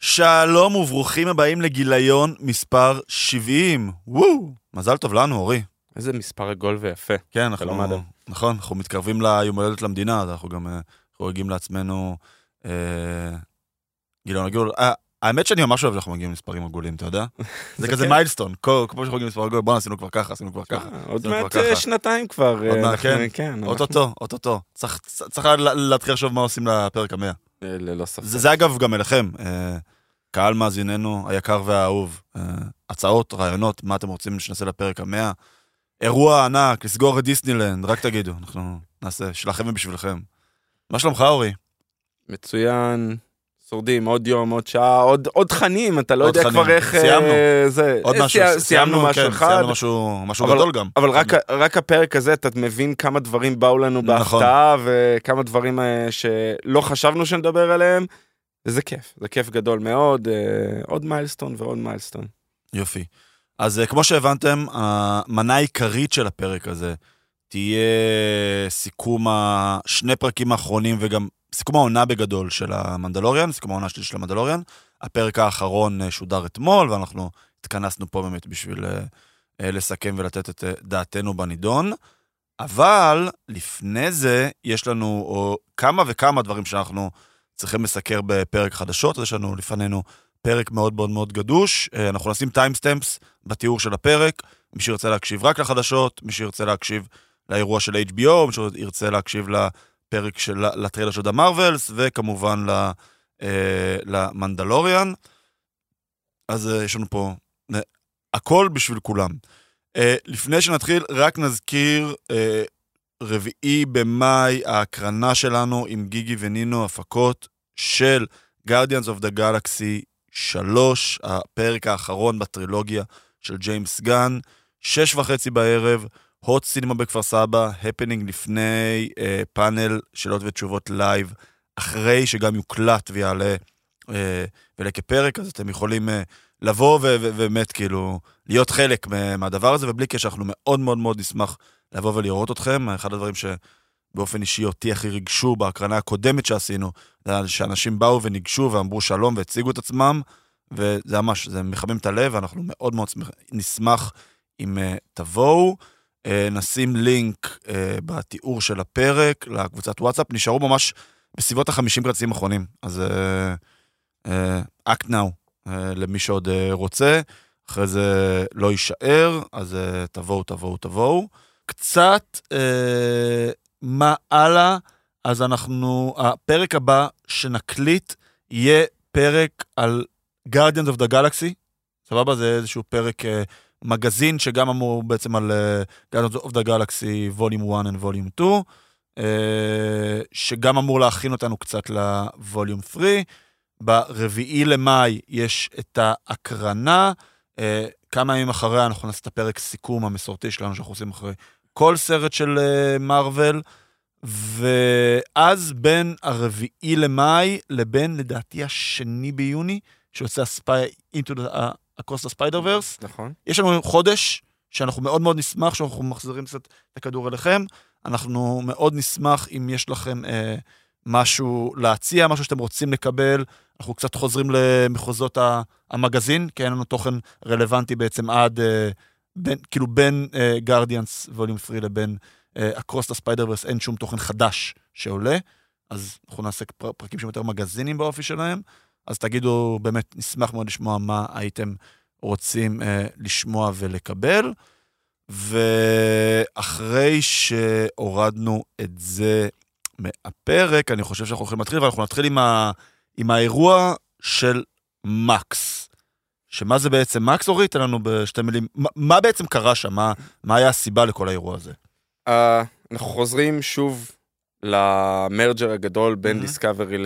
שלום וברוכים הבאים לגיליון מספר 70. וואו, מזל טוב לנו, אורי. איזה מספר עגול ויפה. כן, אנחנו. נכון, אנחנו מתקרבים ליום הולדת למדינה, אז אנחנו גם אה, חוגגים לעצמנו אה, גיליון עגול. אה, האמת שאני ממש אוהב שאנחנו מגיעים למספרים עגולים, אתה יודע? זה כזה כן. מיילסטון, כמו שחוגגים מספר עגול, בואנה, עשינו כבר ככה, עשינו כבר ככה. אה, עוד עשינו כבר מעט. אה, שנתיים כבר. עוד אה, מעט, כן. כן. אוטוטו, אוטוטו. צריך צריך לה- להתחיל לחשוב מה עושים לפרק המאה. אה, ללא ספק. זה, אגב גם אליכם, אה, קהל מאזיננו היקר והאהוב, אה, הצעות, רעיונות, מה אתם רוצים שנעשה לפרק המאה. אירוע ענק, לסגור את דיסנילנד, רק תגידו, אנחנו נעשה, שלכם ובשבילכם. מה שלומך אורי? מצוין. שורדים עוד יום, עוד שעה, עוד עוד תכנים, אתה לא עוד יודע תכנים. כבר איך... אה, סיימנו. זה. עוד אה, משהו, סי- סיימנו משהו כן, אחד. סיימנו משהו, משהו אבל- גדול גם. אבל רק, רק הפרק הזה, אתה מבין כמה דברים באו לנו נכון. בהפתעה, וכמה דברים אה, שלא חשבנו שנדבר עליהם, וזה כיף, זה כיף גדול מאוד, אה, עוד מיילסטון ועוד מיילסטון. יופי. אז כמו שהבנתם, המנה העיקרית של הפרק הזה תהיה סיכום השני פרקים האחרונים וגם סיכום העונה בגדול של המנדלוריאן, סיכום העונה שלי של המנדלוריאן. הפרק האחרון אה, שודר אתמול, ואנחנו התכנסנו פה באמת בשביל אה, אה, לסכם ולתת את אה, דעתנו בנידון. אבל לפני זה, יש לנו כמה וכמה דברים שאנחנו צריכים לסקר בפרק חדשות, אז יש לנו לפנינו פרק מאוד מאוד מאוד גדוש. אה, אנחנו נשים timestamps בתיאור של הפרק. מי שירצה להקשיב רק לחדשות, מי שירצה להקשיב לאירוע של HBO, מי שירצה להקשיב לפרק של, לטריילר של The Marvels, וכמובן ל- אה, למנדלוריאן. אז אה, יש לנו פה אה, הכל בשביל כולם. אה, לפני שנתחיל, רק נזכיר, אה, רביעי במאי, ההקרנה שלנו עם גיקי ונינו הפקות של Guardians of the Galaxy 3, הפרק האחרון בטרילוגיה של ג'יימס גן, שש וחצי בערב, הוט סינמה בכפר סבא, הפנינג לפני אה, פאנל שאלות ותשובות live, אחרי שגם יוקלט ויעלה אה, ויעלה כפרק, אז אתם יכולים אה, לבוא ובאמת כאילו להיות חלק מה- מהדבר הזה, ובלי קשר אנחנו מאוד מאוד מאוד נשמח לבוא ולראות אתכם. אחד הדברים שבאופן אישי אותי הכי ריגשו בהקרנה הקודמת שעשינו, זה שאנשים באו וניגשו ואמרו שלום והציגו את עצמם, וזה ממש, זה מחמם את הלב, ואנחנו מאוד מאוד שמח- נשמח אם uh, תבואו. Uh, נשים לינק uh, בתיאור של הפרק לקבוצת וואטסאפ, נשארו ממש בסביבות ה-50 כרטיסים אחרונים, אז uh, uh, now uh, למי שעוד uh, רוצה, אחרי זה לא יישאר, אז uh, תבואו, תבואו, תבואו. קצת uh, מה הלאה, אז אנחנו, הפרק הבא שנקליט יהיה פרק על Guardians of the Galaxy, סבבה? זה איזשהו פרק uh, מגזין שגם אמור בעצם על Guardians of the Galaxy Volume 1 and Volume 2, uh, שגם אמור להכין אותנו קצת ל-Volume 3. ברביעי למאי יש את ההקרנה, uh, כמה ימים אחריה אנחנו נעשה את הפרק סיכום המסורתי שלנו שאנחנו עושים אחרי כל סרט של מארוול. ואז בין הרביעי למאי לבין, לדעתי, השני ביוני, שיוצא הספיי, the, uh, across the spider verse, נכון. יש לנו חודש שאנחנו מאוד מאוד נשמח שאנחנו מחזירים קצת את הכדור אליכם. אנחנו מאוד נשמח אם יש לכם אה, משהו להציע, משהו שאתם רוצים לקבל. אנחנו קצת חוזרים למחוזות המגזין, כי אין לנו תוכן רלוונטי בעצם עד, אה, בין, כאילו בין גרדיאנס ווליום 3 לבין אה, Across the Spider-Verse אין שום תוכן חדש שעולה, אז אנחנו נעשה פר- פרקים שהם יותר מגזינים באופי שלהם. אז תגידו, באמת, נשמח מאוד לשמוע מה הייתם רוצים אה, לשמוע ולקבל. ואחרי שהורדנו את זה מהפרק, אני חושב שאנחנו הולכים להתחיל, ואנחנו נתחיל עם, ה... עם האירוע של מקס. שמה זה בעצם מקס, אורי? תן לנו בשתי מילים. מה, מה בעצם קרה שם? מה, מה היה הסיבה לכל האירוע הזה? Uh, אנחנו חוזרים שוב למרג'ר הגדול בין. דיסקאברי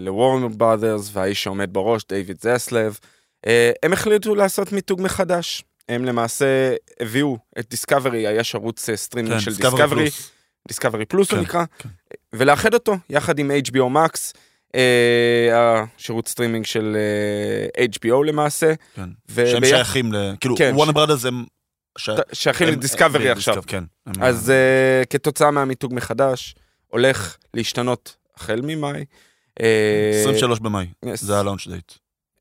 לוורנר בראדרס והאיש שעומד בראש, דיוויד זסלב. Uh, הם החליטו לעשות מיתוג מחדש. הם למעשה הביאו את דיסקאברי, יש ערוץ אה, סטרימינג של דיסקאברי. דיסקאברי פלוס הוא כן, נקרא, כן. ולאחד אותו יחד עם HBO Max. אה, השירות סטרימינג של אה, HBO למעשה. כן. שהם שייכים ל... כאילו, כן, וורנר ש- בראדרס הם... שייכים לדיסקאברי הם- עכשיו. כן. אז uh, כתוצאה מהמיתוג מחדש, הולך להשתנות החל ממאי. אה, 23 במאי, yes. זה הלאונץ' דייט.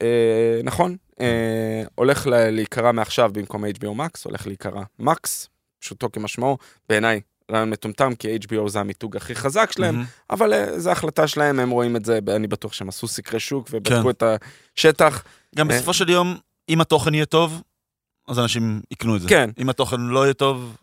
אה, נכון, אה, הולך להיקרא מעכשיו במקום HBO Max, הולך להיקרא Max, פשוטו כמשמעו. בעיניי, רעיון מטומטם, כי HBO זה המיתוג הכי חזק שלהם, מהמם. אבל אה, זו החלטה שלהם, הם רואים את זה, אני בטוח שהם עשו סקרי שוק ובדקו כן. את השטח. גם אה. בסופו של יום, אם התוכן יהיה טוב, אז אנשים יקנו את זה. כן. אם התוכן לא יהיה טוב,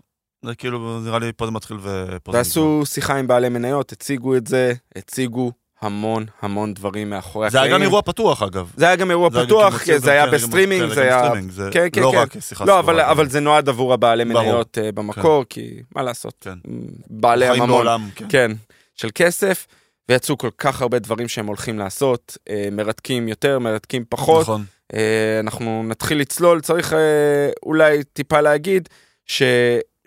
זה כאילו, נראה לי פה זה מתחיל ופה זה. ועשו שיחה עם בעלי מניות, הציגו את זה, הציגו המון המון דברים מאחורי זה היה הקלעים. גם אירוע פתוח, אגב. זה היה גם אירוע פתוח, זה היה כן, בסטרימינג, כן, זה היה... בסטרימינג, זה כן, כן, לא כן. לא, אבל, זה נועד עבור הבעלי. מניות אה, במקור, כי מה לעשות? כן. בעלי הממון, בעולם, כן. כן, של כסף, ויצאו כל כך הרבה דברים שהם הולכים לעשות, אה, מרתקים יותר, מרתקים פחות. נכון. אה, אנחנו נתחיל לצלול, צריך אולי טיפה להגיד ש,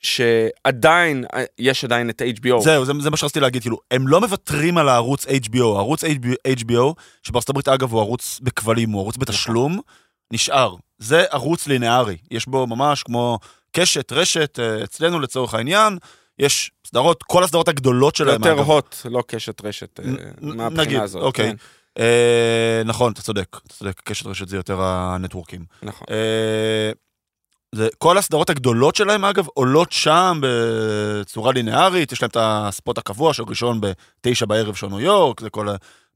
שעדיין, אה, יש עדיין את ה-HBO. זהו, זה, זה מה שרציתי להגיד, כאילו, הם לא מוותרים על הערוץ HBO. הערוץ HBO, שבארצות הברית, אגב, הוא ערוץ בכבלים, הוא ערוץ בתשלום, נשאר. זה ערוץ לינארי. יש בו ממש כמו קשת, רשת, אה, אצלנו לצורך העניין, יש סדרות, כל הסדרות הגדולות שלהם, יותר. הוט, לא קשת רשת, אה, מהבחינה נגיד, הזאת. אוקיי. כן, אה, נכון, אתה צודק, אתה צודק, קשת רשת זה יותר הנטוורקים. נכון. זה, כל הסדרות הגדולות שלהם, אגב, עולות שם בצורה לינארית, יש להם את ה spot הקבוע של ראשון בתשע בערב של ניו יורק, זה כל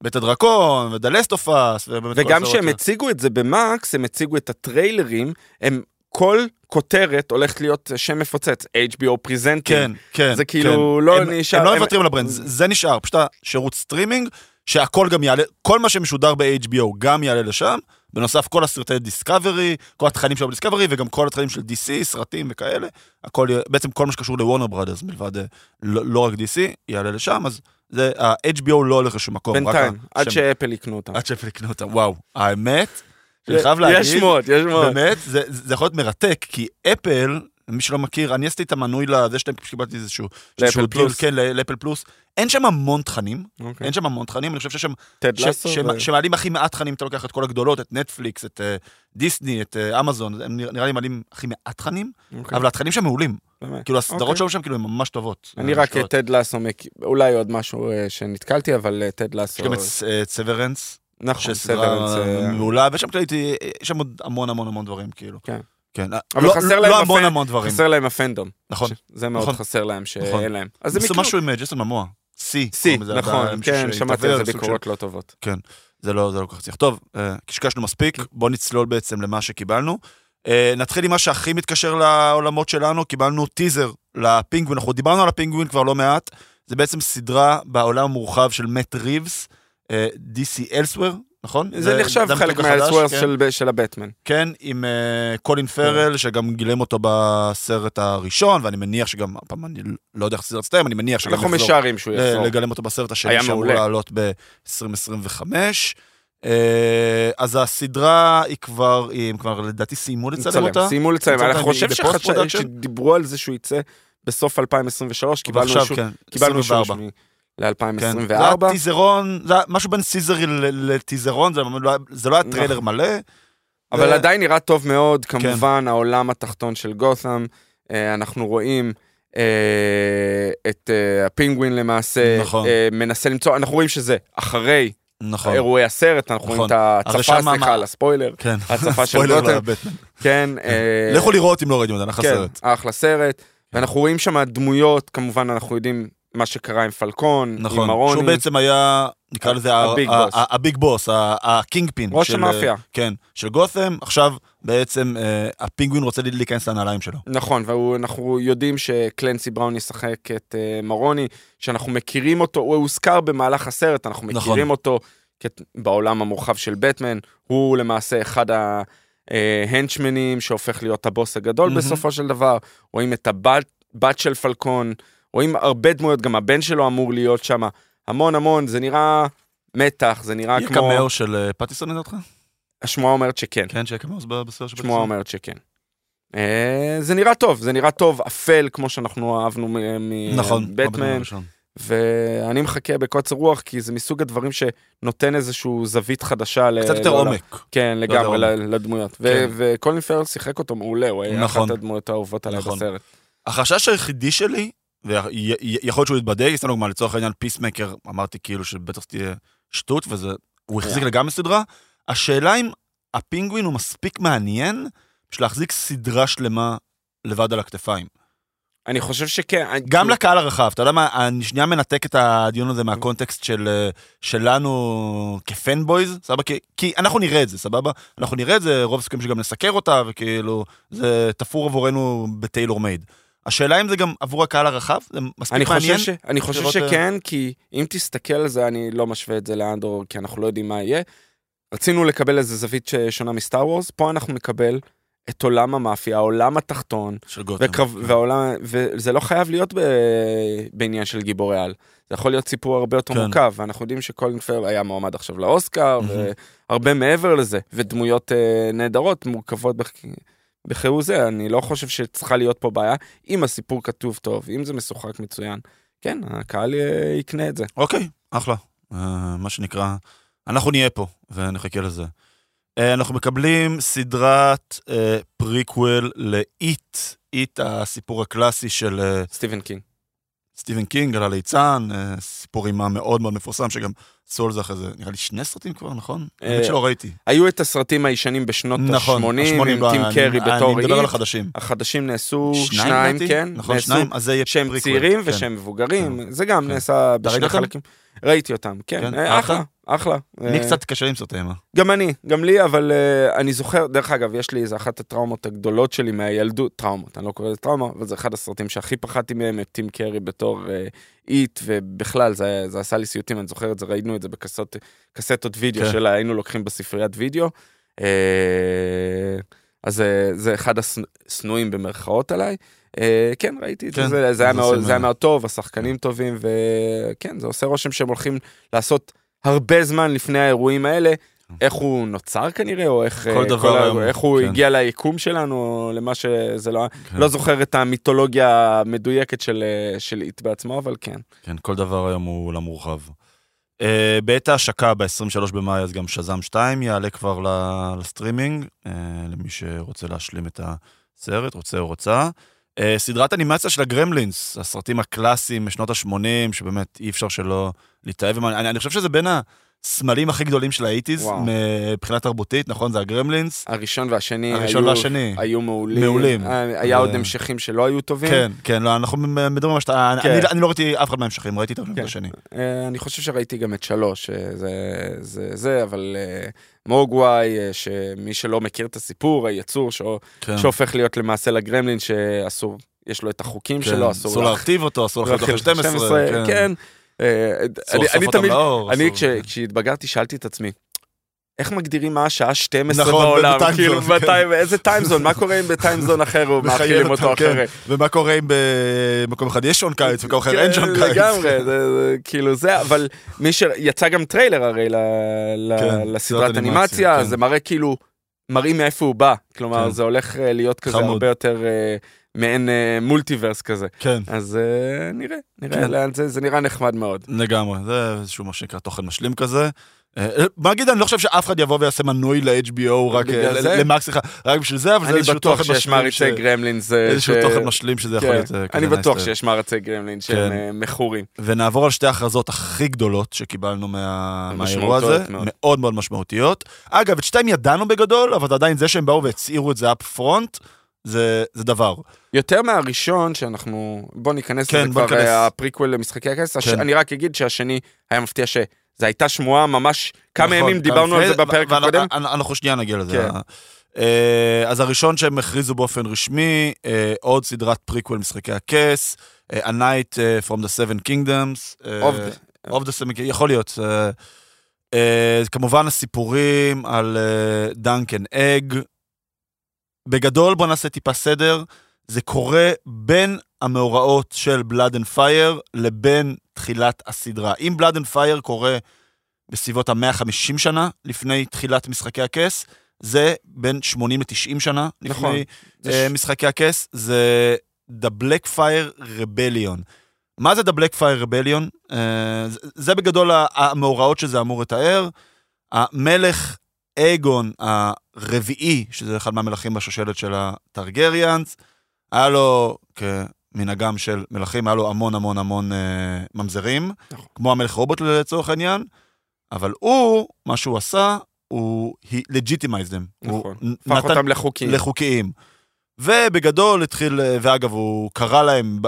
בית הדרקון, ו The Last of Us, וגם כשהם הציגו את זה במקס, הם הציגו את הטריילרים, הם, כל כותרת הולכת להיות שם מפוצץ, HBO presenting. כן, כן. זה כאילו כן. לא הם, נשאר- הם לא מוותרים על ה brand, זה, זה נשאר, פשוט השירות סטרימינג, שהכל גם יעלה, כל מה שמשודר ב-HBO גם יעלה לשם, בנוסף כל הסרטי דיסקאברי, כל התכנים שלו בדיסקאברי, וגם כל התכנים של DC, סרטים וכאלה, הכל, בעצם כל מה שקשור לוורנר בראדרס, מלבד אה, לא, לא רק DC, יעלה לשם, אז זה, ה-HBO לא הולך לשום מקום. רק בינתיים, עד שם- שאפל יקנו אותם. עד שאפל יקנו אותם, וואו. האמת, אני חייב להגיד, יש שמועות, יש שמועות. באמת, זה, זה יכול להיות מרתק, כי אפל, מי שלא מכיר, אני עשיתי את המנוי לזה שאתם קיבלתי איזשהו... לאפל פלוס. כן, לאפל פלוס. אין שם המון תכנים, אוקיי. אין שם המון תכנים, אני חושב שיש שם... טד לסו. שמעלים הכי מעט תכנים, אתה לוקח את כל הגדולות, את נטפליקס, את אה, דיסני, את אה, אמזון, הם נראה לי מעלים הכי מעט תכנים, אוקיי, אבל התכנים שם מעולים. באמת. כאילו, הסדרות אוקיי. שלו שם כאילו הן ממש טובות. אני אה, רק. את טד לסו, אולי עוד משהו שנתקלתי, אבל טד לסו... יש גם את סוורנס, נכון, שסדרה סוורנס. אה, מעולה, ויש כללית, יש שם עוד המון המון המון דברים, כאילו. כן. כן. אבל לא- חסר להם לא המון המון דברים. חסר להם הפנדום. נכון. ש- זה מאוד נכון. חסר להם נכון. שאין להם. אז עשו יקנו. משהו עם אה, ג'ייסון ממוע. סי. לזה, נכון, כן, שמעתי על זה ביקורות לא טובות. זה לא, זה לא כל כך צריך. טוב, אה, קשקשנו מספיק, בוא נצלול בעצם למה שקיבלנו. אה, נתחיל עם מה שהכי מתקשר לעולמות שלנו, קיבלנו טיזר לפינגווין, אנחנו דיברנו על הפינגווין כבר לא מעט, זה בעצם סדרה בעולם המורחב של מאט ריבס, אה, DC Elsewhere, נכון? זה נחשב חלק מהאלסוורס כן. של של הבטמן. כן, עם אה, קולין פרל, שגם גילם אותו בסרט הראשון, ואני מניח שגם, הפעם אני לא יודע איך הסרט הסתיים, אני מניח שגם אנחנו משערים שהוא ל- יחזור. לגלם אותו בסרט השני שאמור. לעלות ב-2025. אז הסדרה היא כבר, הם כבר לדעתי סיימו לצלם אותה. סיימו לצלם. אני חושב? שדיברו על זה שהוא יצא בסוף 2023, קיבלנו ועכשיו, אישור- כן, קיבלנו אישור 24. רשמי כן. זה ל-2024. היה טיזרון, זה היה משהו בין סיזרי לטיזרון, זה לא היה- זה לא היה נכון. טריילר מלא. אבל זה- עדיין נראה טוב מאוד, כן. כמובן, העולם התחתון של גות'אם. אה, אנחנו רואים אה, את אה, הפינגווין למעשה, נכון. מנסה למצוא, אנחנו רואים שזה אחרי נכון. אירועי הסרט, אנחנו רואים נכון. את אבל ההצפה, סליחה על הספוילר, כן. ההצפה של ספוילר גותם. כן. אה, לכו לראות אם לא ראיתם את זה, אחלה כן, סרט. אחלה סרט. ואנחנו רואים שם דמויות, כמובן אנחנו יודעים מה שקרה עם פלקון, עם נכון, מרוני. שהוא בעצם היה, נקרא לזה, ה- ה big ה- בוס. ה- ה big boss, ה- ה kingpin. ראש המאפיה. כן, של גות'ם, עכשיו בעצם אה, הפינגווין רוצה להיכנס לנעליים שלו. נכון, ואנחנו יודעים שקלנסי בראון ישחק את uh, מרוני, שאנחנו מכירים אותו, הוא הוזכר במהלך הסרט, אנחנו נכון. מכירים אותו כת- בעולם המורחב של בטמן, הוא למעשה אחד ההנצ'מנים שהופך להיות הבוס הגדול מהמם. בסופו של דבר, רואים את הבת בת של פלקון, רואים הרבה דמויות, גם הבן שלו אמור להיות שם, המון המון, זה נראה מתח, זה נראה יהיה כמו... קמאו של אה, פטיסון לדעתך? השמועה אומרת שכן. כן, שיהיה קמאו בסרט של פטיסון. שמועה אומרת שכן. אה, זה נראה טוב, זה נראה טוב, אפל, כמו שאנחנו אהבנו מ- נכון. מבטמן, ראשון. ואני מחכה בקוצר רוח, כי זה מסוג הדברים שנותן איזשהו זווית חדשה. קצת יותר. עומק. כן, לגמרי, יודע, ל- לדמויות. כן. וקולין פרל שיחק אותו מעולה, הוא היה נכון. אחת הדמויות האהובות עליי נכון. בסרט. החשש היחידי שלי, ויכול להיות שהוא יתבדק, סתם דוגמא, לצורך העניין פיסמקר, אמרתי כאילו שבטח תהיה שטות, וזה, הוא החזיק היה. לגמרי סדרה. השאלה אם הפינגווין הוא מספיק מעניין בשביל להחזיק סדרה שלמה לבד על הכתפיים. אני חושב שכן. אני- גם כאילו- לקהל הרחב, אתה יודע מה, אני שנייה מנתק את הדיון הזה מהקונטקסט של, שלנו כפנבויז, סבבה? כי, כי אנחנו נראה את זה, סבבה? אנחנו נראה את זה, רוב הסיכויים שגם נסקר אותה, וכאילו, זה תפור עבורנו בטיילור מייד. השאלה אם זה גם עבור הקהל הרחב, זה מספיק אני מעניין. חושב, ש... אני חושב לראות, אה, שכן, כי אם תסתכל על זה, אני לא משווה את זה לאנדור, כי אנחנו לא יודעים מה יהיה. רצינו לקבל איזה זווית שונה מסטאר וורס, פה אנחנו נקבל את עולם המאפיה, העולם התחתון, של גותם. וקרב, והעולם, וזה לא חייב להיות ב... בעניין של גיבורי על. זה יכול להיות סיפור הרבה יותר כן. מורכב, ואנחנו יודעים שקולין פרל היה מועמד עכשיו לאוסקר, מהמם. והרבה מעבר לזה, ודמויות אה, נהדרות, מורכבות בכ... בכהוא זה, אני לא חושב שצריכה להיות פה בעיה, אם הסיפור כתוב טוב, אם זה משוחק מצוין, כן, הקהל אה, יקנה את זה. אוקיי, אחלה. אה, מה שנקרא, אנחנו נהיה פה, ונחכה לזה. אה, אנחנו מקבלים סדרת prequel ל It, It הסיפור הקלאסי של סטיבן קינג. סטיבן קינג על הליצן, אה, סיפור אימה מאוד מאוד מפורסם, שגם על זה אחרי זה, נראה לי שני סרטים כבר, נכון? אה, האמת שלא ראיתי. היו את הסרטים הישנים בשנות נכון, ה-80, ה-80, עם טים קרי בתור אני מדבר על. החדשים. החדשים נעשו שניים? כן, נכון, שניים, אז זה יהיה שהם פריקוול, צעירים כן. ושהם מבוגרים, זה גם כן. נעשה בשני? חלקים. ראיתי אותם, כן, כן, אה, אחלה? אחלה. לי אה, קצת קשה עם סרטי אימה. גם אני, גם לי, אבל uh, אני זוכר, דרך אגב, יש לי איזה אחת הטראומות הגדולות שלי מהילדות, טראומות, אני לא קורא לזה טראומה, אבל זה אחד הסרטים שהכי פחדתי מהם, את טים קרי בתור It, uh, ובכלל, זה, זה עשה לי סיוטים, אני זוכר את זה, ראינו את זה בקסטות וידאו כן. שלה, היינו לוקחים בספריית וידאו. Uh, אז uh, זה אחד השנואים במרכאות עליי. Uh, כן, ראיתי את כן, זה, זה, זה, היה מאוד, אה, מאוד טוב, השחקנים טובים, וכן, זה עושה רושם שהם הולכים לעשות הרבה זמן לפני האירועים האלה, איך הוא נוצר כנראה, או איך, כל אה, דבר ה- היום, איך הוא כן. הגיע ליקום שלנו, למה שזה לא... כן. לא זוכר את המיתולוגיה המדויקת של, אה, של איט בעצמו, אבל כן. כן, כל דבר היום הוא עולם מורחב. Uh, בעת ההשקה ב-23 במאי, אז גם שזאם 2 יעלה כבר לסטרימינג, uh, למי שרוצה להשלים את הסרט, רוצה או רוצה. Uh, סדרת אנימציה של הגרמלינס, הסרטים הקלאסיים משנות ה-80, שבאמת אי אפשר שלא להתאהב. אני, אני חושב שזה בין הסמלים הכי גדולים של ה eighties, וואו. מבחינה תרבותית, נכון? זה הגרמלינס. הראשון והשני הראשון היו, והשני. היו מעולים. מעולים. היה, היה עוד ו- המשכים שלא היו טובים. כן, כן, לא, אנחנו מדברים על שאתה... כן. אני, אני לא ראיתי אף אחד מההמשכים, ראיתי את הראשון כן. והשני. אה, אני חושב שראיתי גם את שלוש, אה, זה זה, זה אבל אה, מוגוואי, אה, שמי שלא מכיר את הסיפור, היצור ש- כן. שהופך להיות למעשה לגרמלין, שאסור, יש לו את החוקים כן, שלו, אסור אסור לה- להרטיב אותו, אסור לאכול אותו אחרי 12, כן. כן. אה, אני- תמיד, לאור, אני כשהתבגרתי שאלתי את עצמי, איך מגדירים מה השעה 12 נכון, בעולם? בטיים כאילו, זון, מתי, איזה טיימזון? מה קורה אם בטיימזון אחר מחייב מאכילים אותו כן. אחרי? ומה קורה אם במקום אחד יש שעון קיץ, במקום אחר אין כן, שעון קיץ. לגמרי, זה- כאילו זה, אבל מי שיצא גם טריילר הרי ל- ל- כן, לסדרת סדרת אנימציה, כן. זה מראה כאילו, מראים מאיפה הוא בא, כלומר כן. זה הולך אה, להיות כזה חמוד. הרבה יותר אה, מעין אה, multiverse כזה. כן, אז אה, נראה, נראה כן. לאן זה, זה נראה נחמד מאוד. לגמרי, זה איזשהו מה שנקרא תוכן משלים כזה. אה, בוא נגיד, אני לא חושב שאף אחד יבוא ויעשה מנוי ל-HBO רק אה? למקס, סליחה, רק בשביל זה, אבל זה אני איזשהו בטוח תוכן שיש משלים. מעריצי ש- גרמלינס. אה, איזשהו ש- תוכן משלים שזה יכול כן, להיות אה, אני בטוח. שיש מעריצי גרמלינס שהם כן. אה, מכורים. ונעבור על שתי ההכרזות הכי גדולות שקיבלנו מה... מהאירוע הזה, מאוד. מאוד משמעותיות. אגב, את שתיהם ידענו בגדול, אבל עדיין זה שהם באו והצהירו את זה up front, זה זה דבר. יותר מהראשון שאנחנו, בוא ניכנס כן, לזה בוא כבר, ניכנס. אה, הפריקוול למשחקי הכס, הש- כן. אני רק אגיד שהשני היה מפתיע שזו הייתה שמועה ממש, כמה נכון, ימים דיברנו על זה בפרק הקודם, אנחנו שנייה נגיע לזה. כן. אה, אז הראשון שהם הכריזו באופן רשמי, אה, עוד סדרת פריקוול משחקי הכס, A Knight from the Seven Kingdoms. Of the- of the Seven Kingdoms, יכול להיות. כמובן הסיפורים על Dunk and Egg. בגדול, בוא נעשה טיפה סדר. זה קורה בין המאורעות של Fire and Blood לבין תחילת הסדרה. אם Blood and Fire קורה בסביבות ה-150 שנה לפני תחילת משחקי הכס, זה בין 80 ל-90 שנה נכון. לפני אה, ש- משחקי הכס, זה The Black Fire Rebellion. מה זה The Black Fire Rebellion? אה, זה- זה בגדול המאורעות שזה אמור לתאר. המלך אגון הרביעי, שזה אחד מהמלכים בשושלת של הטרגריאנס, היה לו, כמנהגם של מלכים, היה לו המון המון המון אה, ממזרים, נכון. כמו המלך רובוט לצורך העניין, אבל הוא, מה שהוא עשה, הוא legitimized them. נכון. הפך אותם לחוקים. לחוקיים. ובגדול התחיל, ואגב, הוא קרא להם,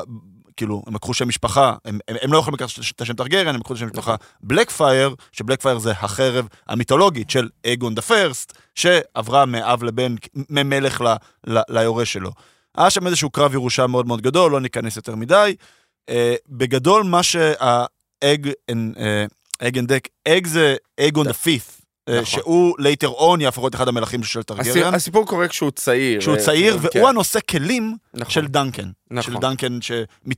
כאילו, הם לקחו שם משפחה, הם, הם, הם לא יכולים לקחת את השם טרגריאן, הם לקחו את השם משפחה Blackfyre, ש Blackfyre זה החרב המיתולוגית של אגון the First, שעברה מאב לבן, ממלך ל, ל, ליורש שלו. היה שם איזשהו קרב ירושה מאוד מאוד גדול, לא ניכנס יותר מדי. Uh, בגדול, מה שה Egg and Dunk, Egg זה אגון the Fifth, נכון. שהוא later on יהפוך להיות אחד המלכים של טרגריאן. הסיפור קורה כשהוא צעיר. כשהוא אה, צעיר, כן. והוא הנושא כלים נכון. של דנקן. נכון. של דנקן ש...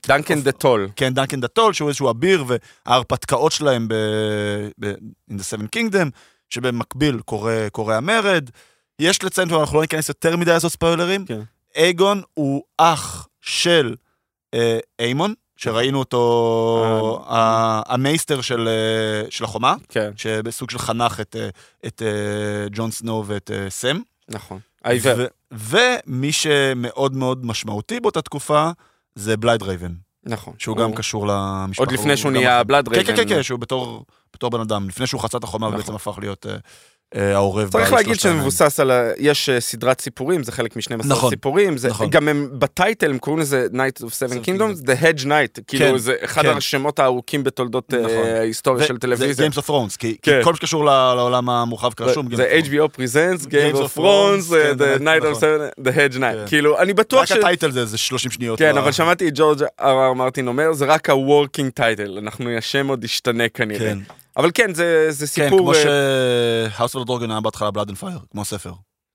דנקן the Tall. כן, דנקן the Tall, שהוא איזשהו אביר, וההרפתקאות שלהם ב... ב... in the seven kingdom, שבמקביל קורה, קורה המרד. יש לציין, ואנחנו לא ניכנס יותר מדי לעשות ספוילרים, כן. אייגון הוא אח של אה, איימון, שראינו אותו, אה. ה- ה maester של, אה, של החומה, כן, שבסוג של חנך את, אה, את אה, ג'ון סנו ואת אה, סם. נכון. העיוור. ומי שמאוד מאוד משמעותי באותה תקופה זה Bloodraven, נכון. שהוא הוא- גם קשור למשפחה. עוד לפני הוא שהוא נהיה Blood כן, raven. כן, כן, כן, שהוא בתור, בן אדם, לפני שהוא חצה את החומה נכון. ובעצם הפך להיות אה, אה, העורב. צריך להגיד שזה. מבוסס על. יש אה, סדרת סיפורים, זה חלק מ-12 נכון, סיפורים, זה נכון. גם הם בטייטל הם קוראים לזה Night of Seven Kingdoms, The Hedge Night, כאילו זה אחד כן. השמות הארוכים בתולדות אה, נכון. ההיסטוריה של טלוויזיה. זה Games of Thrones, כי כן. כל מה שקשור לעולם המורחב כרשום. Game זה. HBO Presents, Game Games of Thrones, אה, כן, The Night of נכון. Seven, The Hedge כן. Night, כאילו אני בטוח רק ש... הטייטל זה איזה 30 שניות. כן, ב- אבל שמעתי את ג'ורג' אר מרטין אומר, זה רק ה-working title, אנחנו, השם עוד ישתנה כנראה. כן, אבל כן, זה זה כן, סיפור... כמו אה, ש-House of Dragon היה בהתחלה Blood and Fire, כמו הספר.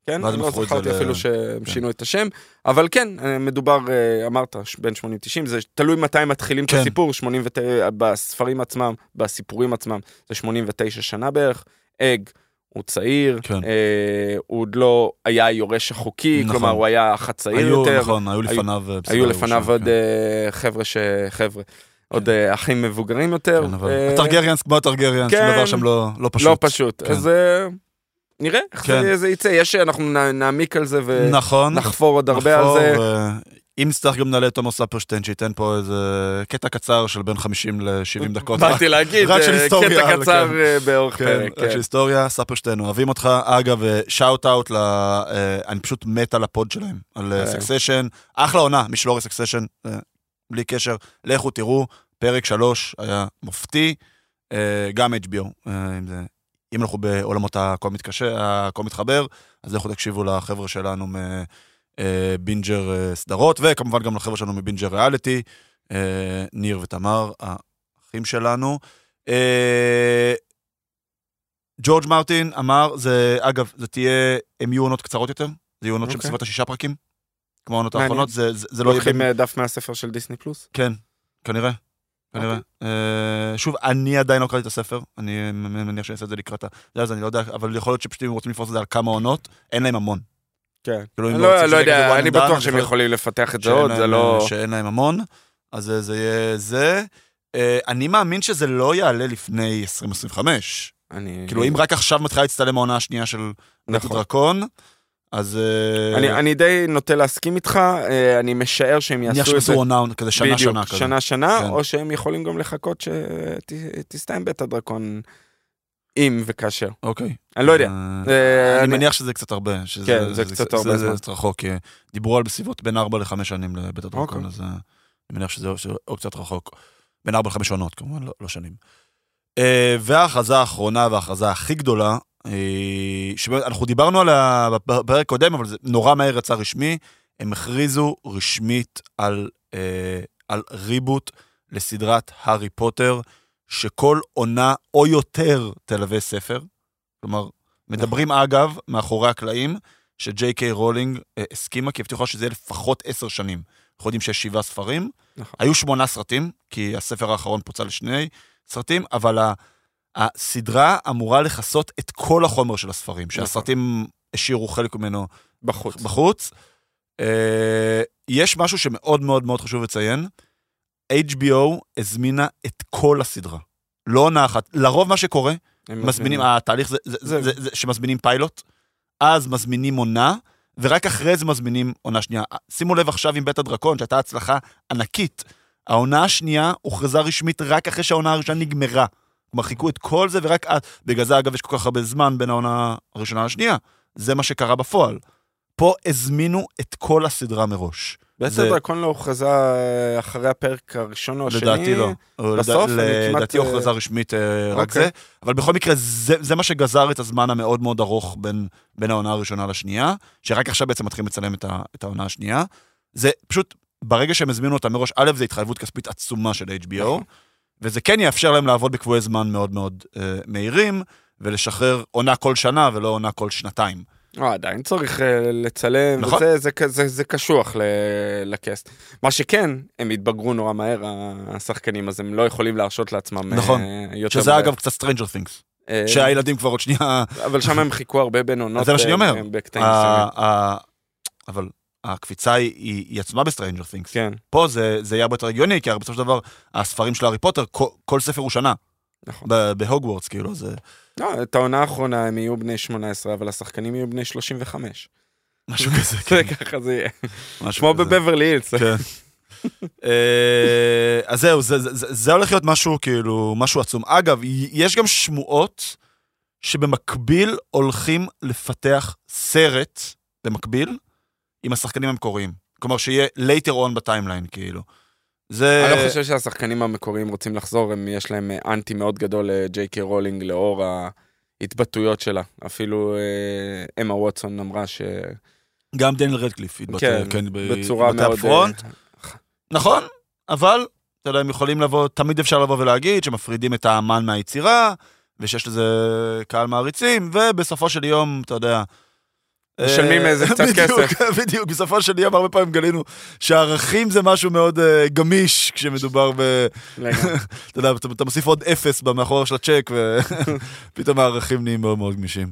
כן, אני לא את זכרתי ל- אפילו שהם כן. שינו את השם, אבל כן, אה, מדובר, אה, אמרת, בין 80-90, זה תלוי מתי מתחילים את כן. הסיפור, 89, בספרים עצמם, בסיפורים עצמם, זה 89 שנה בערך. אג, הוא צעיר, כן. אה, הוא עוד לא היה היורש החוקי, נכון. כלומר הוא היה אח הצעיר היו, יותר, נכון, היו לפניו... היו היו לפניו שם, עוד כן. חבר'ה ש... חבר'ה, עוד אה, אחים מבוגרים יותר. כן, אה, הטרגריאנס כמו הטרגריאנס, שום כן. דבר שם לא לא פשוט. לא פשוט, כן. אז אה, נראה איך כן. זה- יצא, יש, אנחנו נעמיק על זה ו... נכון. עוד הרבה על זה. אם נצטרך גם נעלה את תומוס ספרשטיין, שייתן פה איזה קטע קצר של בין 50 ל-70 דקות. באתי להגיד, קטע קצר כן. באורך כן, פרק. רק כן. של היסטוריה, ספרשטיין, אוהבים אותך. אגב, shout out, אני פשוט מת על ה pod שלהם, על כן. Succession. אחלה עונה, מי שלא רואה Succession, בלי קשר, לכו תראו, פרק 3 היה מופתי, אה, גם HBO. אה, אם זה- אם אנחנו בעולמות הכל מתקשר, הכל מתחבר, אז לכו תקשיבו לחבר'ה שלנו מבינג'ר אה, סדרות, וכמובן גם לחבר'ה שלנו מבינג'ר ריאליטי, ניר ותמר, האחים שלנו. ג'ורג' מרטין אמר, זה, אגב, זה תהיה, הם יהיו עונות קצרות יותר, זה יהיו עונות של אוקיי. בסביבות השישה פרקים, כמו העונות. האחרונות, זה, זה, זה לא יהיה... לוקחים אה, דף מהספר של דיסני פלוס? כן, כנראה. כנראה. אה, שוב, אני עדיין לא קראתי את הספר, אני מניח שאני אעשה את זה לקראת ה... אז אני לא יודע, אבל יכול להיות שפשוט אם רוצים לפרוס את זה על כמה עונות, אין להם המון. כן. כאילו, אני לא לא לא יודע, אני בטוח שהם יכולים לפתח את זה עוד, זה לא... אה, שאין להם המון, אז זה- יהיה זה. אני מאמין שזה לא יעלה לפני 2025. אני- כאילו, אם רק עכשיו מתחילה להצטלם העונה השנייה של נכון. הדרקון, אז... אני, אני די נוטה להסכים איתך, אה, אני משער שהם נניח יעשו את זה שעשו עונה, כזה שנה-שנה בדיוק, כזה. שנה-שנה, כן. או שהם יכולים גם לחכות שתסתיים בית הדרקון, אם וכאשר. אוקיי. אני לא יודע. אה, אני אני- מניח שזה קצת הרבה. שזה- כן, זה קצת הרבה זה- זמן. זה קצת רחוק, דיברו על בסביבות בין 4 ל-5 שנים לבית הדרקון, אוקיי. אז אני מניח שזה עוד קצת רחוק. בין 4 ל-5 עונות, כמובן, לא- לא שנים. וההכרזה האחרונה וההכרזה הכי גדולה, שאנחנו דיברנו עליה בפרק קודם, אבל זה נורא מהר יצא רשמי, הם הכריזו רשמית על, אה, על ריבוט לסדרת הארי פוטר, שכל עונה או יותר תלווה ספר. כלומר, מדברים אגב, מאחורי הקלעים, שג'יי קיי רולינג אה, הסכימה, כי הבטיחה שזה יהיה לפחות עשר שנים. אנחנו יודעים שיש שבעה ספרים. נכון. היו שמונה סרטים, כי הספר האחרון פוצל לשני סרטים, אבל ה- הסדרה אמורה לכסות את כל החומר של הספרים, שהסרטים השאירו חלק ממנו בחוץ. בחוץ. אה, יש משהו שמאוד מאוד מאוד חשוב לציין. HBO הזמינה את כל הסדרה. לא עונה אחת. לרוב מה שקורה, הם מזמינים, התהליך זה, זה, זה- זה, זה שמזמינים פיילוט, אז מזמינים עונה, ורק אחרי זה מזמינים עונה שנייה. שימו לב עכשיו עם בית הדרקון, שהייתה הצלחה ענקית. העונה השנייה הוכרזה רשמית רק אחרי שהעונה הראשונה נגמרה. חיכו את כל זה, ורק אז, בגלל זה אגב יש כל כך הרבה זמן בין העונה הראשונה לשנייה. זה מה שקרה בפועל. פה הזמינו את כל הסדרה מראש. בעצם דרקון לא הוכרזה אה, אחרי הפרק הראשון או השני. לדעתי לא. בסוף, לד- אני כמעט, לדעתי אה, הוכרזה רשמית אה, רק אוקיי. זה, אבל בכל מקרה זה, זה מה שגזר את הזמן המאוד מאוד ארוך בין, בין העונה הראשונה לשנייה, שרק עכשיו בעצם מתחילים לצלם את, ה, את העונה השנייה. זה פשוט, ברגע שהם הזמינו אותה מראש, א', זה התחייבות כספית עצומה של HBO, נכון. וזה כן יאפשר להם לעבוד בקבועי זמן מאוד מאוד אה, מהירים, ולשחרר עונה כל שנה ולא עונה כל שנתיים. אה, עדיין צריך אה, לצלם, נכון. וזה זה, זה, זה קשוח ל- לקאסט. מה שכן, הם התבגרו נורא מהר, השחקנים, אז הם לא יכולים להרשות לעצמם נכון. אה, יותר שזה מדי. אגב קצת Stranger Things, אה, שהילדים כבר עוד שנייה... אבל שם הם חיכו הרבה בין עונות. זה מה שאני אה, אומר. אה, אבל הקפיצה היא, היא, עצמה ב Stranger Things. כן, פה זה, זה יהיה הרבה יותר הגיוני, כי הרי בסופו של דבר, הספרים של הארי פוטר, כל, כל ספר הוא שנה. נכון. בהוגוורטס, כאילו, זה לא, את העונה האחרונה הם יהיו בני 18, אבל השחקנים יהיו בני 35. משהו כזה. כן, ככה זה יהיה. משהו כמו כזה. בבברלי הילס. כן. אה, אז זהו, זה, זה, זה, זה הולך להיות משהו, כאילו, משהו עצום. אגב, יש גם שמועות שבמקביל הולכים לפתח סרט, במקביל, עם השחקנים המקוריים. כלומר, שיהיה later on בטיימליין, כאילו. זה... אני לא חושב שהשחקנים המקוריים רוצים לחזור, הם, יש להם אה, אנטי מאוד גדול לג'יי קיי רולינג לאור ההתבטאויות שלה. אפילו אה, אמה ווטסון אמרה ש... גם דניאל רדקליף התבטא, כן, כן, בצורה מאוד... בפרונט. אה, נכון, אבל, אתה יודע, הם יכולים לבוא, תמיד אפשר לבוא ולהגיד שמפרידים את האמן מהיצירה, ושיש לזה קהל מעריצים, ובסופו של יום, אתה יודע... משלמים אה, איזה קצת בדיוק, כסף. בדיוק, בסופו של יום הרבה פעמים גלינו שערכים זה משהו מאוד אה, גמיש כשמדובר ב... אתה יודע, אתה, אתה מוסיף עוד אפס במאחורה של הצ'ק, ופתאום הערכים נהיים מאוד מאוד גמישים.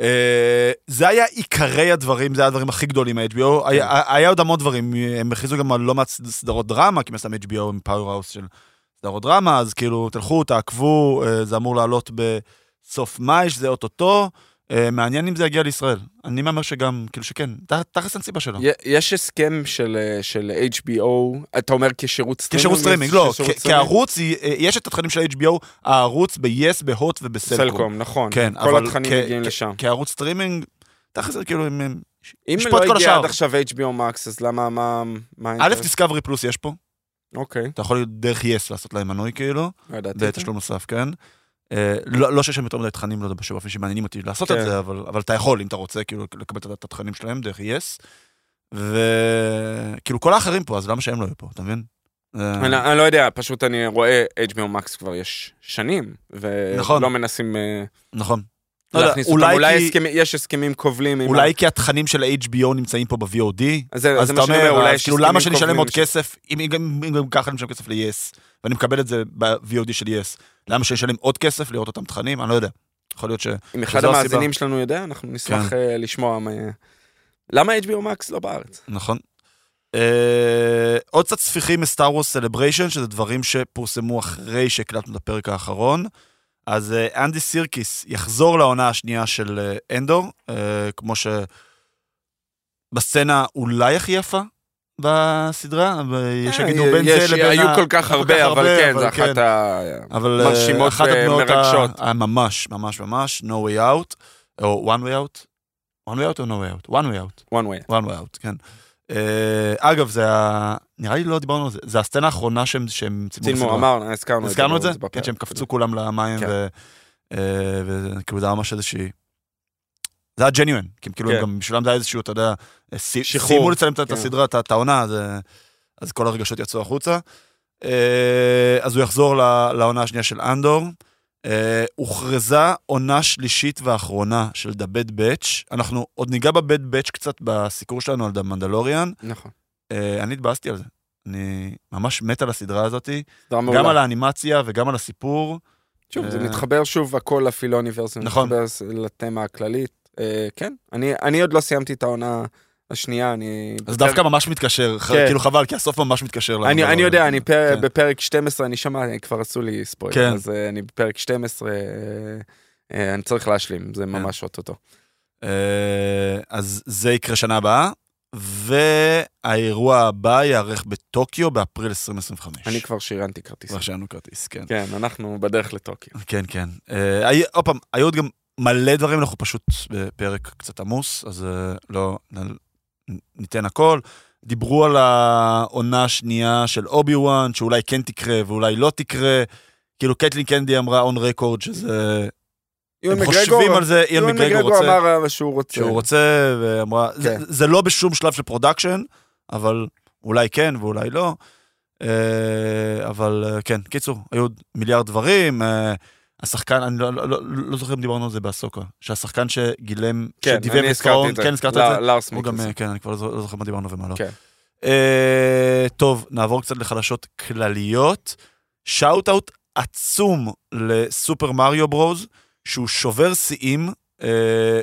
אה, זה היה עיקרי הדברים, זה היה הדברים הכי גדולים מה-HBO. היה, היה עוד המון דברים, הם הכריזו גם על לא מעט סדרות דרמה, כי סתם HBO עם powerhouse של סדרות דרמה, אז כאילו, תלכו, תעקבו, אה, זה אמור לעלות בסוף מאי, שזה אוטוטו. אה, מעניין אם זה יגיע לישראל. אני מהמר שגם, כאילו שכן, תכלס אין סיבה שלא. יש הסכם של, אה, של HBO, אתה אומר כשירות סטרימינג? כשירות סטרימינג, לא, כשירות? כערוץ, אה, יש את התכנים של HBO, הערוץ ב-yes, בהוט ובסלקום. סלקום, נכון. כן, כל התכנים מגיעים לשם. כערוץ סטרימינג, תכל'ס כאילו, אם את לא הגיע. עד עכשיו HBO Max, אז למה, מה... מה א'? דיסקאברי פלוס יש פה, אוקיי, אתה יכול דרך yes לעשות להם מנוי כאילו, לא ידעתי. בתשלום נוסף, כן. אה, לא לא שיש שם יותר מדי תכנים, לא יודע, שבאופן שמעניינים אותי לעשות את כן. זה, אבל אבל אתה יכול, אם אתה רוצה, כאילו, לקבל את התכנים שלהם דרך yes. וכאילו, כל האחרים פה, אז למה שהם לא יהיו פה, אתה מבין? אה, אני, אני לא יודע, פשוט אני רואה HBO Max כבר יש שנים, נכון. ולא מנסים אה, נכון. לא להכניס אותם. אולי אולי כי- הסכמי- יש הסכמים כובלים. אולי כי התכנים של HBO נמצאים פה ב-VOD, אז אתה אומר, כאילו למה שאני אשלם עוד כסף, אם גם ככה אני משלם כסף ל-yes, ואני מקבל את זה ב-VOD של yes, למה שאני אשלם עוד כסף לראות אותם תכנים? אני לא יודע. יכול להיות ש... אם אחד המאזינים שלנו יודע, אנחנו נשמח כן. אה, לשמוע. מה- למה HBO Max לא בארץ? נכון. אה, עוד קצת ספיחים מסטאר וורס Celebration, שזה דברים שפורסמו אחרי שהקלטנו את הפרק האחרון. אז אה, אנדי סירקיס יחזור לעונה השנייה של אה, אנדור, אה, כמו בסצנה אולי הכי יפה בסדרה, יש שיגידו בין יש- זה לבין... היו ה- כל כך הרבה, אבל כן, אחת. אבל אה, מרשימות אחת הדמויות ה- ומרגשות. ממש, ממש, ממש, no way out, או one way out, one way out או no way out? one way out. one way. one way out, כן. אגב, זה ה... נראה לי לא דיברנו על זה, זה הסצנה האחרונה שהם צילמו. אמרנו, הזכרנו הזכרנו את זה? כן, שהם קפצו כולם למים, כן. ו- אה, וכאילו זה היה ממש איזושהי... זה היה genuine, כי כאילו כן. גם בשבילם זה היה איזשהו, אתה יודע, שחרור. סיימו לצלם את- את כן. הסדרה, את את העונה, אז, אה, אז כל הרגשות יצאו החוצה. אה, אז הוא יחזור לעונה השנייה של אנדור. אה, הוכרזה עונה שלישית ואחרונה של The Bad Batch. אנחנו עוד ניגע ב-Bad Batch קצת בסיקור שלנו על The Mandalorian. נכון. אה, אני התבאסתי על זה. אני ממש מת על הסדרה הזאתי, גם. על האנימציה וגם על הסיפור. שוב, זה אה, מתחבר שוב הכל לפילוניברס, זה נכון. מתחבר לתמה הכללית. אה, כן, אני אני עוד לא סיימתי את העונה השנייה אני... אז דווקא ממש מתקשר, כן. כאילו חבל, כי הסוף ממש מתקשר. אני, יודע, אני כן. בפרק 12, אני שמע, כבר עשו לי ספוילר, כן. אז אני בפרק 12, אה, אה, אני צריך להשלים, זה ממש אוטוטו. אז זה יקרה שנה הבאה, והאירוע הבא ייערך בטוקיו באפריל 2025. אני כבר שריינתי כרטיס. כבר שאין לנו כרטיס, כן. כן, אנחנו בדרך לטוקיו. כן, כן. אה, עוד פעם, היו עוד גם מלא דברים, אנחנו פשוט בפרק קצת עמוס, אז אה, לא ניתן הכל. דיברו על העונה השנייה של אובי וואן, שאולי כן תקרה ואולי לא תקרה. כאילו קטלין קנדי אמרה on record שזה... הם חושבים על זה, איין יואן מגרגור מגרגור רוצה, אמר שהוא רוצה. שהוא רוצה, ואמרה, זה- כן. זה לא בשום שלב של production, אבל אולי כן ואולי לא. אה, אבל אה, כן, קיצור, היו עוד מיליארד דברים. אה, השחקן, אני לא, לא, לא, לא זוכר אם דיברנו על זה באסוקה, שהשחקן שגילם, כן, את ת'ראון, את זה. כן, הזכרת את זה? לארס הוא גם, מיקלסון. כן, אני כבר לא זוכר- לא זוכר מה דיברנו ומה לא. כן. אה, טוב, נעבור קצת לחדשות כלליות. shout-out עצום לסופר מריו ברוז, שהוא שובר שיאים. אה,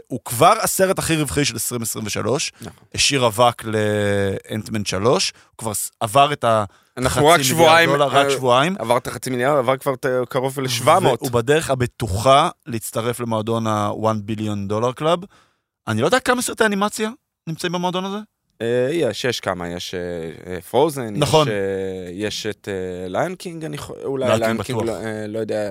הוא כבר הסרט הכי רווחי של 2023, נכון. השאיר אבק לאנטמן 3, הוא כבר עבר את החצי אנחנו רק מיליארד שבועיים, דולר, רק אה, שבועיים. עבר את החצי מיליארד, עבר כבר את- קרוב ל-700. והוא בדרך הבטוחה להצטרף למועדון ה-one billion dollar club. אני לא יודע כמה סרטי אנימציה נמצאים במועדון הזה. אה, יש, יש כמה, יש Frozen, נכון. יש את Lion King, אני חו- אולי Lion King. לא- אה, לא יודע,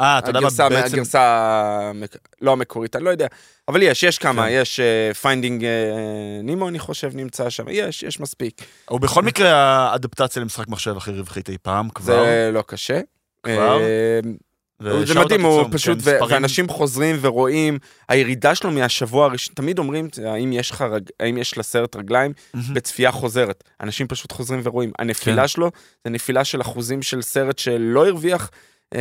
אה, אתה יודע מה, בעצם... הגרסה, לא המקורית, אני לא יודע, אבל יש, יש כמה, כן. יש Finding Nemo, אני חושב, נמצא שם, יש, יש מספיק. הוא בכל מקרה האדפטציה למשחק מחשב הכי רווחית אי פעם, כבר. זה לא קשה. כבר? זה מדהים, עצום, הוא כן, פשוט, ו- מספרים- ואנשים חוזרים ורואים, הירידה שלו מהשבוע הראשון, תמיד אומרים, האם יש לך, רג- האם יש לסרט רגליים? מהמם. בצפייה חוזרת. אנשים פשוט חוזרים ורואים. הנפילה כן. שלו זה נפילה של אחוזים של סרט שלא הרוויח אה,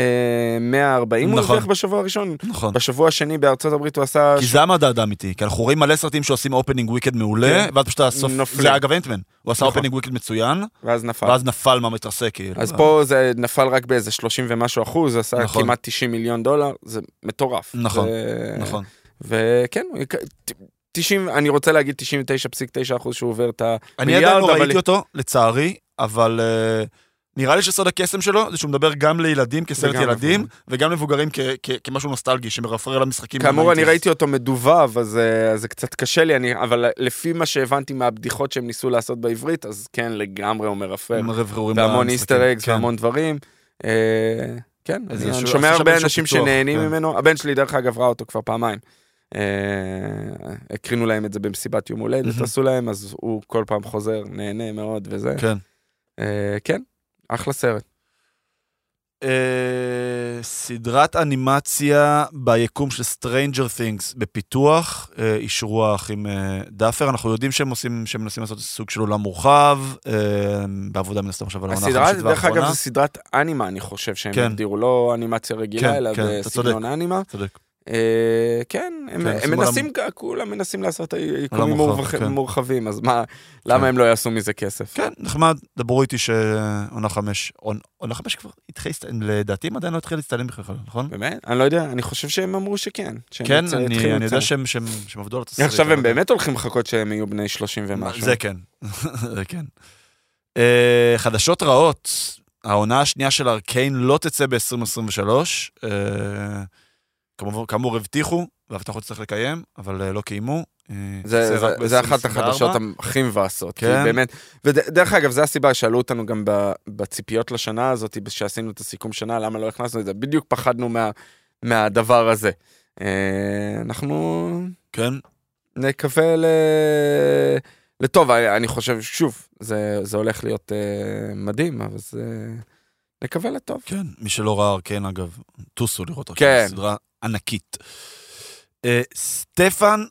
140 הוא נכון. הרוויח בשבוע הראשון. נכון. בשבוע השני בארצות הברית הוא עשה... כי זה המדד האמיתי, כי אנחנו רואים מלא סרטים שעושים opening weekend מעולה, כן. ואז פשוט הסוף, נופלים. זה אגב אנטמן, הוא עשה נכון. opening weekend מצוין, ואז נפל. ואז נפל מה מתרסק כאילו. אז פה זה נפל רק באיזה 30 ומשהו אחוז, עשה נכון. כמעט 90 מיליון דולר, זה מטורף. נכון, ו- נכון. וכן, הוא יק- ת- 90, אני רוצה להגיד 99.9 אחוז שהוא עובר את אני המיליארד, עדיין לא ראיתי אותו, לצערי, אבל אה, נראה לי שסוד הקסם שלו זה שהוא מדבר גם לילדים כסרט וגם ילדים, מבוגרים. וגם למבוגרים כ- כ- כמשהו נוסטלגי שמרפרר למשחקים. כאמור, אני מה-90s. ראיתי אותו מדובב, אז אה, אז זה קצת קשה לי, אני- אבל לפי מה שהבנתי מהבדיחות שהם ניסו לעשות בעברית, אז כן, לגמרי הוא מרפר. עם הרברברים והמון. איסטר אגס כן. והמון דברים. אה, כן, אני שומע הרבה אנשים שנהנים כן. ממנו. הבן שלי, דרך אגב, ראה אותו כבר פעמיים. אה, הקרינו להם את זה במסיבת יום הולדת. עשו להם, אז הוא כל פעם חוזר, נהנה מאוד וזה. כן. כן, אחלה סרט. אה, סדרת אנימציה ביקום של Stranger Things בפיתוח, אה, אישרו האחים אה, דאפר, אנחנו יודעים שהם עושים, שהם מנסים לעשות סוג של עולם מורחב, אה, בעבודה מן הסתם עכשיו על העונה הסדרה, דרך אגב. זו סדרת אנימה, אני חושב שהם כן. הגדירו, לא אנימציה רגילה, כן, אלא כן, בסגנון אנימה. צודק. אה, כן, הם כן, מנסים, כולם מנסים לעשות יקומים עולם מורחב, מורחב- כן. מורחבים, אז מה, למה הם לא יעשו מזה כסף? כן, נחמד, דברו איתי שעונה חמש, עונ- עונה חמש כבר התחיל, להסת- לדעתי הם עדיין לא התחיל להצטלם בכלל, נכון? באמת? אני לא יודע, אני חושב שהם אמרו שכן. כן, אני יודע. שהם עבדו על התסריט. עכשיו הם באמת הולכים לחכות שהם יהיו בני 30 ומשהו. זה כן, זה כן. אה, חדשות רעות, העונה השנייה של ארקיין לא תצא ב-2023. כאמור, כאמור הבטיחו, והבטחות צריך לקיים, אבל אה, לא קיימו. אה, זה, זה, רק זה אחת ב-2024. החדשות הכי מבאסות. כן. כן. באמת, ודרך אגב, זו הסיבה, שאלו אותנו גם בציפיות לשנה הזאת, שעשינו את הסיכום שנה, למה לא הכנסנו את זה, בדיוק פחדנו מה, מהדבר הזה. אה, אנחנו כן, נקווה ל... לטוב, אני חושב, שוב, זה, זה הולך להיות אה, מדהים, אבל זה... נקווה לטוב. כן, מי שלא ראה ארקיין, אגב, טוסו לראות ארקיין, כן. סדרה ענקית. אה, סטפן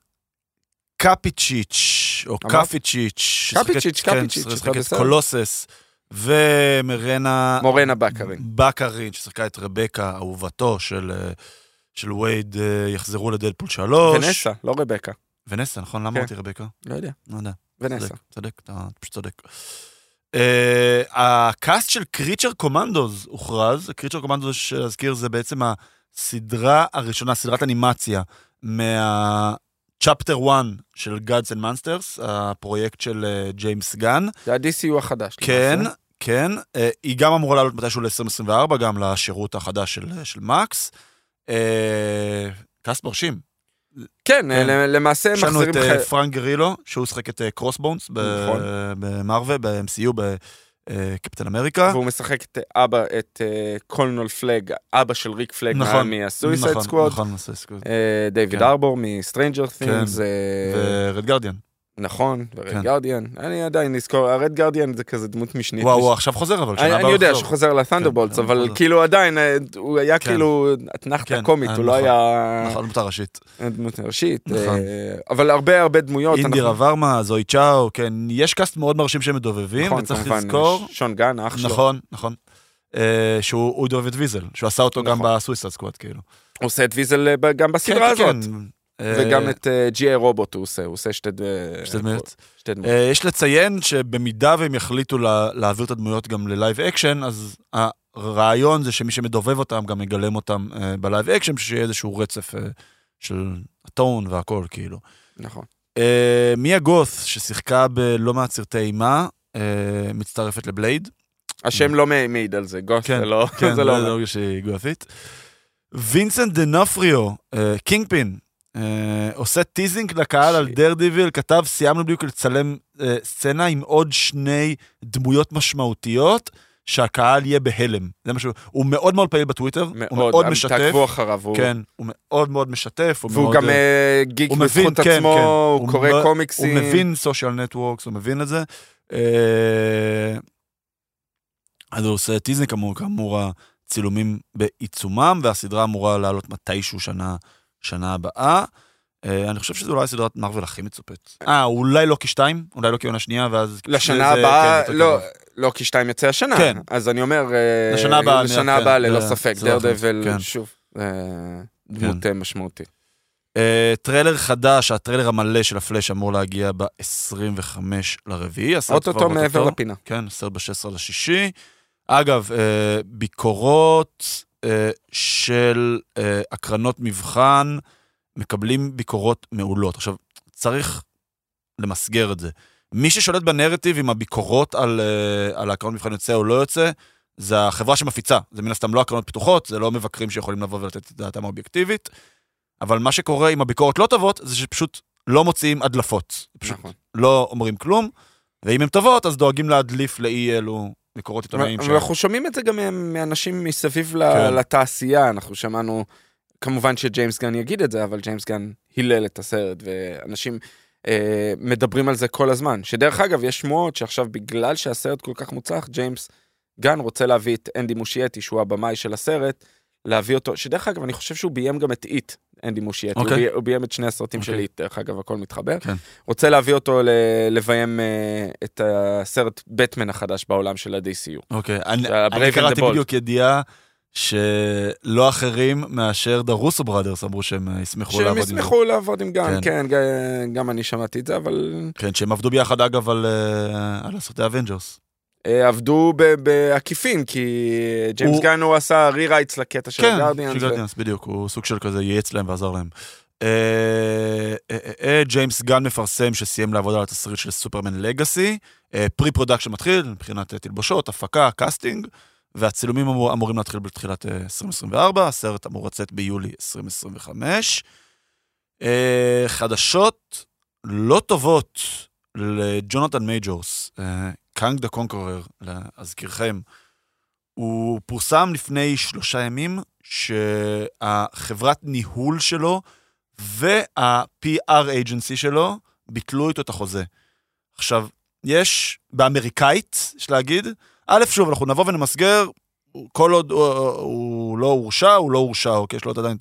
קפיצ'יץ', או? קפיצ'יץ', קפיצ'יץ', כן, קפיצ'יץ', ששיחק את? קולוסס, ומרנה מורנה בקרין. בקרין, ששיחקה את רבקה, אהובתו של, אה, של ווייד, אה, יחזרו לדדפול 3. ונסה, לא רבקה. ונסה, נכון? למה כן. אמרתי רבקה? לא יודע. לא יודע. ונסה. צודק, אתה פשוט צודק. אה, הקאסט של Creature Commandos הוכרז, Creature Commandos, להזכיר, זה בעצם הסדרה הראשונה, סדרת אנימציה, chapter 1 של Gods and Monsters, הפרויקט של אה, ג'יימס גן. זה ה-DCU החדש. כן, למעשה. כן. אה, היא גם אמורה לעלות מתישהו ל-2024, גם לשירות החדש של, של מקס. אה, קאסט מרשים. כן, כן. למעשה הם יש לנו מחזירים... את אה, ח- פרנק גרילו, שהוא שחק את קרוסבונס. במרווה, ב-MCU, בקפטן אמריקה. והוא משחק את אבא, את אה, קולנול פלג, אבא של ריק פלג נכון, מהסויסייד נכון, סקוואד. נכון, סויסייד דיוויד כן. ארבור מסטרנג'ר תינגס. ורד גרדיאן. נכון, ורד כן. גרדיאן. אני עדיין נזכור, הרד גרדיאן זה כזה דמות משנית. וואו, מש- הוא עכשיו חוזר, אבל שנה אני הבאה אני הוא יודע. שהוא חוזר לת'נדרבולטס, כן, אבל. כאילו עדיין, אה, הוא היה כן. כאילו אתנחתה כן, קומית, אה, הוא לא נכון. היה נכון, דמות הראשית. דמות ראשית. נכון. אה, אבל הרבה הרבה דמויות. אינדירה ורמה, זואי צ'או, כן, יש קאסט מאוד מרשים שהם מדובבים, נכון, וצריך לזכור, שון גן, אח שלו. נכון, נכון, אה, שהוא את ויזל, שהוא עשה אותו גם נכון. ב Suicide Squad, כאילו. הוא עושה את ויזל אה, גם בסדרה כן, הזאת. אה, וגם את G.I. Robot הוא עושה, הוא עושה שתי דמויות. שתי דמויות. אה, יש לציין שבמידה והם יחליטו לה- להעביר את הדמויות גם ל live action, אז הרעיון זה שמי שמדובב אותם גם יגלם אותם אה, ב live action, שיהיה איזשהו רצף אה, של הטון והכל, כאילו. נכון. אה, מיה גות', ששיחקה בלא מעט סרטי אימה, אה, מצטרפת לבלייד. השם לא מעיד על זה, גות' כן, זה לא, כן, זה לא זה אומר. לא שהיא גות'ית. וינסנט ד'אונופריו, אה, קינגפין, אה, עושה teasing לקהל על. Daredevil, כתב, סיימנו בדיוק לצלם אה, סצנה עם עוד שני דמויות משמעותיות, שהקהל יהיה בהלם. זה משהו, הוא מאוד מאוד פעיל בטוויטר, הוא מאוד, מאוד משתף. תעקבו אחריו, הוא- כן, הוא מאוד מאוד משתף. הוא והוא מאוד, גם אה, אה, גיק הוא בזכות כן, עצמו, כן. הוא קורא מ- קומיקסים. הוא מבין social networks, הוא מבין את זה. אה, אז הוא עושה teasing, כאמור, כאמור הצילומים בעיצומם, והסדרה אמורה לעלות מתישהו שנה, שנה הבאה. אה, אני חושב שזו אולי סדרת מארוול הכי מצופה. אה, אולי לוקי 2, אולי לוקי עונה שנייה, ואז... לשנה הבאה, כן, לא. לא, כי שתיים יוצא השנה. כן. אז אני אומר, אה, לשנה הבאה, לשנה כן, הבאה ללא ספק, Daredevil, כן. שוב, אה, דמות משמעותית. אה, טריילר חדש, הטריילר המלא של הפלאש אמור להגיע ב-25 לרביעי. אוטוטו מעבר. לפינה. כן, סרט ב-16 לשישי. אגב, ביקורות של אה, הקרנות מבחן מקבלים ביקורות מעולות. עכשיו, צריך למסגר את זה. מי ששולט בנרטיב עם הביקורות על, אה, על הקרנות מבחן יוצא או לא יוצא, זה החברה שמפיצה. זה מן הסתם לא הקרנות פתוחות, זה לא מבקרים שיכולים לבוא ולתת את דעתם האובייקטיבית. אבל מה שקורה עם הביקורות לא טובות, זה שפשוט לא מוציאים הדלפות. פשוט נכון. לא אומרים כלום, ואם הן טובות, אז דואגים להדליף לאי אלו מקורות ש- אנחנו שומעים את זה גם מאנשים מסביב כן. לתעשייה, אנחנו שמענו, כמובן שג'יימס גן יגיד את זה, אבל ג'יימס גן הילל את הסרט, ואנשים אה, מדברים על זה כל הזמן. שדרך אגב, יש שמועות שעכשיו בגלל שהסרט כל כך מוצלח, ג'יימס גן רוצה להביא את אנדי מושייטי, שהוא הבמאי של הסרט, להביא אותו, שדרך אגב, אני חושב שהוא ביים גם את It, אנדי מושייטי, הוא אוקיי. הוא ביים את שני הסרטים של אוקיי. It, דרך אגב, הכל מתחבר. כן. רוצה להביא אותו ל- לביים אה, את הסרט בטמן החדש בעולם של ה-DCU. אוקיי, אני, ה-Brave אני and קראתי. בדיוק ידיעה שלא אחרים מאשר the Russo brothers אמרו שהם אה, ישמחו שהם לעבוד עם זה. ישמחו לעבוד עם גן, כן. כן, גם אני שמעתי את זה, אבל כן, שהם עבדו ביחד אגב על, אה, על הסרטי Avengers. אה, עבדו בעקיפין, כי ג'יימס הוא- גן הוא עשה rewrites לקטע של כן, ה Guardians. של ו- Guardians, בדיוק, הוא סוג של כזה ייעץ להם ועזר להם. אה, אה, ג'יימס גן מפרסם שסיים לעבוד על התסריט של Superman Legacy, pre-production מתחיל מבחינת תלבושות, הפקה, casting, והצילומים אמור, אמורים להתחיל בתחילת אה, 2024, הסרט אמור לצאת ביולי 2025. אה, חדשות לא טובות לג'ונתן מייג'ורס, Kang the Conqueror, להזכירכם, הוא פורסם לפני שלושה ימים שהחברת ניהול שלו וה-PR agency שלו ביטלו איתו את החוזה. עכשיו, יש באמריקאית, יש להגיד, א', שוב, אנחנו נבוא ונמסגר, כל עוד הוא, הוא לא הורשע, הוא לא הורשע, אוקיי, יש לו עדיין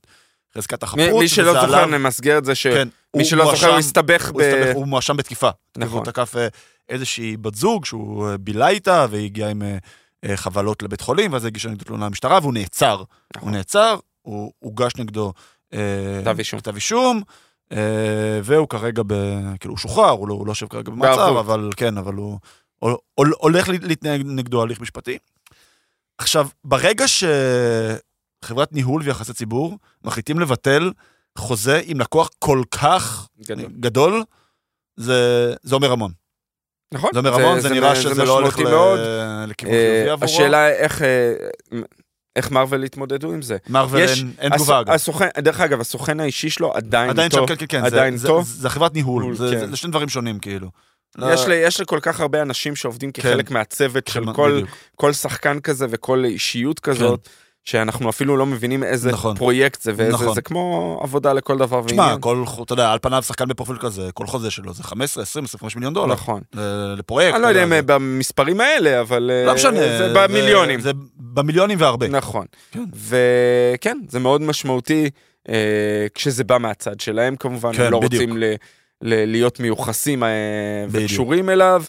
חזקת החפות. מי- מי שלא זוכר, עליו. נמסגר את זה ש... כן, מי שלא זוכר, הוא הסתבך ב... הוא מואשם בתקיפה. נכון. הוא תקף אה, איזושהי בת זוג שהוא אה, בילה איתה, והיא הגיעה עם אה, אה, חבלות לבית חולים, ואז הגישה נגדו תלונה למשטרה, והוא נעצר. נכון. הוא נעצר, הוא הוגש נגדו כתב אישום. כתב אישום, והוא כרגע, ב, כאילו, הוא שוחרר, הוא לא, הוא לא יושב כרגע במעצר. אבל... כן, אבל הוא הול- הולך להת- להתנהג נגדו הליך משפטי. עכשיו, ברגע שחברת ניהול ויחסי ציבור מחליטים לבטל חוזה עם לקוח כל כך גדול. גדול, זה, זה אומר המון. נכון. זה אומר המון, זה, נראה שזה לא הולך ל... לכיוון אה, חיובי עבורו. השאלה איך... אה, איך מארוול התמודדו עם זה. מארוול יש- אין, אין הס- תגובה אגב. הסוכן, דרך אגב, הסוכן האישי שלו עדיין עדיין איתו. שם, כן, כן, כן, עדיין זה, טוב. זה, זה, זה חברת ניהול, ניהול, זה, כן. זה, זה שני דברים שונים כאילו. לא- יש, לי, יש לכל כך הרבה אנשים שעובדים כחלק מהצוות של כן, כל. כל שחקן כזה וכל אישיות כזאת, שאנחנו אפילו לא מבינים איזה נכון. פרויקט זה, ואיזה, נכון. זה כמו עבודה לכל דבר תשמע, ועניין. כל, אתה יודע, על פניו שחקן בפרופיל כזה, כל חוזה שלו זה 15, 20, 25 מיליון דולר. נכון. לפרויקט. אני לא יודע אם במספרים האלה, אבל אה, לא משנה. זה במיליונים. זה במיליונים והרבה. נכון. כן. וכן, זה מאוד משמעותי אה, כשזה בא מהצד שלהם כמובן, כן, הם לא בדיוק. רוצים ל, ל, להיות מיוחסים אה. וקשורים אליו.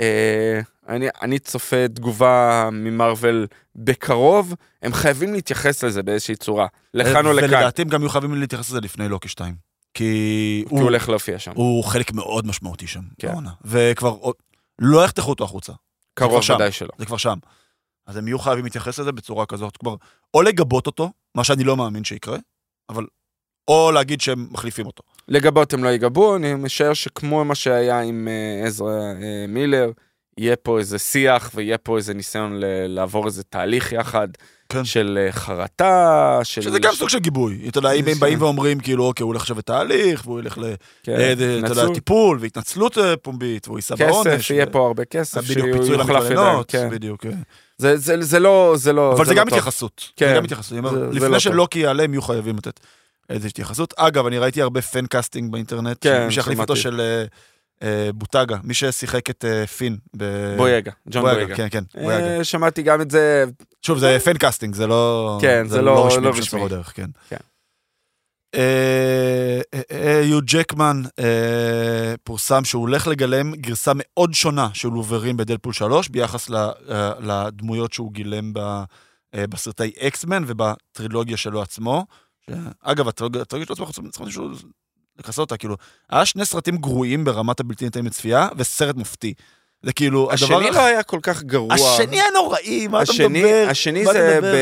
אה, אני, אני צופה תגובה ממרוויל בקרוב, הם חייבים להתייחס לזה באיזושהי צורה, לכאן או לכאן, ולדעתי הם גם יהיו חייבים להתייחס לזה לפני לוקי 2. כי כי הוא הוא, הולך להופיע שם. הוא חלק מאוד משמעותי שם. כן. בעונה. וכבר לא יחתכו אותו החוצה. קרוב כבר. ודאי שלא. זה כבר שם. אז הם יהיו חייבים להתייחס לזה בצורה כזאת, כלומר, או לגבות אותו, מה שאני לא מאמין שיקרה, אבל, או להגיד שהם מחליפים אותו. לגבות הם לא יגבו, אני משער שכמו מה שהיה עם אה, עזרא אה, מילר, יהיה פה איזה שיח ויהיה פה איזה ניסיון ל- לעבור איזה תהליך יחד כן. של אה, חרטה, של... שזה גם סוג של גיבוי. אתה יודע, אם הם זה- באים ואומרים, כאילו, אוקיי, הוא הולך עכשיו לתהליך, והוא ילך ל... כן, אה, אתה יודע, התנצלות, טיפול והתנצלות אה, פומבית, והוא יישא בעונש. כסף, יהיה ו- פה הרבה כסף, שיחליף ידיים, כן. בדיוק. אה. זה- זה זה לא, זה לא, אבל זה לא גם טוב. התייחסות. כן. זה גם התייחסות. זה- זה לא לפני טוב. שלוקי יעלה, הם יהיו חייבים לתת איזושהי התייחסות. אגב, אני ראיתי הרבה fan casting באינטרנט, כן, מי שהחליף אותו שמעתי. של בויגה, מי ששיחק את אה, פין. ב- בויגה, ג'ון בויגה. כן, כן, בויגה. אה, שמעתי גם את זה, שוב, זה fan casting, זה לא... כן, זה לא- רשמי לא בשום רשמי. צורה דרך, כן. כן. אה, אה, אה, יו ג'קמן אה, פורסם שהוא הולך לגלם גרסה מאוד שונה של וולברין בדלפול 3 ביחס אה, לדמויות שהוא גילם אה, בסרטי אקסמן ובטרילוגיה שלו עצמו. אגב, הטרילוגיה שלו עצמו, צריכים צריכים מישהו לכסות אותה, כאילו, היה שני סרטים גרועים ברמת הבלתי ניתנים לצפייה, וסרט מופתי. זה כאילו, הדבר... השני לא היה כל כך גרוע. השני היה נוראי, מה אתה השני- מדבר? השני מה אתה זה מדבר?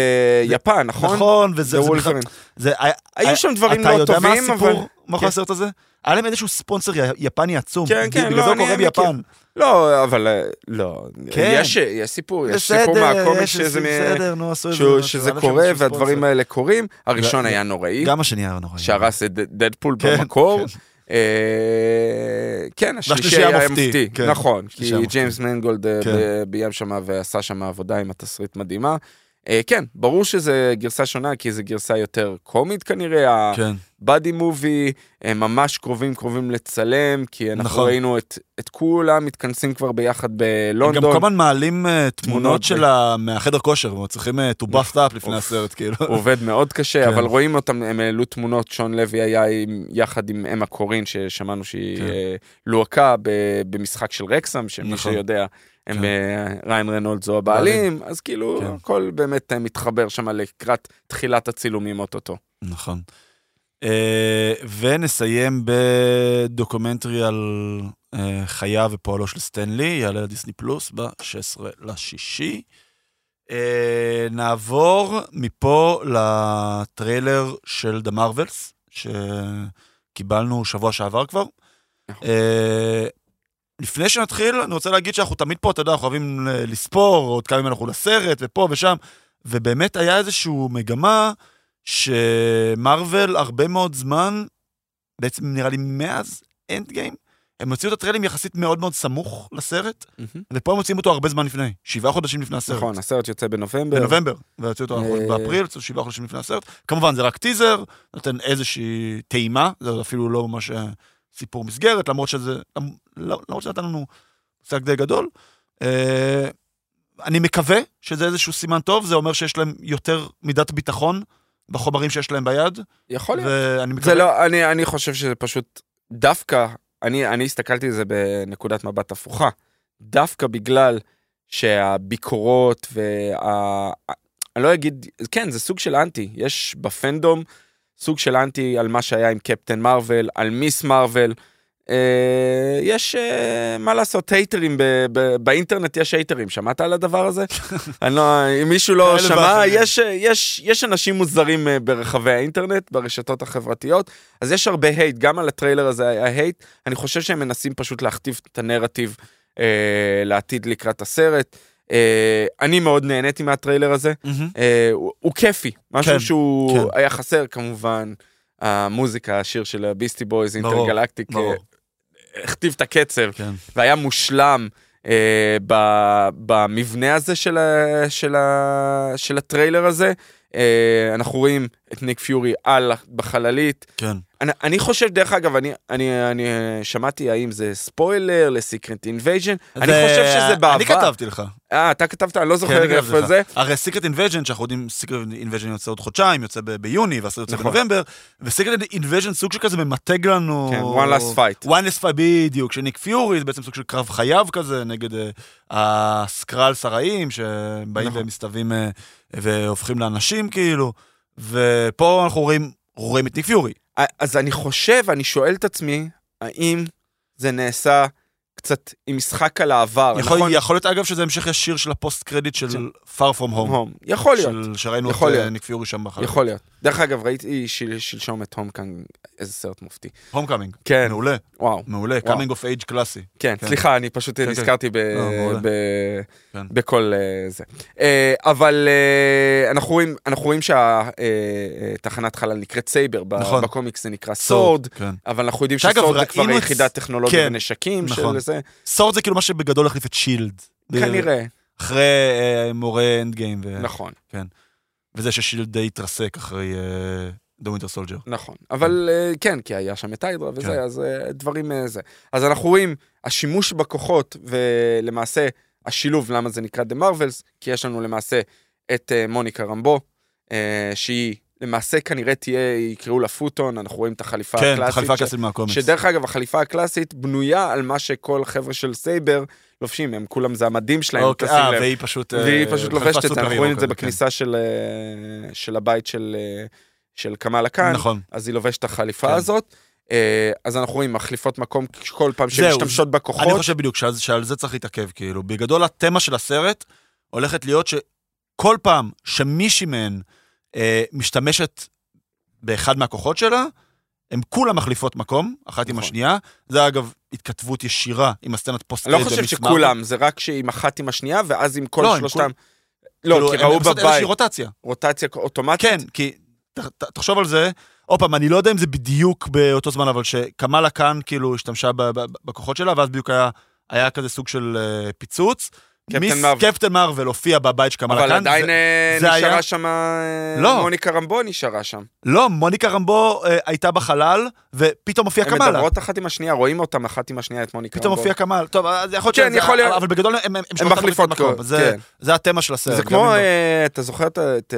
ביפן, נכון? נכון, וזה זה זה. זה היו שם דברים אתה לא יודע מה טובים, אבל... הסיפור מאחורי כן. הסרט הזה? היה להם איזשהו ספונסר יפני עצום. כן, כן, בגלל לא, זה הוא אני קורא. ביפן. לא, אבל אה, לא. כן. יש יש סיפור, יש סיפור בסדר, יש שזה מ- בסדר, שהוא- משהו, שזה להם קורה והדברים ספונסר. האלה קורים. הראשון ו- היה נוראי, גם השני היה נוראי. שהרס את דדפול כן, במקור. כן. אה, כן, השלישי היה מופתי, כן. נכון, כי. ג'יימס מנגולד אה, כן. ביים שם ועשה שם עבודה עם התסריט מדהימה. כן, ברור שזה גרסה שונה, כי זו גרסה יותר קומית כנראה, הבאדי מובי, הם ממש קרובים קרובים לצלם, כי אנחנו נכון. ראינו את, את כולם מתכנסים כבר ביחד הם גם בלונדון. כל הזמן מעלים אה, תמונות תמונות ב- של ה- מהחדר כושר, הם צריכים אה, to buff up לפני. הסרט, כאילו. הוא עובד מאוד קשה, כן. אבל רואים אותם, הם העלו תמונות, שון לוי היה עם, יחד עם אמה קורין, ששמענו שהיא כן. אה, לוהקה ב- במשחק של רקסם, שמי נכון. שיודע, הם כן. ריאן ריינולדס הוא הבעלים, אז כאילו, כן. הכל באמת מתחבר שם לקראת תחילת הצילומים אוטוטו. נכון. אה, ונסיים בדוקומנטרי על אה, חייו ופועלו של סטן לי, יעלה לדיסני פלוס ב-16 לשישי. אה, נעבור מפה לטריילר של The Marvels, שקיבלנו שבוע שעבר כבר. נכון. לפני שנתחיל, אני רוצה להגיד שאנחנו תמיד פה, אתה יודע, אנחנו אוהבים לספור, עוד כמה ימים אנחנו לסרט, ופה ושם, ובאמת היה איזושהי מגמה שמרוויל הרבה מאוד זמן, בעצם נראה לי מאז Endgame, הם הוציאו את הטריילרים יחסית מאוד מאוד סמוך לסרט, ופה הם מוציאים אותו הרבה זמן לפני, שבעה חודשים לפני הסרט. נכון, הסרט יוצא בנובמבר. בנובמבר, והוציאו אותו אה, באפריל, שבעה חודשים לפני הסרט. כמובן, זה רק טיזר, נותן איזושהי טעימה, זה אפילו לא ממש אה, סיפור מסגרת, למרות שזה, לא- למרות שזה נתן לנו מושג די גדול. אה, אני מקווה שזה איזשהו סימן טוב, זה אומר שיש להם יותר מידת ביטחון בחומרים שיש להם ביד, יכול להיות. ואני מקווה... זה לא, אני, אני חושב שזה פשוט דווקא, אני, אני הסתכלתי על זה בנקודת מבט הפוכה. דווקא בגלל שהביקורות וה... אני לא אגיד, כן, זה סוג של אנטי. יש ב fandom סוג של אנטי על מה שהיה עם קפטן מרוויל, על מיס מרוויל. אה, יש, אה, מה לעשות, הייטרים, באינטרנט יש הייטרים, שמעת על הדבר הזה? אני לא, אם מישהו לא שמע. יש, אה, יש, יש אנשים מוזרים ברחבי האינטרנט, ברשתות החברתיות, אז יש הרבה hate, גם על הטריילר הזה היה hate, אני חושב שהם מנסים פשוט להכתיב את הנרטיב אה, לעתיד לקראת הסרט. אה, אני מאוד נהניתי מהטריילר הזה, מהמם. אה, הוא, הוא כיפי, משהו כן, שהוא כן. היה חסר כמובן, המוזיקה, השיר של הביסטי בויז, Intergalactic, הכתיב את הקצב, כן. והיה מושלם אה, ב- במבנה הזה של, ה, של, ה, של הטריילר הזה. אה, אנחנו רואים את ניק פיורי על בחללית. כן. אני, אני חושב, דרך אגב, אני, אני, אני אה, שמעתי האם זה ספוילר ל Secret Invasion, אני חושב שזה בעבר. אני כתבתי לך. אה, אתה כתבת? אני לא כן, זוכר כתבתי איפה. זה. הרי Secret Invasion, שאנחנו יודעים, Secret Invasion יוצא עוד חודשיים, יוצא ב- ביוני, והסרט יוצא נכון. בנובמבר, ו Secret Invasion סוג שכזה ממתג לנו... כן, one last fight. one last fight, בדיוק, שניק פיורי זה בעצם סוג של קרב חייו כזה, נגד אה, הסקראלס הרעים, שבאים נכון. ומסתווים אה, והופכים לאנשים כאילו, ופה אנחנו רואים, רואים את ניק פיורי. אז אני חושב, אני שואל את עצמי, האם זה נעשה קצת עם משחק על העבר, יכול נכון? יכול להיות אגב שזה המשך ישיר של ה post credit של של- far from home. Home. יכול להיות, של- שראינו את יכול אה, להיות. ניק פיורי שם בחלק. יכול להיות. דרך אגב, ראיתי של- שלשום את Homecoming, איזה סרט מופתי. Homecoming. כן, מעולה, וואו. מעולה. coming of age קלאסי. כן, כן. סליחה, אני פשוט כן, נזכרתי ב- לא. ב- כן. בכל אה, זה. אה, אבל אה, אנחנו רואים- אנחנו רואים שהתחנת חלל נקראת סייבר, נכון. בקומיקס זה נקרא S.W.O.R.D, כן. אבל אנחנו יודעים ש S.W.O.R.D זה כבר ראינו את- יחידת טכנולוגיה כן, ונשקים נכון. של זה, S.W.O.R.D זה כאילו מה שבגדול החליף את שילד. כנראה, אחרי אה, מורה Endgame. ו... נכון. וזה ששילד די התרסק אחרי The Winter Soldier. נכון, אבל אה, כן, כי היה שם את היידרה וזה, כן. אז אה, דברים אה, זה. אז אנחנו רואים השימוש בכוחות ולמעשה השילוב, למה זה נקרא The Marvels, כי יש לנו למעשה את אה, מוניקה רמבו, אה, שהיא למעשה כנראה תהיה, יקראו לה פוטון, אנחנו רואים את החליפה כן, הקלאסית. החליפה ש- הקלאסית מהקומיקס. שדרך אגב, החליפה הקלאסית בנויה על מה שכל חבר'ה של סייבר לובשים, הם כולם, זה המדים שלהם, אוקיי, אה, לב. והיא פשוט... אה, והיא פשוט לובשת את זה, אנחנו רואים את זה כזה, בכניסה של, אה, של הבית של, אה, של קמאלה כן. כאן. נכון. אז היא לובשת את החליפה כן. הזאת. אז אנחנו רואים מחליפות מקום כל פעם שמשתמשות בכוחות. אני חושב בדיוק שעל, שעל זה צריך להתעכב, כאילו. בגדול, התמה של הסרט הולכת להיות שכל פעם שמישהי מהן משתמשת באחד מהכוחות שלה, הן כולם מחליפות מקום, אחת עם נכון. השנייה. זה אגב התכתבות ישירה עם הסצנת פוסט אני לא חושב שכולם, זה רק שעם אחת עם השנייה, ואז עם כל לא, עם שלושתם. כול- לא, כאילו, כי ראו עושות איזושהי בבית רוטציה. רוטציה אוטומטית. כן, כי ת- ת- תחשוב על זה, עוד פעם, אני לא יודע אם זה בדיוק באותו זמן, אבל שקמאלה כאן כאילו השתמשה בכוחות שלה, ואז בדיוק היה, היה כזה סוג של אה, פיצוץ. קפטן מרוויל. קפטן מרוויל הופיע בבית של קמאלה אבל כאן. עדיין אה, נשארה שם, אה, לא. מוניקה רמבו נשארה שם. לא, מוניקה רמבו אה, הייתה בחלל, ופתאום הופיע הן קמאלה. מדברות אחת עם השנייה, רואים אותם אחת עם השנייה, את מוניקה פתאום רמבו. הופיע קמאלה. טוב, אז יכול להיות כן, יכול להיות. אבל בגדול הן מחליפות. כל- זה- כן. זה התמה של הסרט. זה כמו, לא- אתה זוכר את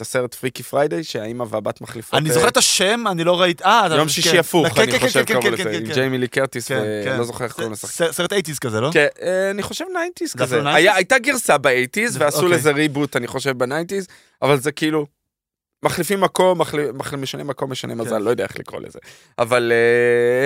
הסרט Freaky Friday, שהאימא והבת מחליפות? אני זוכר את השם, אני לא ראיתי... אה, יום. שישי הפוך, כן, אני חושב קראו לזה, עם. ג'יימי לי קרטיס. ולא זוכר איך קוראים לשחק. ס- סרט eighties כזה, לא? כן, אני חושב nineties זה כזה. אפילו 90s? היה- הייתה גרסה ב eighties, זה- ועשו אוקיי. לזה reboot, אני חושב, ב nineties, אבל זה כאילו... מחליפים מקום, מחל- מחל- משנים מקום, משנים מזל, כן. לא יודע איך לקרוא לזה. אבל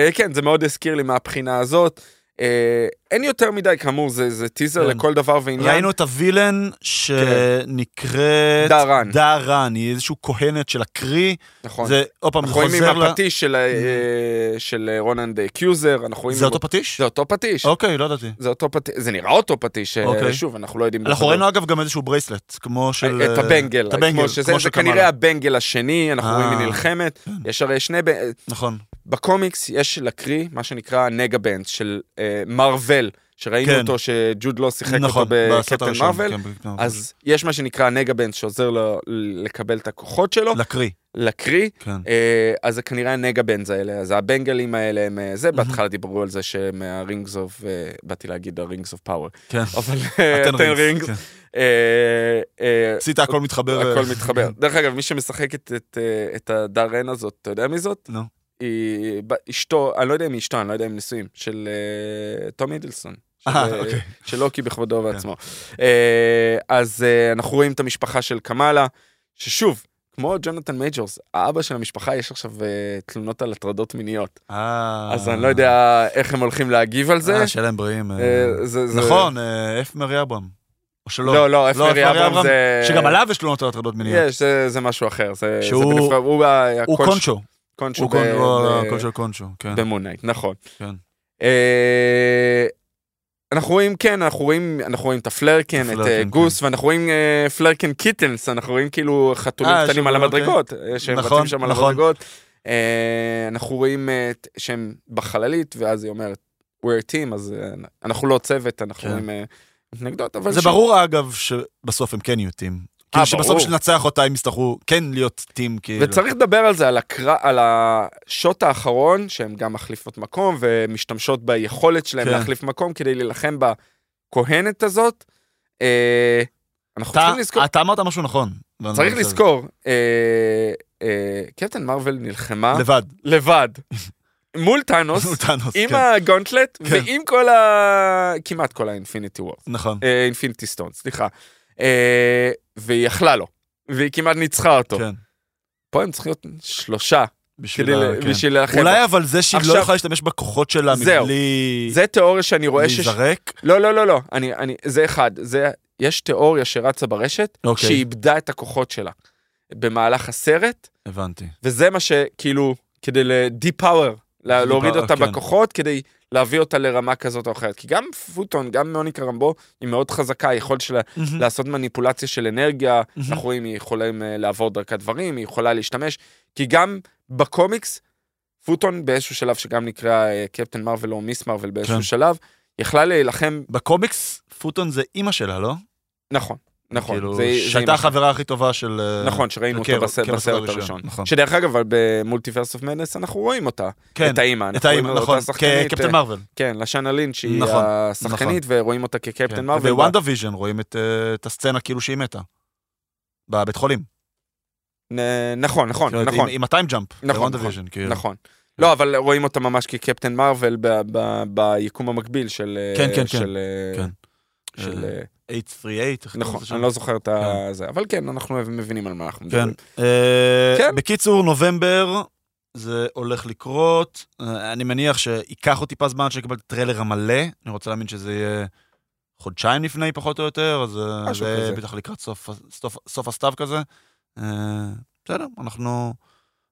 אה, כן, זה מאוד הזכיר לי מהבחינה הזאת. אה, אין יותר מדי, כאמור, זה זה טיזר כן. לכל דבר ועניין. ראינו את ה villain שנקראת... דארן. דארן, היא איזשהו כהנת של הקרי. נכון. זה, עוד פעם, זה אנחנו רואים חוזר עם ל... הפטיש של, אה, של אה, רונן אה, accuser, אנחנו רואים... זה עם- אותו פטיש? זה אותו פטיש. אוקיי, לא ידעתי. זה אותו פטיש, זה נראה אותו פטיש, אה, אוקיי. שוב, אנחנו לא יודעים. אנחנו. ראינו אגב גם איזשהו bracelet, כמו של... את ה bangle, את ה bangle, כמו שזה, כמו זה כנראה. ה bangle השני, אנחנו. רואים היא נלחמת, יש הרי שני, נכון. בקומיקס יש לקריא מה שנקרא Nega Band של אה, מארוול, שראינו כן. אותו שג'וד לאו שיחק נכון, אותו בקפטן מרוויל, כן. אז יש מה שנקרא Nega Band שעוזר לו לקבל את הכוחות שלו, לקרי, לקריא, כן. אה, אז זה כנראה ה Nega Bands האלה, אז ה bangle ים האלה הם אה, זה. בהתחלה דיברו על זה שהם ה Rings of, באתי להגיד ה Rings of Power, כן. אבל Ten, Ten Rings, כן. אה, אה, עשית הכל מתחבר. אה, הכל מתחבר. דרך אגב, מי שמשחקת את, אה, את הדארן הזאת, אתה יודע מי זאת? נו. היא אשתו, אני לא יודע אם היא אשתו, אני לא יודע אם נשואים, של טום הידלסטון. של, אה, אה, אוקיי. של לוקי בכבודו ובעצמו. אה, אז אנחנו רואים את המשפחה של קמאלה, ששוב, כמו ג'ונתן מייג'ורס, האבא של המשפחה, יש עכשיו תלונות על הטרדות מיניות. אז אני לא יודע איך הם הולכים להגיב על זה. אה, שיהיה להם בריאים. זה- זה- נכון, אף מורי אברהם. או שלא. לא, לא, אף מורי, אף מורי אברהם זה... שגם עליו יש תלונות על הטרדות מיניות. יש, זה- זה משהו אחר. זה- זה שהוא- בנפרד, הוא קונשו. קונשו הוא הקול של קונשו, כן. ב Moon Knight, נכון. כן. אה, אנחנו רואים, כן, אנחנו רואים, אנחנו רואים את ה flerken, את אה, כן. גוס, ואנחנו רואים אה, flerken kittens, אנחנו רואים כאילו חתולים קטנים על. המדרגות, שהם נכון, רצים שם על נכון. המדרגות. אנחנו רואים שהם בחללית, ואז היא אומרת, we're a team, אז אנחנו לא צוות, אנחנו כן. רואים מתנגדות, אבל... זה ברור אגב שבסוף הם כן יהיו טים. כאילו שבסוף ברור. כשנצח אותה הם יצטרכו כן להיות טים כאילו. וצריך לדבר על זה, על, הקר... על השוט האחרון, שהן גם מחליפות מקום ומשתמשות ביכולת שלהן כן. להחליף מקום כדי להילחם בכהנת הזאת. אה, אנחנו אתה- צריכים לזכור, אתה אמרת משהו נכון. צריך לזכור, אה, אה, קפטן מרוויל נלחמה לבד. לבד, מול טאנוס, עם כן. ה gauntlet כן. ועם כל ה... כמעט כל ה Infinity War. נכון. Infinity Stone, סליחה. אה, והיא יכלה לו, והיא כמעט ניצחה אותו. כן. פה הם צריכים להיות שלושה בשביל כדי ה- ל- כן. להילחם. אולי אבל זה שהיא לא עכשיו- יכולה להשתמש בכוחות שלה זהו. מבלי זה תיאוריה שאני רואה ש... להיזרק. לא, לא, לא, לא, אני, אני, זה אחד, זה, יש תיאוריה שרצה ברשת, אוקיי. שהיא איבדה את הכוחות שלה במהלך הסרט, הבנתי. וזה מה שכאילו, כדי ל-depower, לה- להוריד אותה כן. בכוחות, כדי להביא אותה לרמה כזאת או אחרת. כי גם פוטון, גם מוניקה רמבו, היא מאוד חזקה, היכולת שלה לעשות מניפולציה של אנרגיה, אנחנו רואים, היא יכולה אה, לעבור דרכה דברים, היא יכולה להשתמש, כי גם בקומיקס, פוטון באיזשהו שלב שגם נקרא אה, קפטן מרוויל או מיס מרוויל באיזשהו כן. שלב, יכלה להילחם, בקומיקס פוטון זה אימא שלה, לא? נכון, נכון, כאילו, זה- שהייתה. החברה הכי טובה של... אה, נכון, שראינו כן, אותה בס- כן, בסרט הראשון, הראשון. נכון. שדרך אגב, אבל ב Multiverse of Madness אנחנו רואים אותה, כן, את האימא. את האימא, נכון, כקפטן אה, מרוויל. כן, לשאנה לינץ' שהיא נכון, השחקנית, ורואים אותה כקפטן כן. מרוויל. בוונדה ויז'ן רואים את אה, את הסצנה כאילו שהיא מתה. בבית חולים. נ- נכון, נכון, אומרת, נכון. עם- ה time jump. נכון, נכון, כאילו. נכון. לא, אבל רואים אותה ממש כקפטן מרוויל ביקום המקביל של... כן, כן, כן. של, אה, כן. של... אה, אה, 838, איך קוראים נכון? אני לא זוכר את זה, אבל כן, אנחנו מבינים על מה אנחנו כן. מדברים. אה, כן. בקיצור, נובמבר, זה הולך לקרות. אה, אני מניח שייקח עוד טיפה זמן שנקבל את הטריילר המלא. אני רוצה להאמין שזה יהיה חודשיים לפני, פחות או יותר, אז אה, זה. בטח לקראת סוף, הסתיו כזה. אה, בסדר,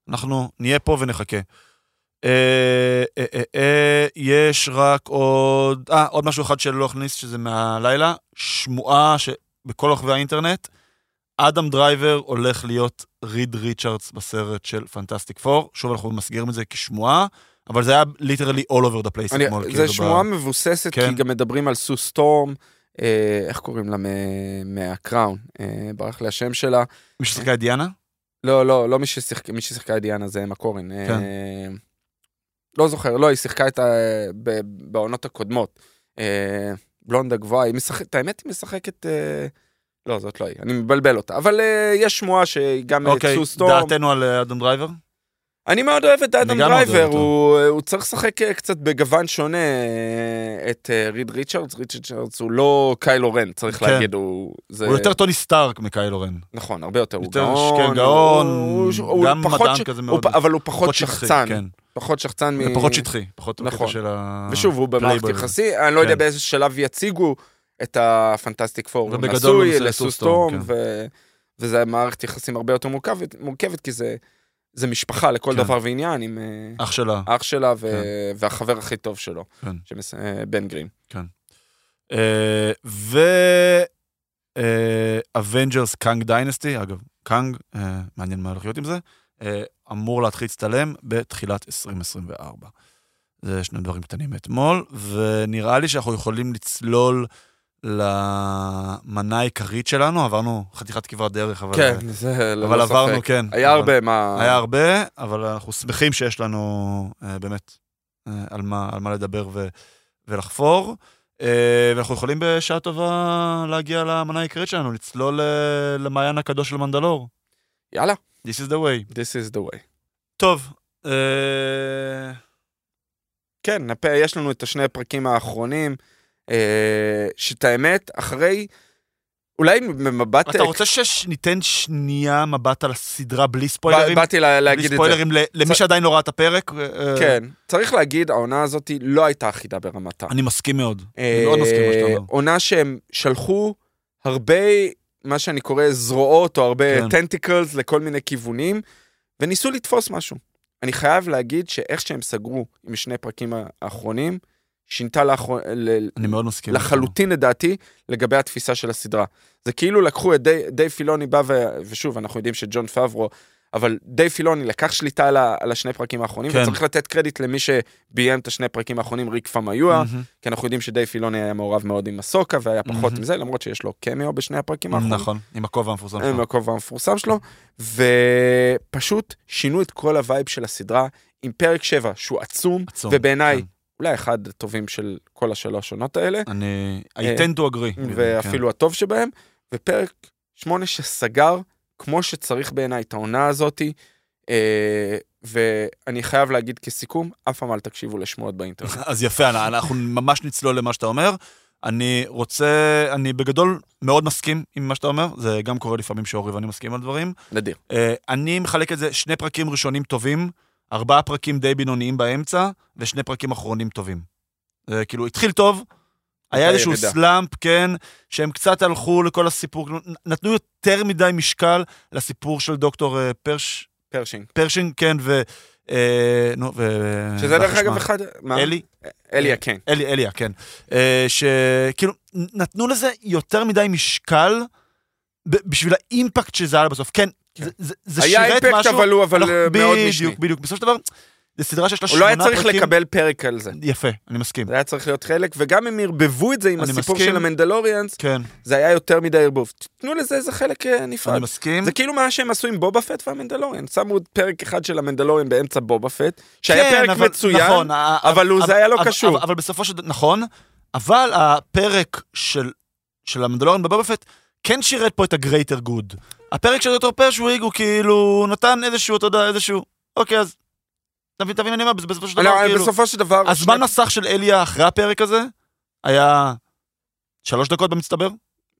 אנחנו נהיה פה ונחכה. אה, אה, אה, אה, יש רק עוד, אה, עוד משהו אחד שלא הכניס, שזה מהלילה, שמועה שבכל רחבי האינטרנט, אדם דרייבר הולך להיות ריד ריצ'רדס בסרט של Fantastic Four. שוב, אנחנו מסגירים את זה כשמועה, אבל זה היה literally all over the place אני- אתמול. זה כאילו, שמועה ב- מבוססת, כן. כי גם מדברים על סו סטורם, אה, איך קוראים לה מהקראון? אה, ברח לי השם שלה. מי ששיחקה את דיאנה? לא, לא, לא מי ששיחקה, מי ששיחקה את דיאנה זה מקורן. אה, כן. לא זוכר, לא, היא שיחקה את ה... בעונות הקודמות. אה, בלונדה גבוהה, היא משחקת, האמת היא משחקת... אה, לא, זאת לא היא, אני מבלבל אותה. אבל אה, יש שמועה שגם אה, אוקיי, סו סטורם... דעתנו על אה, אדם דרייבר? אני מאוד אוהב את אדם גם דרייבר, אוהב אותו. הוא, הוא צריך לשחק אה, קצת בגוון שונה אה, את אה, ריד ריצ'רדס, ריצ'רדס הוא לא קיילו רן, צריך כן. להגיד, הוא... זה... הוא יותר טוני סטארק מקיילו רן. נכון, הרבה יותר, הוא יותר, גאון. כן, גאון, הוא- הוא גם פחות מדען ש- כזה הוא מאוד. פ- אבל הוא פחות שחצן, כן. פחות שחצן מ... פחות שטחי, פחות נכון. של ה... ושוב, הוא במערכת. יחסי, אני לא יודע כן. באיזה שלב יציגו את הפנטסטיק פור. הוא ובגדול נשוי לסוסטורם, לסוסטורם, ו... וזה מערכת יחסים הרבה יותר מורכבת, מורכבת כי זה, זה משפחה לכל כן. דבר ועניין עם אה, אח שלה. אח שלה ו... כן. והחבר הכי טוב שלו, כן. שמס... אה, בן גרים. אה, ו... אבנג'רס קאנג דיינסטי, אגב, קאנג, אה, מעניין מה הולך להיות עם זה, אמור להתחיל להצטלם בתחילת 2024. זה שני דברים קטנים מאתמול, ונראה לי שאנחנו יכולים לצלול למנה העיקרית שלנו, עברנו חתיכת כברת דרך, אבל, כן, זה ללא אבל ספק. עברנו, כן. היה אבל- הרבה מה... היה הרבה, אבל אנחנו שמחים שיש לנו אה, באמת אה, על, מה, על מה לדבר ו, ולחפור. אה, ואנחנו יכולים בשעה טובה להגיע למנה העיקרית שלנו, לצלול אה, למעיין הקדוש של מנדלור. יאללה, This is the way. this is the way. טוב, אה, כן, הפ- יש לנו את השני הפרקים האחרונים, אה, שאת האמת, אחרי, אולי במבט... אתה רוצה שניתן שנייה מבט על הסדרה בלי ספוילרים? באתי לה- להגיד בלי את זה. ספוילרים ל- למי שעדיין לא ראה את הפרק? אה, כן, צריך להגיד, העונה הזאת לא הייתה אחידה ברמתה. אני מסכים מאוד. אני מאוד מסכים עם מה שאתה אה, אומר. עונה שהם שלחו הרבה, מה שאני קורא זרועות, או הרבה כן. tentacles לכל מיני כיוונים, וניסו לתפוס משהו. אני חייב להגיד שאיך שהם סגרו עם שני פרקים האחרונים, שינתה לאחר... ל- אני מאוד מסכים. לחלוטין לדעתי לגבי התפיסה של הסדרה. זה כאילו לקחו את די, דייב פילוני בא ו... ושוב אנחנו יודעים שג'ון פאברו אבל דייב פילוני לקח שליטה על, ה... על השני פרקים האחרונים כן. וצריך לתת קרדיט למי שביים את השני פרקים האחרונים ריק פמויווה מהמם. כי אנחנו יודעים שדייב פילוני היה מעורב מאוד עם אסוקה והיה פחות מהמם. עם זה למרות שיש לו קמיו בשני הפרקים האחרונים. נכון, עם הכובע המפורסם עם שלו. הכובע המפורסם שלו, ופשוט שינו את כל ה vibe של הסדרה עם פרק 7 שהוא עצום, עצום, ובעיניי כן. אולי אחד הטובים של כל השלוש עונות האלה. אני... I אה, tend to agree. כן. ואפילו הטוב שבהם, ופרק שמונה שסגר כמו שצריך בעיניי את העונה הזאתי, אה, ואני חייב להגיד כסיכום, אף פעם אל תקשיבו לשמועות באינטרנט. אז יפה, אנ- אנחנו ממש נצלול למה שאתה אומר. אני רוצה, אני בגדול מאוד מסכים עם מה שאתה אומר, זה גם קורה לפעמים שאורי ואני מסכים על דברים. נדיר. אה, אני מחלק את זה, שני פרקים ראשונים טובים, ארבעה פרקים די בינוניים באמצע, ושני פרקים אחרונים טובים. זה כאילו, התחיל טוב, היה איזשהו. slump, כן, שהם קצת הלכו לכל הסיפור, נתנו יותר מדי משקל לסיפור של דוקטור אה, פרש, פרשינג. פרשינג, כן, ו... אה, נו, ו... שזה דרך אגב? אחד... מה? אלי? אליה, כן. אלי, אליה, כן. אה, שכאילו, נתנו לזה יותר מדי משקל בשביל ה impact שזה היה בסוף. כן, כן. זה- זה זה היה שירת impact, משהו. אבל הוא אבל אנחנו- מאוד משני. בדיוק, בדיוק. בסופו של דבר, זו סדרה שיש לה הוא לא שמונה היה פרקים. צריך לקבל פרק על זה. יפה, אני מסכים. זה היה צריך להיות חלק, וגם אם ערבבו את זה עם הסיפור מסכים. של המנדלוריאנס, כן, זה היה יותר מדי ערבוב. תנו לזה איזה חלק אה, נפרד. אני מסכים. זה כאילו מה שהם עשו עם בובה פט והמנדלוריאן. שמו פרק אחד של המנדלוריאן באמצע בובה פט, שהיה כן, פרק אבל- מצוין, נכון, אבל הוא- זה היה לא אבל- קשור. אבל- אבל בסופו של דבר, נכון, אבל הפרק של של המנדלוריאן בבובה פט כן שירת פה את ה greater good. הפרק של דוקטור פרשינג הוא כאילו נתן איזשהו, אתה יודע, איזשהו, אוקיי, אז תבין, תבין, אני אומר, בסופו של דבר, לא, כאילו, בסופו של דבר... הזמן מסך של אליה אחרי הפרק הזה היה שלוש דקות במצטבר,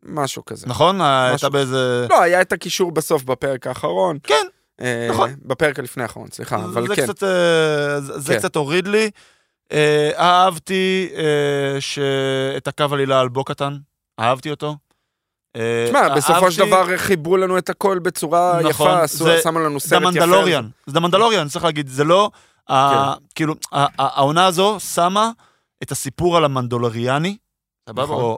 משהו כזה. נכון? הייתה באיזה... לא, היה את הקישור בסוף בפרק האחרון. כן, אה, נכון. בפרק הלפני האחרון, סליחה, אבל זה כן. אה, זה זה כן. קצת הוריד לי. אה, אהבתי אה, שאת הקו עלילה על בו קטן, אהבתי אותו. אה, תשמע, בסופו של דבר חיברו לנו את הכל בצורה נכון, יפה, זה- שמו לנו זה סרט יפה. המנדלוריאן, זה המנדלוריאן, צריך להגיד, זה לא. כאילו, ה- ה- העונה הזו שמה את הסיפור על המנדולריאני.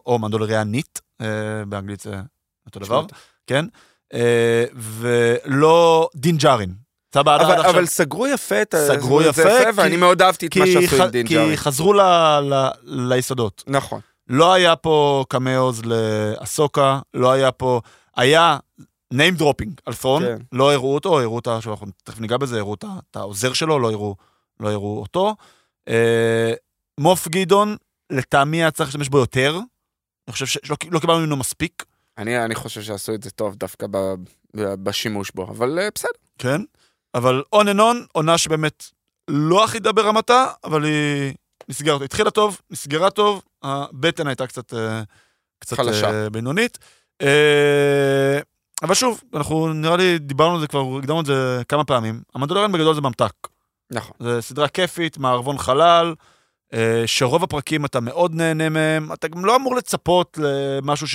או- מנדולריאנית, אה, באנגלית זה אותו דבר. כן? אה, ולא דין ג'ארין. סבבה, עד עכשיו. אבל סגרו יפה את ה- סגרו יפה, כי- ואני מאוד אהבתי את מה כי שעשו עם דין כי ג'ארי. חזרו ליסודות. נכון. לא היה פה cameos לאסוקה, לא היה פה... היה name dropping על ת'רון, כן. לא הראו אותו, הראו את ה... אנחנו תכף ניגע בזה, הראו את העוזר שלו, לא הראו, לא הראו אותו. אה, מוף גדעון, לטעמי היה צריך להשתמש בו יותר. אני חושב שלא לא קיבלנו ממנו מספיק, אני, אני חושב שעשו את זה טוב דווקא ב, ב, בשימוש בו, אבל אה, בסדר. כן? אבל on and on, עונה שבאמת לא אחידה ברמתה, אבל היא נסגרת. התחילה טוב, נסגרה טוב, הבטן הייתה קצת, אה, קצת חלשה. אה, בינונית. אה, אבל שוב, אנחנו נראה לי דיברנו על זה כבר, הקדמנו את זה כמה פעמים. המנדלוריאן בגדול זה ממתק. נכון. זו סדרה כיפית, מערבון חלל, אה, שרוב הפרקים אתה מאוד נהנה מהם, אתה גם לא אמור לצפות למשהו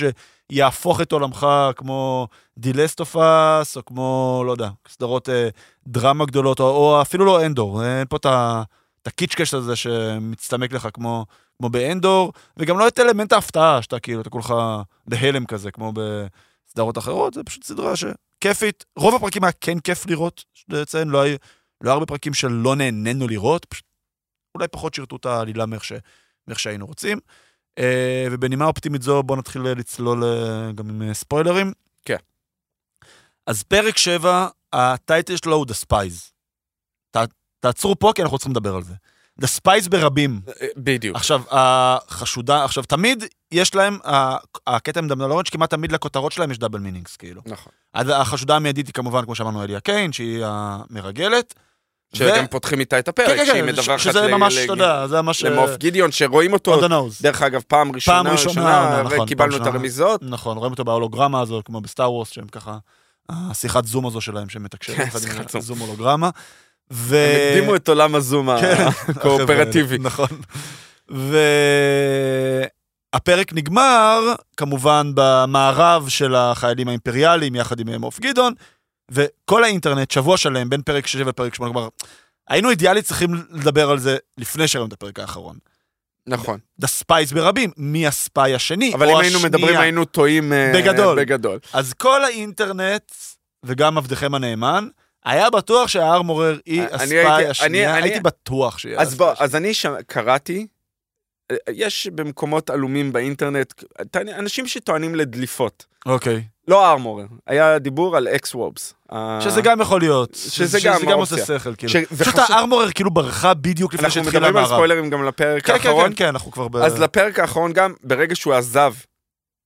שיהפוך את עולמך כמו דה לאסט אוף אס, או כמו, לא יודע, סדרות אה, דרמה גדולות, או, או אפילו לא אנדור, אין פה את ה- את הקיצ'קש הזה שמצטמק לך כמו, כמו באנדור, וגם לא את אלמנט ההפתעה, שאתה כאילו, אתה כולך בהלם כזה, כמו בסדרות אחרות, זה פשוט סדרה שכיפית. רוב הפרקים היה כן כיף לראות, לציין, לא היה... לא הרבה פרקים שלא נהנינו לראות, פשוט אולי פחות שירתו את העלילה מאיך, ש... מאיך שהיינו רוצים. אה, ובנימה אופטימית זו, בואו נתחיל לצלול אה, גם עם אה, ספוילרים. כן. אז פרק 7, ה title שלו הוא The Spies. ת, תעצרו פה, כי אנחנו צריכים לדבר על זה. The Spies ברבים. אה, בדיוק. עכשיו, החשודה, עכשיו, תמיד יש להם, הקטע עם דמנלורן, שכמעט תמיד לכותרות שלהם יש double meanings, כאילו. נכון. החשודה המיידית היא כמובן, כמו שאמרנו, אליה קיין, שהיא המרגלת, שגם פותחים איתה את הפרק, כן, כן, שהיא כן, מדווחת שזה ל- ממש, אתה יודע, זה ממש... למוף גדעון, שרואים אותו. דרך אגב, פעם ראשונה, ראשונה, נכון, וקיבלנו פעם את. הרמיזות. נכון, רואים אותו בהולוגרמה הזו, כמו בסטאר וורס, שהם ככה, השיחת זום הזו שלהם, שהם מתקשרים כן, שיחת. זום הולוגרמה. ו... הם הקדימו את עולם הזום כן, הקואופרטיבי. נכון. והפרק נגמר, כמובן, במערב של החיילים האימפריאליים, יחד עם מוף גדעון, וכל האינטרנט, שבוע שלם, בין פרק 6 ופרק 8, כלומר, היינו אידיאלית צריכים לדבר על זה לפני שראינו את הפרק האחרון. נכון. The Spies ברבים, מי ה spy השני, אבל או אם היינו השנייה. מדברים, היינו טועים אה, בגדול. בגדול. אז כל האינטרנט, וגם עבדכם הנאמן, היה בטוח שהארמורר היא ה spy השנייה, אני- הייתי בטוח שהיא אז בוא, אז אני שם- קראתי, יש במקומות עלומים באינטרנט, אנשים שטוענים לדליפות. אוקיי. לא ארמורר, היה דיבור על אקס וובס. שזה גם יכול להיות. שזה שזה גם עושה. שכל, כאילו. פשוט הארמורר כאילו ברחה בדיוק לפני אנחנו שהתחיל מדברים על המערב. ספוילרים גם לפרק כן, כן, האחרון. כן, כן, אנחנו כבר ב... אז לפרק האחרון גם, ברגע שהוא עזב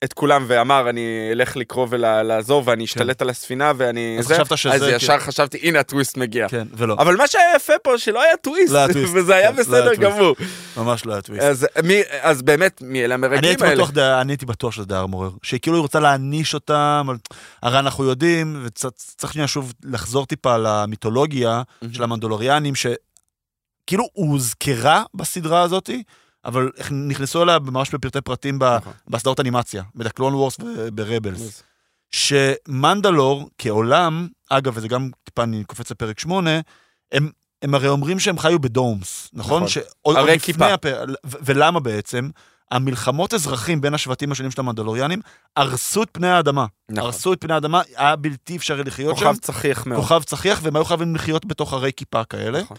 את כולם ואמר, אני אלך לקרוא לעזור ואני אשתלט על הספינה ואני... כן. אז זה", חשבת שזה אז כאילו- ישר חשבתי, הנה הטוויסט מגיע. כן, ולא. אבל מה שהיה יפה פה, שלא היה טוויסט, לא טוויסט. וזה היה כן, לא בסדר טוויסט. גמור. ממש לא היה טוויסט. אז מי- אז באמת, מי אלה המרגלים האלה? בטוח, דה- אני הייתי בטוח שזה דה ארמורר. שכאילו היא רוצה להעניש אותם, אבל- הרי אנחנו יודעים, וצריך שנייה שוב לחזור טיפה למיתולוגיה של המנדולוריאנים, שכאילו הוזכרה בסדרה הזאתי, אבל נכנסו אליה ממש בפרטי פרטים נכון. בסדרות אנימציה, בדקלון וורס וברבלס. שמנדלור כעולם, אגב, וזה גם טיפה אני קופץ לפרק 8, הם, הם הרי אומרים שהם חיו בדומס, נכון? נכון. שעוד הרי כיפה. ו- ולמה בעצם? המלחמות אזרחים בין השבטים השונים של המנדלוריאנים הרסו את פני האדמה. נכון. הרסו את פני האדמה, היה בלתי אפשרי לחיות שם. כוכב צחיח מאוד. כוכב צחיח, והם היו חייבים לחיות בתוך ערי כיפה כאלה. נכון.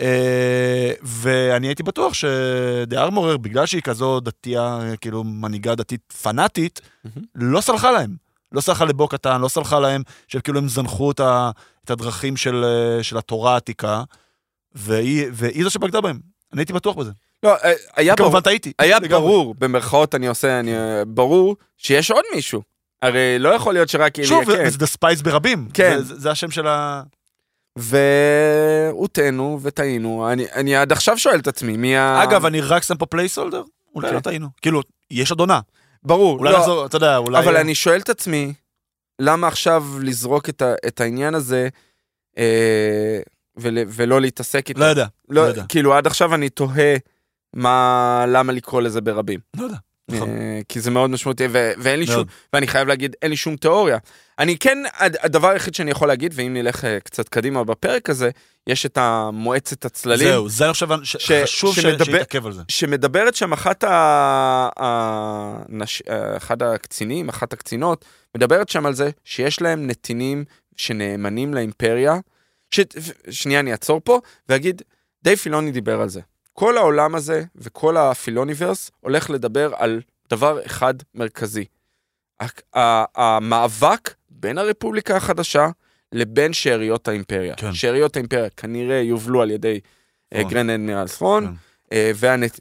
אה, ואני הייתי בטוח שדה ארמורר, בגלל שהיא כזו דתייה, כאילו מנהיגה דתית פנאטית. לא סלחה להם. לא סלחה לבו קטן, לא סלחה להם, שכאילו הם זנחו את, ה, את הדרכים של, אה, של התורה העתיקה, והיא, והיא זו שבגדה בהם. אני הייתי בטוח בזה. לא, אה, היה ברור, כמובן טעיתי. היה לגמרי. ברור, במרכאות אני עושה, אני, ברור שיש עוד מישהו. הרי לא יכול להיות שרק שוב, כן. וזה the Spies ברבים. כן. זה, זה, זה השם של ה... והוטענו וטעינו, אני, אני עד עכשיו שואל את עצמי, מי ה... אגב, אני רק שם פה placeholder, אולי. לא טעינו. כאילו, יש עוד עונה. ברור, אולי לא, נחזור, אתה יודע, אולי... אבל אני שואל את עצמי, למה עכשיו לזרוק את, ה, את העניין הזה אה, ול, ולא להתעסק איתו? לא יודע, לא לא, יודע. כאילו עד עכשיו אני תוהה מה, למה לקרוא לזה ברבים. לא יודע. נכון. אה, כי זה מאוד משמעותי, ו- ואין לי שום. ואני חייב להגיד, אין לי שום תיאוריה. אני כן, הד- הדבר היחיד שאני יכול להגיד, ואם נלך אה, קצת קדימה בפרק הזה, יש את המועצת הצללים, זהו, זה חושב ש- חשוב שיתעכב על זה. שמדברת שם אחת ה... הנש... אחד הקצינים, אחת הקצינות, מדברת שם על זה שיש להם נתינים שנאמנים לאימפריה. ש... שנייה, אני אעצור פה ואגיד, דייב פילוני דיבר על זה. כל העולם הזה וכל ה Filoniverse הולך לדבר על דבר אחד מרכזי. המאבק בין הרפובליקה החדשה לבין שאריות האימפריה. כן. שאריות האימפריה כנראה יובלו על ידי אה, נכון. Grand Admiral ת'רון, כן. אה,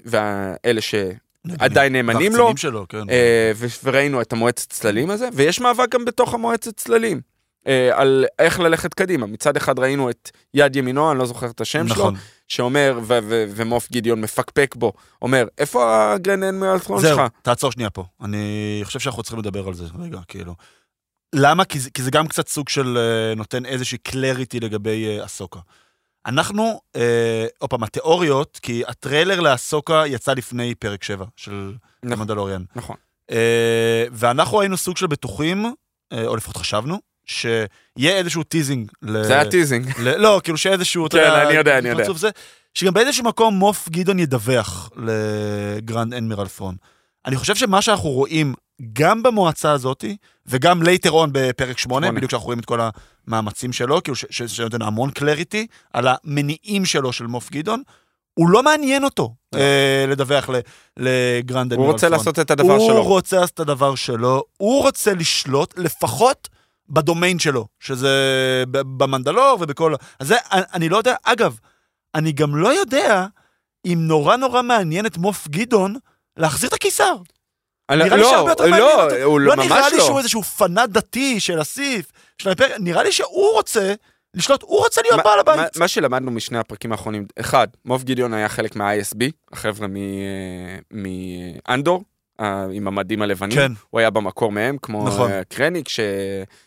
והאלה שעדיין נאמנים לו, שלו, כן. אה, וראינו את המועצת צללים הזה, ויש מאבק גם בתוך המועצת צללים. על איך ללכת קדימה. מצד אחד ראינו את יד ימינו, אני לא זוכר את השם שלו, נכון. שאומר, ומוף גידיון מפקפק בו, אומר, איפה הגרנד אדמירל ת'רון זהו, שלך? תעצור שנייה פה. אני חושב שאנחנו צריכים לדבר על זה רגע, כאילו. למה? כי זה, כי זה גם קצת סוג של אה, נותן איזושהי קלריטי לגבי אה, אסוקה. אנחנו, אה, עוד פעם, התיאוריות, כי הטריילר לאסוקה יצא לפני פרק 7 של נכון, המנדלוריאן. נכון. ואנחנו היינו סוג של בטוחים, או לפחות חשבנו, שיהיה איזשהו teasing. ל- זה היה teasing. ל- לא, כאילו שאיזשהו, אתה כן, אני יודע, אני יודע. זה, שגם באיזשהו מקום מוף גדעון ידווח ל Grand Admiral ת'רון. אני חושב שמה שאנחנו רואים גם במועצה הזאתי, וגם later on בפרק 8, שמונה. בדיוק כשאנחנו רואים את כל המאמצים שלו, כאילו ש- ש- שנותן המון clarity על המניעים שלו של מוף גדעון, הוא לא מעניין אותו אה, לדווח לגרנד הוא אנמירל רוצה פרון. לעשות את הדבר הוא שלו. רוצה לעשות את הדבר שלו, הוא רוצה לשלוט לפחות בדומיין שלו, שזה במנדלור ובכל... אז זה, אני, לא יודע, אגב, אני גם לא יודע אם נורא נורא מעניין את מוף גדעון להחזיר את הקיסר. אני- נראה לי לא, שהרבה יותר מעניין לא, אותו. הוא לא ממש נראה לי לא. שהוא איזשהו פנאט דתי של הסיף, של האימפריה, נראה לי שהוא רוצה לשלוט, הוא רוצה להיות מה- בעל מה- הבית. מה שלמדנו משני הפרקים האחרונים, אחד, מוב גידיון היה חלק מה-ISB, החבר'ה מאנדור, אה, עם המדים הלבנים. כן, הוא היה במקור מהם, כמו נכון. אה, קרניק ש...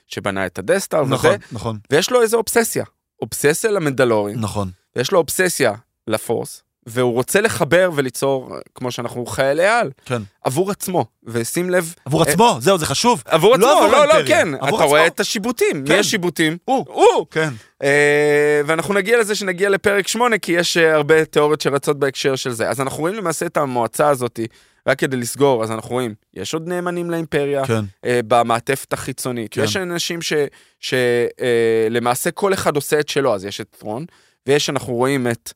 שבנה את הדסטאר נכון, וזה, נכון, ויש לו איזו אובססיה. אובססיה למנדלורים, נכון. ויש לו אובססיה לפורס, והוא רוצה לחבר וליצור, אה, כמו שאנחנו חיילי על, כן. עבור עצמו, ושים לב, עבור עצמו, זהו, זה חשוב. עבור לא עצמו, עבור לא, לא, האימפריה, כן, אתה עצמו. רואה את השיבוטים, מי כן. השיבוטים? הוא, הוא! כן. אה, ואנחנו נגיע לזה שנגיע לפרק 8, כי יש אה, הרבה תיאוריות שרצות בהקשר של זה. אז אנחנו רואים למעשה את המועצה הזאת, רק כדי לסגור, אז אנחנו רואים, יש עוד נאמנים לאימפריה, כן, אה, במעטפת החיצונית. כן. יש אנשים שלמעשה כל אחד עושה את שלו, אז יש את ת'רון, ויש, אנחנו רואים את,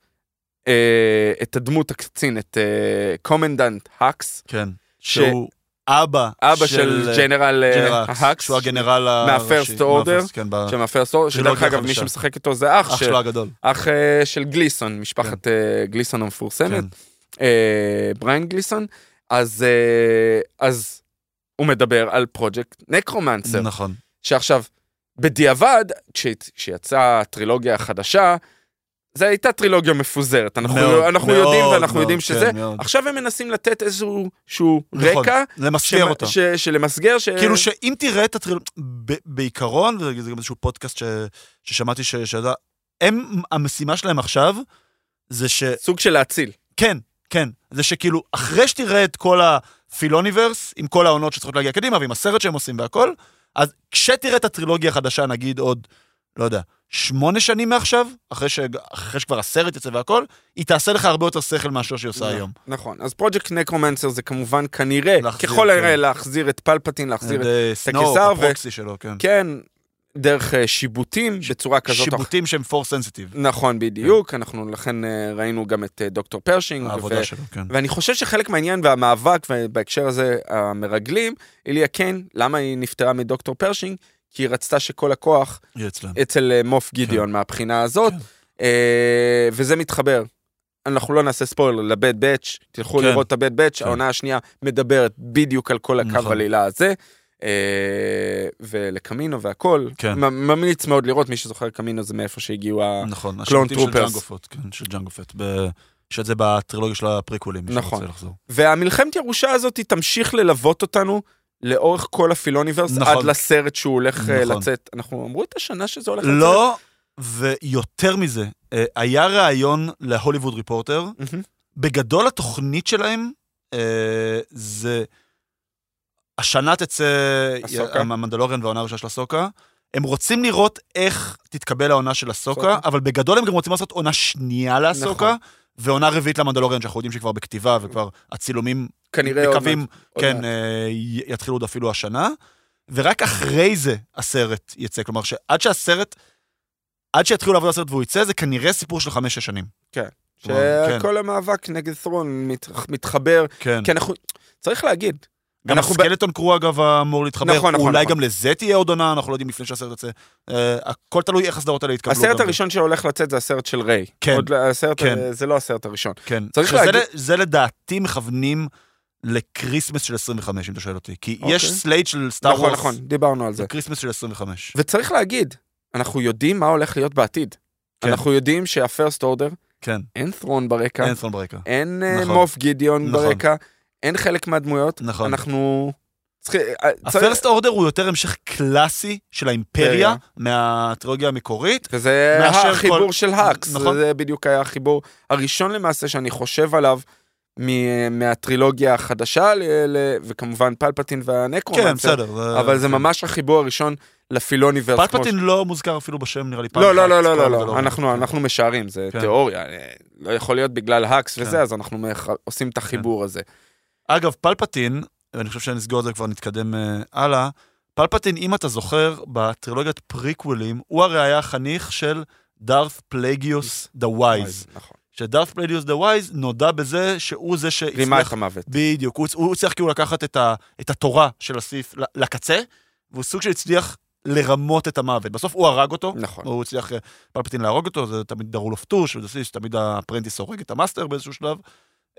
אה, את הדמות הקצין, את אה, Commandant האקס, כן. ש- שהוא אבא אבא של General אה, General האקס, שהוא הגנרל הראשי. Order. מה-First, כן, ב- שמה First Order, שדרך אגב מי. שמשחק איתו זה אח, אח של- שלו הגדול. אח אה, של גליסון, משפחת אה, גליסון המפורסמת. כן. אה, בריין גליסון, אז, אה, אז הוא מדבר על פרויקט נקרומנסר, נכון. שעכשיו, בדיעבד, כש- כשיצאה הטרילוגיה החדשה, זו הייתה טרילוגיה מפוזרת, אנחנו, מאוד, אנחנו מאוד, יודעים ואנחנו מאוד, יודעים כן, שזה, מאוד. עכשיו הם מנסים לתת איזשהו שהוא נכון, רקע, למסגר שמ- אותה. ש, שלמסגר, ש... כאילו שאם תראה את הטריל... ב- בעיקרון, וזה גם איזשהו פודקאסט ש... ששמעתי ש... שאתה... הם, המשימה שלהם עכשיו, זה ש... סוג של להציל. כן, כן. זה שכאילו, אחרי שתראה את כל הפילוניברס, עם כל העונות שצריכות להגיע קדימה, ועם הסרט שהם עושים והכל, אז כשתראה את הטרילוגיה החדשה, נגיד עוד, לא יודע, שמונה שנים מעכשיו, אחרי, ש... אחרי שכבר הסרט יצא והכל, היא תעשה לך הרבה יותר שכל מאשר שהיא עושה היום. נכון, אז פרויקט נקרומנסר זה כמובן כנראה, להחזיר, ככל הנראה כן. להחזיר את פלפטין, להחזיר את... ו- ה proxy שלו, כן. כן, דרך אה, שיבוטים בצורה כזאת. שיבוטים שהם Force sensitive. נכון, בדיוק, אנחנו לכן אה, ראינו גם את אה, דוקטור פרשינג. העבודה ו- שלו, כן. ואני חושב שחלק מהעניין והמאבק, ובהקשר הזה המרגלים, איליה קיין, למה היא נפטרה מדוקטור פרשינג? כי היא רצתה שכל הכוח. אצל אה, מוף גידיון מהבחינה הזאת, כן. אה, וזה מתחבר. אנחנו לא נעשה ספוילר ל Bad Batch, תלכו כן. לראות את ה Bad Batch, כן. העונה השנייה מדברת בדיוק על כל הקו נכון. עלילה הזה. אה, ולקמינו והכל, כן. ממליץ מאוד לראות, מי שזוכר קמינו זה מאיפה שהגיעו. נכון, Clone השירותים של Troopers. ג'אנגו פט, כן, של ג'אנגו פט. ב- יש את זה בטרילוגיה של הפריקוולים, מי נכון. שרוצה לחזור. והמלחמת ירושה הזאת תמשיך ללוות אותנו לאורך כל ה Filoniverse, נכון. עד לסרט שהוא הולך אה, נכון. לצאת. אנחנו אמרו את השנה שזה הולך לצאת? לא, ויותר מזה, אה, היה ראיון להוליווד ריפורטר, מהמם. בגדול התוכנית שלהם אה, זה השנה תצא. המנדלוריאן והעונה הראשונה של הסוקה. הם רוצים לראות איך תתקבל העונה של הסוקה, סוקה. אבל בגדול הם גם רוצים לעשות עונה שנייה להסוקה, נכון. ועונה רביעית למנדלוריאן, שאנחנו יודעים שכבר בכתיבה, וכבר הצילומים כנראה עוד מקווים. עוד כן, מעט. אה, יתחילו עוד אפילו השנה, ורק אחרי זה הסרט יצא. כלומר, שעד שהסרט, עד שיתחילו לעבוד הסרט והוא יצא, זה כנראה סיפור של חמש-שש שנים. כלומר, כן. שכל המאבק נגד ת'רון מת- מתחבר, כן. כי אנחנו, צריך להגיד, גם אנחנו ב- הסקלטון קרו אגב אמור להתחבר, נכון, נכון, אולי נכון. גם לזה תהיה עוד עונה, אנחנו לא יודעים לפני שהסרט יוצא. אה, הכל תלוי איך הסדרות האלה יתקבלו. הסרט. הראשון שהולך לצאת זה הסרט של ריי. כן, עוד לא- הסרט, כן. אה, זה לא הסרט הראשון. כן. צריך להגיד- ל- זה לדעתי מכוונים ל Christmas של 25, אם אתה שואל אותי. כי יש אוקיי. slate של סטאר נכון, וורס, נכון, דיברנו על זה. זה Christmas של 25. וצריך להגיד, אנחנו יודעים מה הולך להיות בעתיד. כן. אנחנו יודעים שה First Order, כן, אין ת'רון ברקע, אין ת'רון ברקע. אין אה, נכון. מוף גידיון נכון. ברקע, אין חלק מהדמויות, נכון. אנחנו... ה First Order הוא יותר המשך קלאסי של האימפריה אימפריה. מהטרילוגיה המקורית. וזה החיבור של האקס, נכון. זה בדיוק היה החיבור הראשון למעשה שאני חושב עליו מהטרילוגיה החדשה, וכמובן פלפטין והנקרומנסר, כן, בסדר. אבל זה כן. ממש החיבור הראשון לפילוניברס. פלפטין לא מוזכר אפילו בשם, נראה לי פעם לא, לא, לא, לא, לא, זה לא, אנחנו, אנחנו משערים, זה כן. תיאוריה, אה, לא יכול להיות בגלל האקס כן. וזה, אז אנחנו עושים את החיבור הזה. אגב, פלפטין, ואני חושב שנסגור את זה כבר נתקדם אה, הלאה, פלפטין, אם אתה זוכר, בטרילוגיית פריקוולים, הוא הרי היה חניך של דארת פלגיוס the Wise. נכון. שדארת פלגיוס the Wise נודע בזה שהוא זה רימה את שהצליח... המוות. בדיוק, הוא, הוא הצליח כאילו לקחת את, ה, את התורה של הסית' ל- לקצה, והוא סוג של הצליח לרמות את המוות. בסוף הוא הרג אותו, נכון. הוא הצליח אה, פלפטין להרוג אותו, זה תמיד the Rule of Two ש, וזה תמיד ה apprentice הורג את ה master באיזשהו שלב.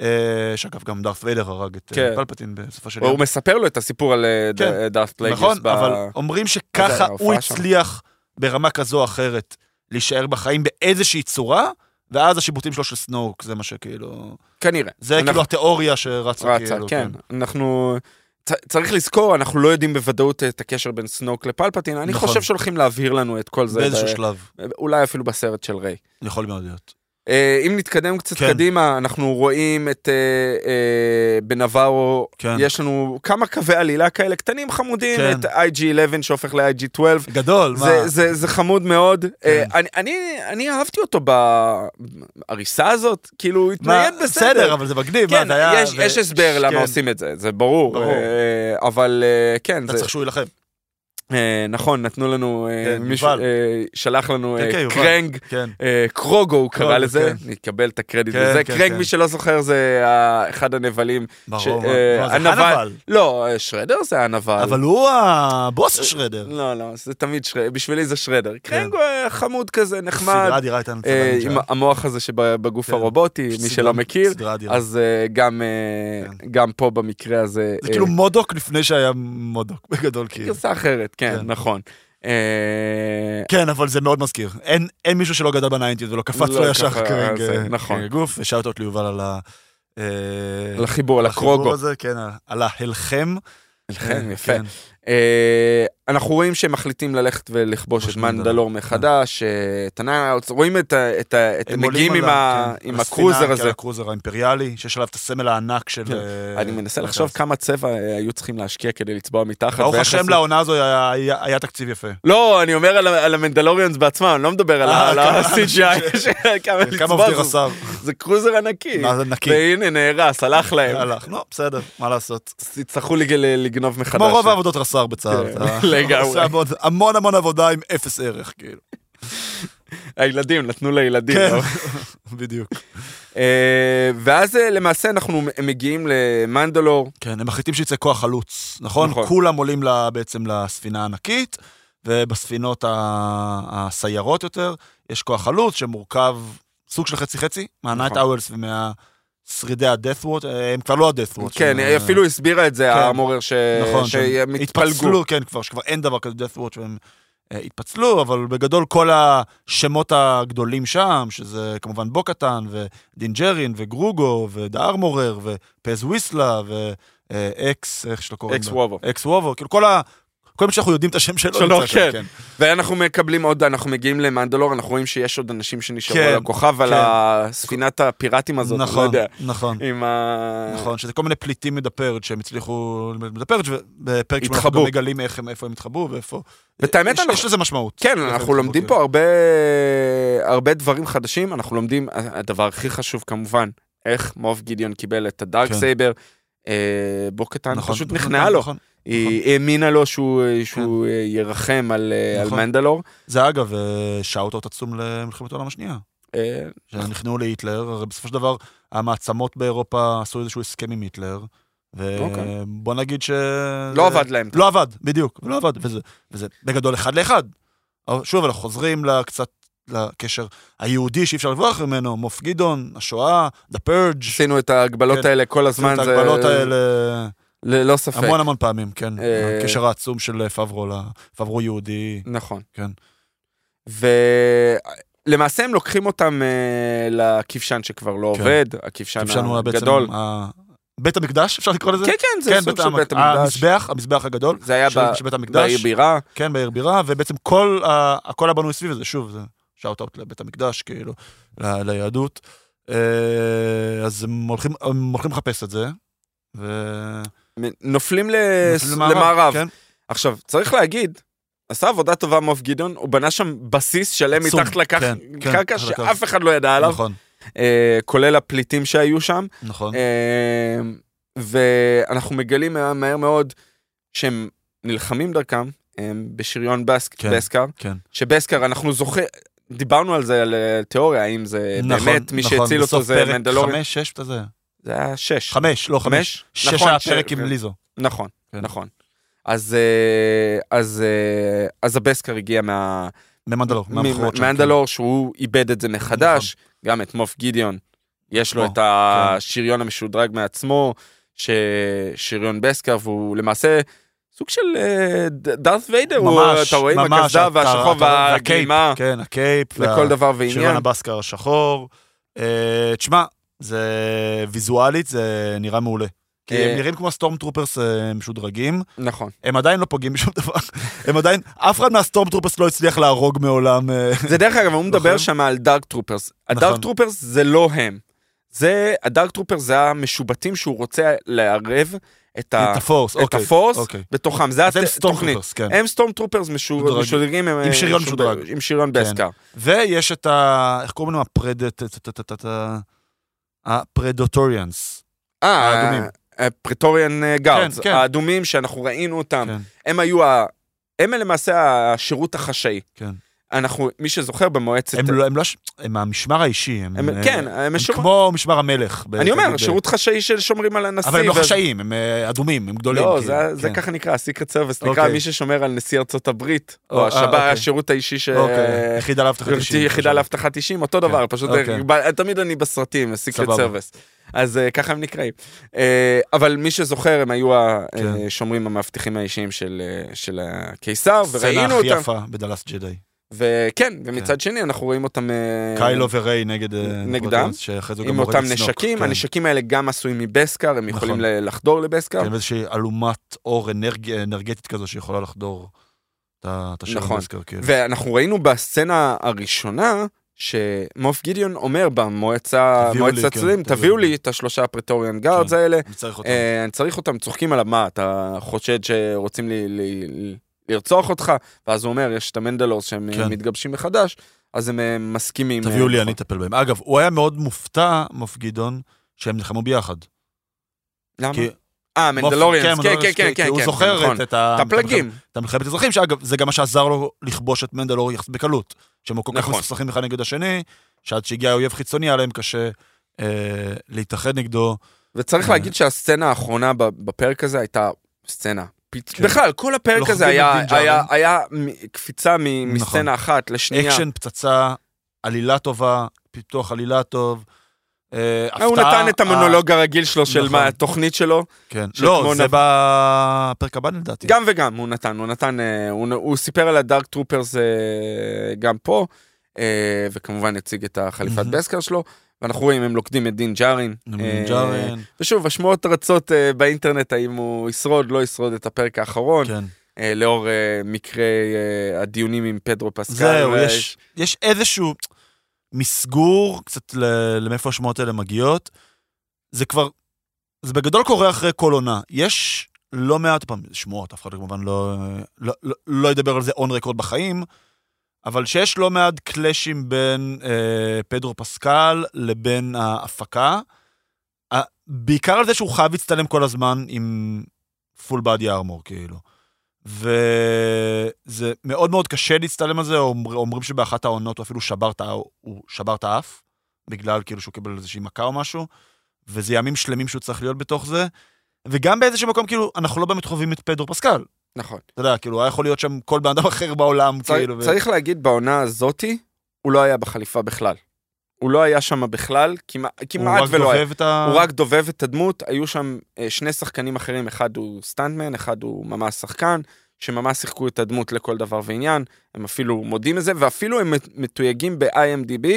אה, שאגב, גם דארת ויידר הרג את אה, כן. פלפטין בסופו של הוא יום. מספר לו את הסיפור על אה, כן. דארת פלגיוס. נכון, ב- אבל אומרים שככה הוא שם. הצליח ברמה כזו או אחרת להישאר בחיים באיזושהי צורה, ואז השיבוטים שלו של סנוק, זה מה שכאילו... כנראה. זה אנחנו- כאילו התיאוריה שרצה רצה, כאילו. כן. אנחנו... צ- צריך לזכור, אנחנו לא יודעים בוודאות את הקשר בין סנוק לפלפטין, אני נכון. חושב שהולכים להבהיר לנו את כל זה. באיזשהו ב- שלב, אולי אפילו בסרט של ריי. יכול מאוד להיות. אה, אם נתקדם קצת כן. קדימה, אנחנו רואים את אה, אה, בנברו, כן. יש לנו כמה קווי עלילה כאלה קטנים חמודים, כן. את IG-11 שהופך ל-IG-12. גדול, מה? זה, זה, זה חמוד מאוד. אה, כן. אני, אני, אני אהבתי אותו בגרסה הזאת, כאילו, הוא? התנייד בסדר. בסדר, אבל זה מגניב. כן, מה, זה היה- יש, ו- יש הסבר למה כן. עושים את זה, זה ברור. ברור. אה, אבל אה, כן, אתה זה, צריך שהוא יילחם. אה, נכון, נתנו לנו, אה, כן, מישהו. אה, שלח לנו כן, אה, כן. קרנג, כן. אה, קרוגו הוא קרא לזה. נקבל את הקרדיט לזה. קרנג. מי שלא זוכר, זה אחד הנבלים. ברור. אה, זה הנבל. לא, אה, שרדר זה הנבל. אבל הוא הבוס של שרדר. לא, לא, זה תמיד שרדר, בשבילי זה שרדר. קרנג הוא אה, חמוד כזה, נחמד. סדרה אדירה הייתה אה. עם המוח הזה שבגוף. הרובוטי, מי שלא מכיר. אז אה, גם, אה, פה במקרה הזה, זה אה, כאילו מודוק לפני שהיה מודוק, בגדול כאילו. גרסה אחרת, כן, כן. נכון. אה, כן, אבל זה מאוד מזכיר. אין, אין מישהו שלא גדל ב nineties ולא קפץ לא לו ישר זה, אה, נכון. קרנג גוף, ו shoutout ליובל על ה... אה, לחיבור, על החיבור הקרוגו. הזה, כן, על ההלחם. כן, אה, יפה. כן. אה, אנחנו רואים שהם מחליטים ללכת ולכבוש את מנדלור. מחדש, אה, את הנאוץ, רואים את ה... הם מגיעים עם כן, ה cruiser הספינה, הזה. כן, ה cruiser האימפריאלי, שיש עליו את הסמל הענק של... כן. אה, אני מנסה נתג"ז. לחשוב כמה צבע היו צריכים להשקיע כדי לצבוע מתחת. ברוך השם לעונה הזו היה- תקציב יפה. לא, אני אומר על ה- על ה Mandalorians בעצמם, אני לא מדבר על ה-CGI, כמה לצבוע עובדי זה. רס"ר. זה cruiser ענקי. נקי. והנה נהרס, הלך להם. הלך, נו, בסדר, מה לעשות. יצטרכו לג- לגנוב מחדש. כמו רוב העבודות רס"ר בצה"ל. כן, לגמרי. עושה המון- המון עבודה עם אפס ערך, כאילו. הילדים, נתנו לילדים. כן, לא? בדיוק. אה, ואז אה, למעשה אנחנו מגיעים למנדלור. כן, הם מחליטים שיצא כוח חלוץ, נכון? נכון. כולם עולים בעצם לספינה הענקית, ובספינות הסיירות יותר, יש כוח חלוץ שמורכב סוג של חצי-חצי, מהנייט נכון. אאוולס ומהשרידי ה-death watch, אה, הם כבר לא ה-death watch. כן, היא אפילו הסבירה את זה, כן. האמורר, ש- נכון, שהם התפלגו. כן, כבר, שכבר אין דבר כזה death watch והם אה, התפצלו, אבל בגדול כל השמות הגדולים שם, שזה כמובן בו קטאן ודין ג'ארין וגרוגו ו the Armorer ופז ויזלה ואקס, איך שלא קוראים אקס לו? וובו. אקס וובו, כאילו כל ה... כל מי שאנחנו יודעים את השם שלו, שלו, שם, כן. ואנחנו מקבלים עוד, אנחנו מגיעים למנדלור, אנחנו רואים שיש עוד אנשים שנשארו כן, על הכוכב, על כן. הספינת הפיראטים הזאת, לא נכון, יודע. נכון. ה... נכון, שזה כל מיני פליטים מדפרג' שהם הצליחו מדפרג' ובפרק שבו אנחנו מגלים איך הם, איפה הם התחבאו ואיפה... ואת האמת, יש, אנחנו- יש לזה משמעות. כן, אנחנו לומדים כן. פה הרבה, הרבה דברים חדשים, אנחנו לומדים, הדבר הכי חשוב כמובן, איך מוב גידיון קיבל את הדארק כן. סייבר. אה, בו קטן נכון, פשוט נכון, נכנעה לו, נכון. היא האמינה לו שהוא, שהוא אה, ירחם על, אה, על נכון. מנדלור. זה אגב שאוטות עצום למלחמת העולם השנייה. אה, שנכנעו להיטלר, הרי בסופו של דבר המעצמות באירופה עשו איזשהו הסכם עם היטלר, אוקיי. ובוא נגיד ש... לא עבד להם. לא עבד, בדיוק, לא עבד, וזה, וזה בגדול אחד לאחד. שוב, אנחנו חוזרים לקצת לקשר היהודי שאי אפשר לברוח ממנו, מוף גדעון, השואה, The Purge, עשינו את ההגבלות כן. האלה כל הזמן, את זה ההגבלות האלה ללא ספק. המון המון פעמים, כן. אה, הקשר העצום של פברו, ל- פברו יהודי, נכון. כן. ולמעשה הם לוקחים אותם אה, לכבשן שכבר לא כן. עובד, הכבשן הגדול. בית המקדש, אפשר לקרוא לזה? כן, כן, זה כן, סוג של בית המקדש. המזבח, המזבח הגדול. זה היה של ב- בית המקדש. בעיר בירה. כן, בעיר בירה, ובעצם כל, ה- הכל היה בנוי סביב זה, שוב, זה שאוט אאוט לבית המקדש, כאילו, ל- ליהדות. אה, אז הם הולכים, הם הולכים לחפש את זה, ו... נופלים ל- נופלים למערב. כן, עכשיו, צריך להגיד, עשה עבודה טובה מוב גדעון, הוא בנה שם בסיס שלם עצום, מתחת לקרקע, כן, כן. שאף אחד לא ידע עליו, נכון, אה, כולל הפליטים שהיו שם. נכון. אה, ואנחנו מגלים מה- מהר מאוד שהם נלחמים דרכם הם בשריון בסק, כן. בסקר, כן. שבסקר אנחנו זוכר, דיברנו על זה, על אה, תיאוריה, האם זה נכון, באמת מי נכון, שהציל אותו בסוף זה פרק מנדלוריון. חמש, שש, אתה זה. זה היה שש. חמש, לא חמש. חמש? שש נכון, היה ש- פרק עם כן. ליזו. נכון, כן. נכון. אז, אה, אז, אה, אז הבסקר הגיע מה... ממנדלור, מהמכורות שם, כן. מנדלור, שהוא איבד את זה מחדש, גם את מוף גידיון, יש לו נכון, את השריון המשודרג מעצמו, ששריון בסקר, והוא למעשה סוג של אה, דארת ויידר, אתה רואה עם הקסדה והשחור והגלימה כן, הקייפ. וה- לכל דבר שרון ועניין. הבסקר השחור. תשמע, זה ויזואלית, זה נראה מעולה. כי אה, הם נראים כמו Stormtroopers אה, משודרגים, נכון. הם עדיין לא פוגעים בשום דבר. הם עדיין, אף אחד מה-Stormtroopers לא הצליח להרוג מעולם. אה, זה דרך אגב, הוא מדבר נכון. שם על Dark Troopers. ה-Dark. Troopers זה לא הם. זה, ה-Dark Troopers זה המשובטים שהוא רוצה לערב את ה- את ה-Force, את אוקיי. ה-Force אוקיי. בתוכם, זה אז הם Storm התוכנית. כן. הם Stormtroopers משו- משודרגים. עם אה, שריון משוד- משודרג. עם שריון כן. Beskar. ויש את ה... איך קוראים להם? הפרדט... הפרדוטוריאנס. האדומים. Praetorian Guards, כן. האדומים שאנחנו ראינו אותם, כן, הם היו, ה- הם למעשה השירות החשאי. כן. אנחנו, מי שזוכר במועצת, הם לא, הם לא, הם מהמשמר האישי. הם, הם- אה, כן, הם הם משמר- כמו משמר המלך. ב- אני אומר, תגיד, שירות חשאי של שומרים על הנשיא. אבל הם לא חשאיים, הם אה, אדומים, הם גדולים. לא, כאילו, זה- זה כן. ככה נקרא, ה-Secret Service, נקרא אוקיי. מי ששומר על נשיא ארצות הברית, או, או אה, השב"כ, אוקיי. השירות האישי ש... אוקיי, יחידה לאבטחת גברתי אישים. יחידה לאבטחת אישים, אותו דבר, פשוט אוקיי. ב- תמיד אני בסרטים, Secret. Service. אז ככה הם נקראים. אבל מי שזוכר, הם היו כן. השומרים המאבטחים האישיים של של הקיסר, סצנה וראינו הכי אותם. יפה בדלס ג'די. וכן, ומצד שני אנחנו רואים אותם... אה, קיילו וריי נגד... אה, נגדם. עם אותם נשקים, כן. הנשקים האלה גם עשויים מבסקר, הם יכולים נכון. לחדור לבסקר. כן, ואיזושהי אלומת אור אנרג- אנרגטית כזו שיכולה לחדור את ה- את השרון נכון. בסקר. כאילו. ואנחנו ראינו בסצנה הראשונה, שמוף גידיאון אומר במועצה, מועצת כן, הצדדים, תביאו לי." את השלושה Praetorian Guards כן. האלה, אני צריך אותם. אה, צוחקים עליו, מה, אתה חושד שרוצים לי- לרצוח אותך? ואז הוא אומר, יש את ה-Mandalores שהם כן. מתגבשים מחדש, אז הם אה, מסכימים. תביאו אה, לי, נכון. אני אטפל בהם. אגב, הוא היה מאוד מופתע, מוף גדעון, שהם נלחמו ביחד. למה? כי- אה, מוף- Mandalorians, כן, כן, כן, כי- כן, כי הוא כן, זוכר נכון. את- את ה- את הפלגים. את המלחמת אזרחים, שאגב, זה גם מה שעזר לו לכבוש את מנדלור בקלות. שהם כל כך נכון. מסוכסכים אחד נגד השני, שעד שהגיע האויב חיצוני היה להם קשה אה, להתאחד נגדו. וצריך. להגיד שהסצנה האחרונה בפרק הזה הייתה סצנה. פיצ- כן. בכלל, כל הפרק לוחמים הזה היה- היה-. היה מ- קפיצה מ- נכון. מסצנה אחת לשנייה. אקשן, פצצה, עלילה טובה, פיתוח עלילה טוב. אה, אה, הוא הפתעה, נתן את המונולוג הרגיל שלו של נכון. מה התוכנית שלו. כן. של לא, כמו זה נב- בפרק הבא לדעתי. גם וגם הוא נתן, הוא נתן, אה, הוא נ- הוא סיפר על הדארק טרופרס אה, גם פה, אה, וכמובן הציג את החליפת. בסקר שלו, ואנחנו רואים הם לוקדים את דין ג'ארין. אה, ג'ארן, ושוב, השמועות רצות אה, באינטרנט האם הוא ישרוד, לא ישרוד את הפרק האחרון, כן. אה, לאור מקרי הדיונים עם פדרו פסקל. זהו, יש, יש איזשהו מסגור קצת למאיפה השמועות האלה מגיעות. זה כבר, זה בגדול קורה אחרי כל עונה. יש לא מעט, פעם, שמועות, אף אחד כמובן לא, לא, לא, לא ידבר על זה און רקורד בחיים, אבל שיש לא מעט קלאשים בין אה, פדרו פסקל לבין ההפקה. אה, בעיקר על זה שהוא חייב להצטלם כל הזמן עם פול בדי ארמור, כאילו. וזה מאוד מאוד קשה להצטלם על זה, אומר, אומרים שבאחת העונות הוא אפילו שבר את הוא שבר את האף, בגלל כאילו שהוא קיבל איזושהי מכה או משהו, וזה ימים שלמים שהוא צריך להיות בתוך זה, וגם באיזשהו מקום, כאילו, אנחנו לא באמת חווים את פדרו פסקל. נכון. אתה יודע, כאילו, היה יכול להיות שם כל בן אדם אחר בעולם, צריך- כאילו. ו- צריך להגיד, בעונה הזאתי, הוא לא היה בחליפה בכלל. הוא לא היה שם בכלל, כמעט כמעט ולא היה. את ה... הוא רק דובב את הדמות, היו שם אה, שני שחקנים אחרים, אחד הוא סטנדמן, אחד הוא ממש שחקן, שממש שיחקו את הדמות לכל דבר ועניין, הם אפילו מודים לזה, ואפילו הם מתויגים ב-IMDb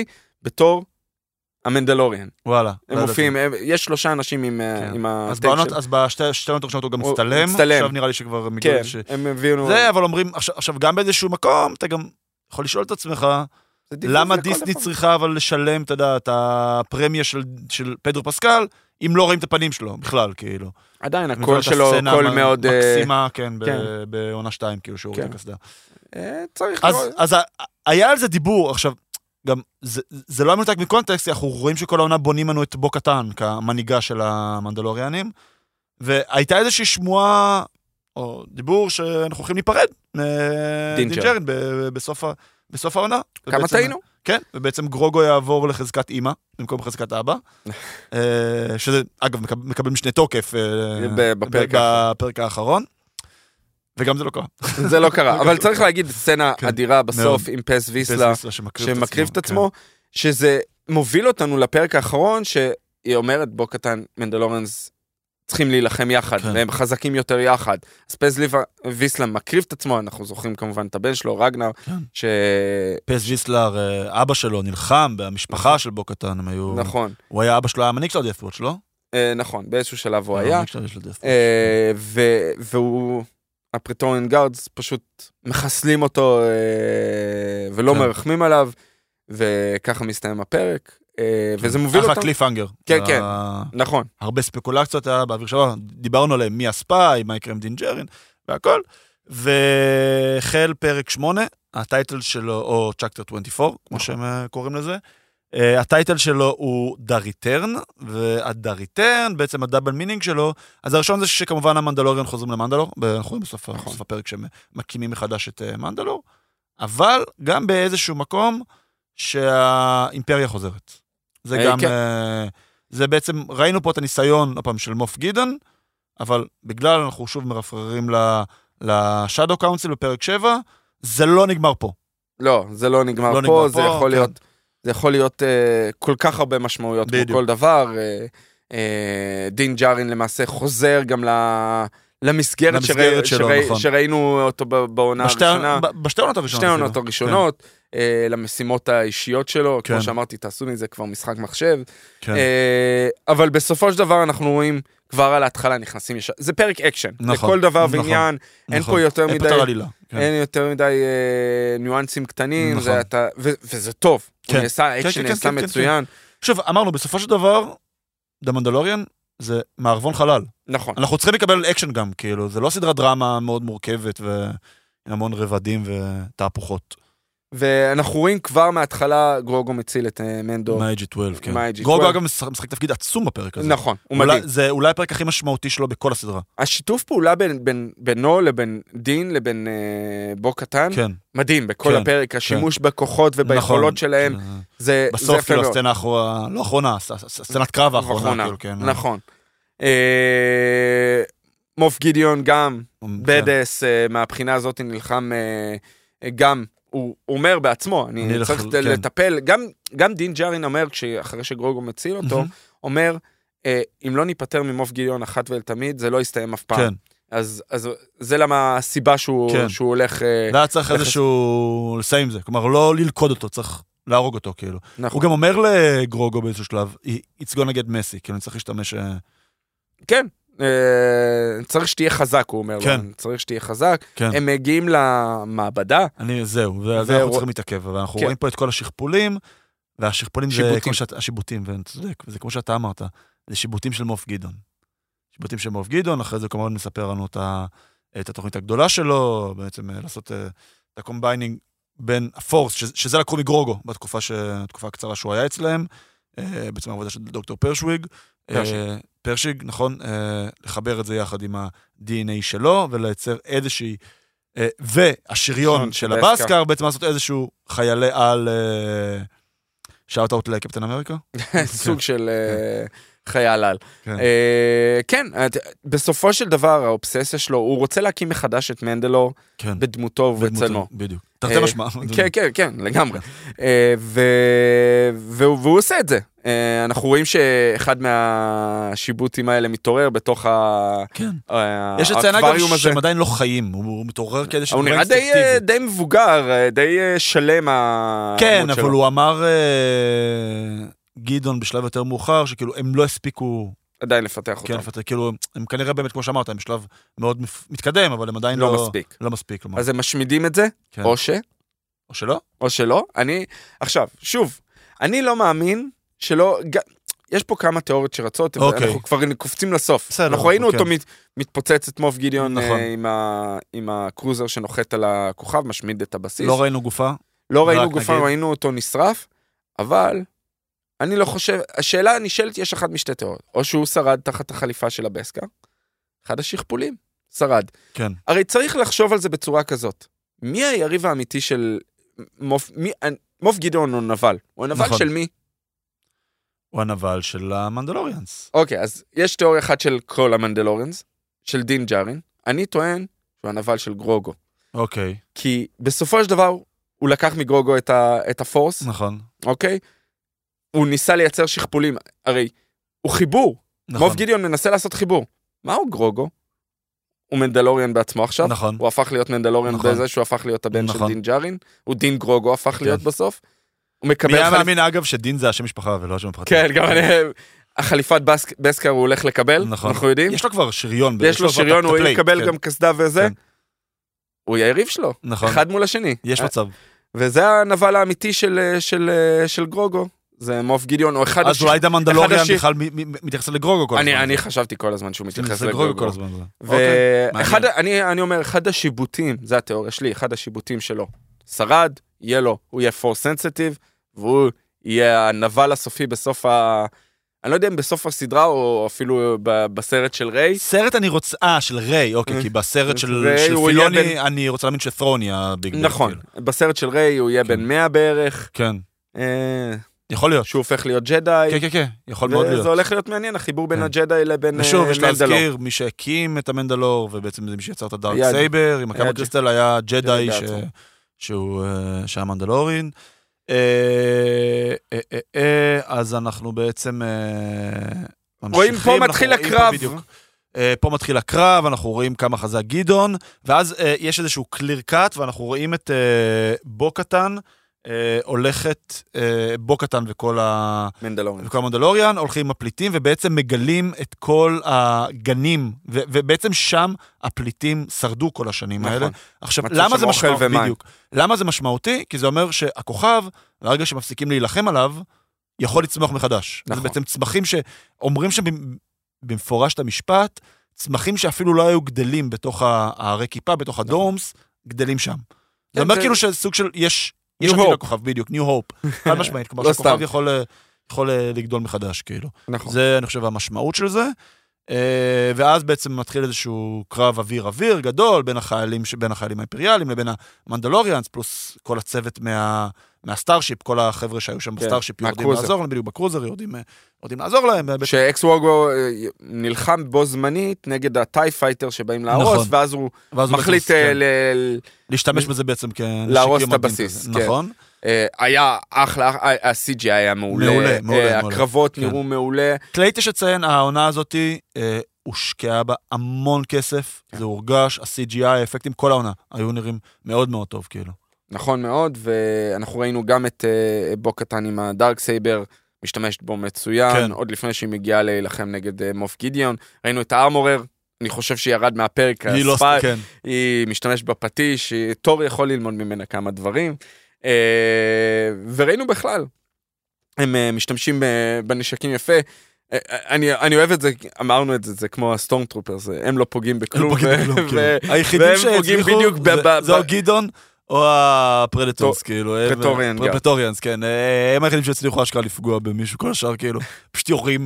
בתור המנדלוריאן. וואלה. הם לא מופיעים, הם- יש שלושה אנשים עם, אה, כן. עם אז הטייק בעונות, של... אז בשתי שתי עונות הראשונות הוא גם מצטלם, מצטלם. עכשיו נראה לי שכבר כן, מגיע ש... הם הביאו... זה, אבל אומרים, עכשיו, עכשיו גם באיזשהו מקום, אתה גם יכול לשאול את עצמך, למה דיסני. צריכה אבל לשלם, אתה יודע, את הפרמיה של, של פדרו פסקל, אם לא רואים את הפנים שלו, בכלל, כאילו. עדיין, הקול שלו קול מאוד... אה, מקסימה, כן, כן. בעונה שתיים, כאילו, שהוא רואה כן. את הקסדה. אה, צריך אז, לראות. אז היה על זה דיבור, עכשיו, גם, זה, זה לא היה מנותק מקונטקסט, אנחנו רואים שכל העונה בונים לנו את בו קטן כמנהיגה של המנדלוריאנים, והייתה איזושהי שמועה, או דיבור, שאנחנו הולכים להיפרד מדין ג'ר. מדין ג'ארין ב- בסוף בסוף העונה. כמה טעינו? כן, ובעצם גרוגו יעבור לחזקת אימא, במקום חזקת אבא. אה, שזה, אגב, מקב- מקבל משנה תוקף אה, בפרק האחרון. וגם זה לא קרה. זה לא קרה, אבל צריך להגיד, סצנה כן, אדירה בסוף. עם פס ויסלה, ויסלה שמקריב את כן. עצמו, שזה מוביל אותנו לפרק האחרון, שהיא אומרת, בו קטן, מנדלורנס צריכים להילחם יחד, כן. והם חזקים יותר יחד. אז פז ליב- ויסלם מקריב את עצמו, אנחנו זוכרים כמובן את הבן שלו, רגנר, כן. ש... פס ג'יסלר, אה, אבא שלו, נלחם במשפחה של בוקטן, הם היו... נכון, הוא היה, אבא שלו היה מנהיג של הדפוואץ', לא? אה, נכון, באיזשהו שלב הוא אה, היה. המנהיג. אה, והוא, ה-Praetorian Guards פשוט מחסלים אותו אה, ולא כן. מרחמים עליו, וככה מסתיים הפרק, אה, וזה מוביל אחלה אותם. Cliffhanger. כן, כן. נכון, הרבה ספקולציות היה באוויר שלו, דיברנו עליהם, מי ה-spy, מה יקרה עם דין ג'ארין, והכל. והחל פרק 8, ה-title שלו, או Chapter 24, כמו שהם אה, קוראים לזה. אה, ה-title שלו הוא The Return, וה-The Return, בעצם ה-double meaning שלו, אז הראשון זה שכמובן ה-Mandalorian חוזרים למנדלור, אנחנו רואים בסוף, נכון. בסוף הפרק שהם מקימים מחדש את אה, מנדלור, אבל גם באיזשהו מקום שהאימפריה חוזרת. זה אה, גם, כן. זה בעצם, ראינו פה את הניסיון, עוד פעם, של מוף גידיאון, אבל בגלל אנחנו שוב מרפררים לשאדו קאונסל בפרק 7, זה לא נגמר פה. לא, זה לא נגמר לא פה, נגמר זה פה, יכול כן. להיות, זה יכול להיות אה, כל כך הרבה משמעויות כמו בדיוק. כל דבר. אה, אה, דין ג'ארין למעשה חוזר גם ל... למסגרת, למסגרת שרא- שלו, שרא- נכון. שראינו אותו בעונה בשתי- הראשונה. בשתי עונות הראשונות. שתי אפילו. הראשונות, אה, למשימות האישיות שלו, כן. כמו שאמרתי, תעשו מזה כבר משחק מחשב. כן, כן. אה, אבל בסופו של דבר אנחנו רואים כבר על ההתחלה נכנסים ישר, זה פרק אקשן, נכון, לכל דבר נכון, ועניין, אין נכון. פה יותר אין מדי, את העלילה. כן. אין יותר מדי אה, ניואנסים קטנים, נכון. זה אתה- ו- וזה טוב, הוא כן. נעשה, כן, האקשן כן, נעשה כן, כן, מצוין, שוב, אמרנו, בסופו של דבר, The Mandalorian זה מערבון חלל. נכון, אנחנו צריכים לקבל אקשן גם, כאילו, זה לא סדרת דרמה מאוד מורכבת ועם המון רבדים ותהפוכות. ואנחנו רואים כבר מההתחלה גרוגו מציל את מנדו, מה-IG-12, כן. מה-IG-12. גרוגו אגב משחק תפקיד עצום בפרק הזה. נכון, הוא מדהים. זה אולי הפרק הכי משמעותי שלו בכל הסדרה. השיתוף פעולה בין- בין- בינו לבין דין לבין אה, בו קטן, כן. מדהים, בכל כן, הפרק, השימוש בכוחות וביכולות נכון. שלהם, כן. זה זה בסוף, יפה כאילו, מאוד. הסצנה האחרונה, לא האחרונה, הס- הס- סצנת קרב האחרונה, אחרונה, כאילו, כן. נכון. אה, מוף גידיון גם, כן. בדס, אה, מהבחינה הזאת נלחם אה, גם, הוא אומר בעצמו, אני אני צריך לח- כן. לטפל, גם- גם דין ג'ארין אומר, אחרי שגרוגו מציל אותו, מהמם. אומר, אה, אם לא ניפטר ממוף גידיון אחת ולתמיד, זה לא יסתיים אף פעם. כן. אז אז זה למה הסיבה שהוא כן. שהוא הולך... אה, והיה צריך לחס- איזשהו, לסיים עם זה. כלומר, לא ללכוד אותו, צריך להרוג אותו, כאילו. נכון. הוא גם אומר לגרוגו באיזשהו שלב, It's gonna get messy, כאילו, אני צריך להשתמש... אה, כן, צריך שתהיה חזק, הוא אומר כן. לו, צריך שתהיה חזק. כן. הם מגיעים למעבדה, אני, זהו, זה ו- אנחנו צריכים להתעכב, אבל אנחנו כן. רואים פה את כל השכפולים, והשכפולים זה. כמו שאתה, השיבוטים, ואני צודק, וזה כמו שאתה אמרת, זה שיבוטים של מוף גדעון. שיבוטים של מוף גדעון, אחרי זה כמובן מספר לנו את, ה, את התוכנית הגדולה שלו, בעצם אה, לעשות אה, את ה-combining בין ה-Force, שזה, לקחו מגרוגו בתקופה, ש, הקצרה שהוא היה אצלם, אה, בעצם העבודה של דוקטור פרשוויג. פרשינג. אה, פרשינג, נכון, אה, לחבר את זה יחד עם ה-DNA שלו ולייצר איזושהי, אה, והשריון שריון של ה-Beskar, Beskar. בעצם לעשות איזשהו חייל על, שאוט אאוט לקפטן אמריקה. סוג של אה, חייל על. כן. אה, כן, את- בסופו של דבר האובססיה שלו, הוא רוצה להקים מחדש את מנדלור כן. בדמותו ובצלמו. בדיוק. תרתי אה, משמע. כן, כן, כן, לגמרי. אה, ו- והוא והוא עושה את זה. אה, אנחנו רואים שאחד מהשיבוטים האלה מתעורר בתוך כן. ה- יש לציין אגב האקווריום הזה. שהם עדיין לא חיים, הוא הוא מתעורר כאיזשהו הוא דבר נראה די, אה. די מבוגר, אה, די שלם כן, שלו. אבל הוא אמר, גדעון בשלב יותר מאוחר, שכאילו הם לא הספיקו עדיין לפתח אותו. כן, לפתח, כאילו, הם כנראה באמת, כמו שאמרת, הם בשלב מאוד מתקדם, אבל הם עדיין לא לא... מספיק. לא מספיק, כלומר. אז הם משמידים את זה, כן. או ש... או שלא? או שלא. אני, עכשיו, שוב, אני לא מאמין שלא. יש פה כמה תיאוריות שרצות, אוקיי. אנחנו כבר קופצים לסוף. בסדר, אנחנו ראינו כן. אותו מת, מתפוצץ את מוף גידיון נכון. אה, עם, ה, עם הקרוזר שנוחת על הכוכב, משמיד את הבסיס. לא ראינו גופה. לא ראינו גופה, נגיד. ראינו אותו נשרף, אבל אני לא חושב, השאלה הנשאלת, יש אחת משתי תיאוריות. או שהוא שרד תחת החליפה של הבסקה, אחד השכפולים, שרד. כן. הרי צריך לחשוב על זה בצורה כזאת. מי היריב האמיתי של מוף, מי, מוף גדעון הוא נבל. הוא הנבל נכון. של מי? הוא הנבל של המנדלוריאנס. אוקיי, אז יש תיאוריה אחת של כל המנדלורנס, של דין ג'ארין. אני טוען שהוא הנבל של גרוגו. אוקיי, כי בסופו של דבר, הוא לקח מגרוגו את, ה, את הפורס, נכון. אוקיי? הוא ניסה לייצר שכפולים, הרי הוא חיבור. נכון. מוב גידיון מנסה לעשות חיבור. מהו גרוגו? הוא מנדלוריאן בעצמו עכשיו. נכון. הוא הפך להיות מנדלוריאן נכון. בזה שהוא הפך להיות הבן של נכון. דין ג'ארין. הוא דין גרוגו הפך להיות כן. בסוף. הוא מי מקבל היה חליפ- מאמין, אגב, שדין זה השם משפחה ולא השם הפרטי? כן, גם אני... החליפת בסק- בסקר הוא הולך לקבל, נכון. אנחנו יודעים. יש לו כבר שריון. יש לו שריון, הוא יקבל כן. גם קסדה וזה. כן. הוא היריב שלו, נכון. אחד מול השני. יש מצב. וזה הנבל האמיתי של, של, של גרוגו. זה מוף גידיון, או אחד אז אולי דה אחד מנדלוריאן השיר- בכלל מתייחס לגרוגו כל הזמן. אני, אני חשבתי כל הזמן שהוא מתייחס לגרוגו כל. הזמן. אוקיי, ואחד, מעניין. אני, אני אומר, אחד השיבוטים, זה התיאוריה שלי, אחד השיבוטים שלו, שרד, יהיה לו, הוא יהיה פור סנסיטיב, והוא יהיה הנבל הסופי בסוף ה... אני לא יודע אם בסוף הסדרה או אפילו ב- בסרט של ריי. סרט אני רוצה, אה, של ריי, אוקיי, כי בסרט של של פילוני, בן- אני רוצה להאמין שת'רון יהיה הביג בן, נכון, כאילו. בסרט של ריי הוא יהיה כן. בן 100 בערך, כן, אה, יכול להיות. שהוא הופך להיות ג'די, כן, כן, כן, יכול מאוד להיות. וזה הולך להיות מעניין, החיבור בין כן. הג'די לבין ושוב, אה, יש מנדלור. להזכיר, מי שהקים את המנדלור, ובעצם זה מי שיצר את ה-Darksaber, עם ה-kyber ג'- crystal היה ג'די ש-. שהוא אה, שהיה Mandalorian. אה, אה, אז אנחנו בעצם אה, רואים ממשיכים, פה מתחיל הקרב. פה מתחיל הקרב, אנחנו רואים כמה חזק גדעון, ואז יש איזשהו clear cut, ואנחנו רואים את בו קטן אה, הולכת, אה, בו קטן וכל ה... Mandalorian. וכל ה-Mandalorian הולכים עם הפליטים ובעצם מגלים את כל הגנים, ו- ובעצם שם הפליטים שרדו כל השנים נכון. האלה. עכשיו, למה זה משמעותי? בדיוק. למה זה משמעותי? כי זה אומר שהכוכב, ברגע שמפסיקים להילחם עליו, יכול לצמוח מחדש. נכון. זה בעצם צמחים שאומרים שם במפורש את המשפט, צמחים שאפילו לא היו גדלים בתוך הערי כיפה, בתוך הדורמס, גדלים שם. זה כן, אומר כאילו שסוג של, יש, יש עתיד. לכוכב, בדיוק, New Hope, חד משמעית, כלומר לא שהכוכב. יכול, יכול אה, לגדול מחדש, כאילו. נכון. זה, אני חושב, המשמעות של זה. אה, ואז בעצם מתחיל איזשהו קרב אוויר-אוויר גדול בין החיילים, בין החיילים האימפריאליים לבין המנדלוריאנס, פלוס כל הצוות מה, מה-starship, כל החבר'ה שהיו שם כן, ב-starship יורדים. לעזור להם, בדיוק ב-cruiser יורדים, אה, לעזור להם. בעצם- שאקס אה, נלחם בו זמנית נגד ה-TIE fighter שבאים להרוס, נכון. ואז הוא ואז הוא מחליט אה, כן, להשתמש בזה בעצם כ... להרוס את הבסיס. כן. נכון. אה, היה אחלה, ה-CGI היה מעולה, מעולה, מעולה, אה, מעולה. הקרבות כן. נראו מעולה, קולייט יש לציין, העונה הזאתי אה, הושקעה בה המון כסף, כן. זה הורגש, ה-CGI, האפקטים, כל העונה, היו נראים מאוד מאוד טוב, כאילו. נכון מאוד, ואנחנו ראינו גם את אה, בו קטן עם ה-darksaber, משתמשת בו מצוין, כן. עוד לפני שהיא מגיעה להילחם נגד אה, מוף גידיון, ראינו את ה-Armorer, אני חושב שירד מהפרק, היא לא... הספי- כן. היא משתמשת בפטיש, היא- תור יכול ללמוד ממנה כמה דברים. אה, וראינו בכלל, הם אה, משתמשים אה, בנשקים יפה. אני, אני אוהב את זה, אמרנו את זה, זה כמו ה-stormtroopers, הם לא פוגעים לא בכלום. היחידים שהצליחו, זה- זה או גידיון או הפרטוריאנס, כאילו. פרטוריאן גם. פרטוריאנס, כן. אה, הם היחידים שהצליחו אשכרה לפגוע במישהו, כל השאר כאילו, פשוט יורים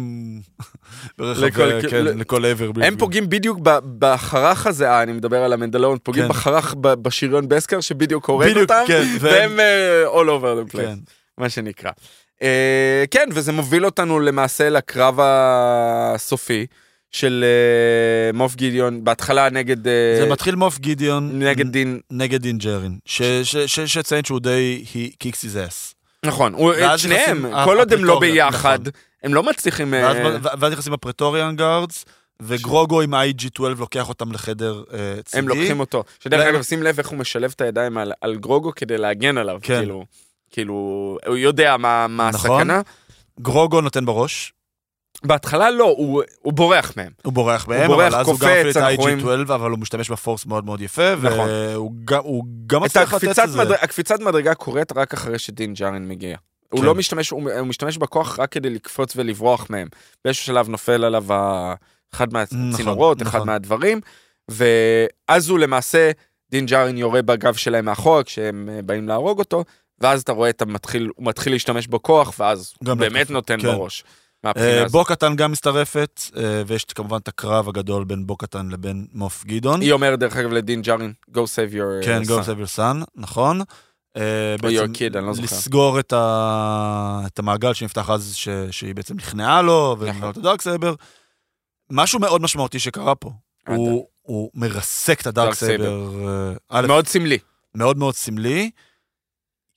לכל- כן, לכל עבר. הם. פוגעים בדיוק בחרך הזה, אה, אני מדבר על המנדלוריאן, פוגעים כן. בחרך בשריון בסקר שבדיוק הורג אותם, כן, והם- אה, all over the place. כן. מה שנקרא. כן, וזה מוביל אותנו למעשה לקרב הסופי של אה, מוף גידיון, בהתחלה נגד... אה, זה מתחיל מוף גידיון נגד דין, נגד דין ג'רין, שציין שהוא די, he kicks his ass. נכון, הוא- את שניהם, כל עוד הם לא ביחד, נכון. הם לא מצליחים... ואז, אה, נכנסים ה-Praetorian guards, וגרוגו עם ה-IG-12 לוקח אותם לחדר צידי. הם לוקחים אותו. שדרך אגב, שים לב איך הוא משלב את הידיים על, על גרוגו כדי להגן עליו, כן. כאילו, כאילו, הוא יודע מה, מה נכון. הסכנה. גרוגו נותן בראש, בהתחלה לא, הוא, הוא בורח מהם. הוא בורח בהם, בורח, אבל אז הוא גם מפעיל את אנחנו רואים- ה-IG-12, אבל הוא משתמש בפורס מאוד מאוד יפה, נכון. והוא גם- הוא גם מצליח לתת את זה. הקפיצת מדרגה קורית רק אחרי שדין ג'ארן מגיע. הוא כן. לא משתמש, הוא, הוא משתמש בכוח רק כדי לקפוץ ולברוח מהם. באיזשהו שלב נופל עליו ה- אחד מהצינורות, אחד נכון. מהדברים, ואז הוא למעשה, דין ג'ארין יורה בגב שלהם מאחורה כשהם אה, באים להרוג אותו, ואז אתה רואה את המתחיל, הוא מתחיל להשתמש בכוח, ואז הוא באמת נותן כן. בראש. אה. בו קטן גם מצטרפת, אה, ויש כמובן את הקרב הגדול בין בו קטן לבין מוף גדעון. היא אומרת דרך אגב לדין ג'ארין, go save your כן, uh, Go son. Save Your Son, נכון. אה, בעצם kid, אני לא זוכר. לסגור את, ה... את המעגל שנפתח אז, ש... שהיא בעצם נכנעה לו, נכון. ונכנעה את הדארק סייבר. משהו מאוד משמעותי שקרה פה, אה, הוא, הוא מרסק את ה-dark. saber, אה, מאוד סמלי. מאוד מאוד סמלי.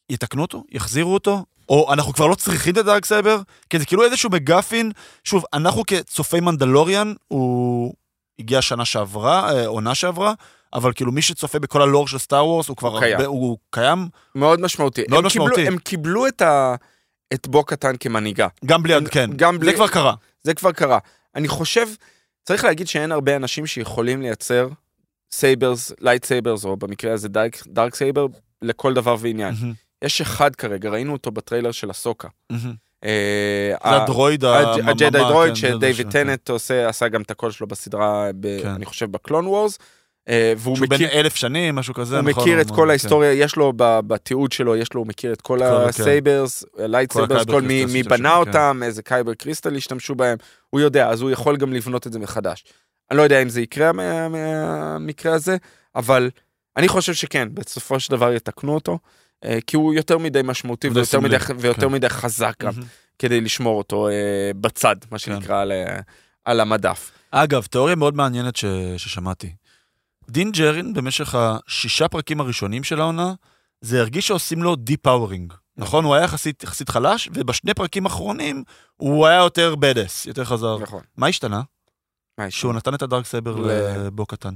יתקנו אותו, יחזירו אותו, או אנחנו כבר לא צריכים את ה-darksaber, כי זה כאילו איזשהו MacGuffin, שוב, אנחנו כצופי מנדלוריאן, הוא הגיע שנה שעברה, אה, עונה שעברה, אבל כאילו מי שצופה בכל הלור של סטאר וורס, הוא כבר הוא קיים. הרבה, הוא קיים, מאוד משמעותי. מאוד הם קיבלו- משמעותי. הם קיבלו את ה... את בו קטן כמנהיגה. גם בלי, כן, גם בלי- זה כבר קרה. זה כבר קרה. אני חושב, צריך להגיד שאין הרבה אנשים שיכולים לייצר sabers, lightsabers, או במקרה הזה dark, darksaber, לכל דבר ועניין. מהמם, יש אחד כרגע, ראינו אותו בטריילר של אהסוקה. אה, זה הדרויד הג'די כן, דרויד זה שדייוויד זה, כן. טנט עושה, עשה גם את הקול שלו בסדרה, כן. אני חושב בקלון וורס. אה, והוא שהוא בן מכיר, אלף שנים, משהו כזה, הוא נכון? מכיר את כל כן. ההיסטוריה, יש לו בתיעוד שלו, יש לו, הוא מכיר את כל כן. ה-sabers, light כל מי בנה כן. אותם, איזה קייבר קריסטל השתמשו בהם, הוא יודע, אז הוא יכול גם לבנות את זה מחדש. אני לא יודע אם זה יקרה מה- מהמקרה הזה, אבל אני חושב שכן, בסופו של דבר יתקנו אותו, כי הוא יותר מדי משמעותי די ויותר מדי- ויותר כן. מדי חזק גם. כדי לשמור אותו אה, בצד, מה כן. שנקרא, על, אה, על המדף. אגב, תיאוריה מאוד מעניינת ש... ששמעתי. דין ג'רין, במשך השישה פרקים הראשונים של העונה, זה הרגיש שעושים לו depowering. נכון? הוא היה יחסית, יחסית חלש, ובשני פרקים האחרונים הוא היה יותר badass, יותר חזר. נכון. מה השתנה? מה יש? שהוא נתן את ה-darksaber לבו קטן.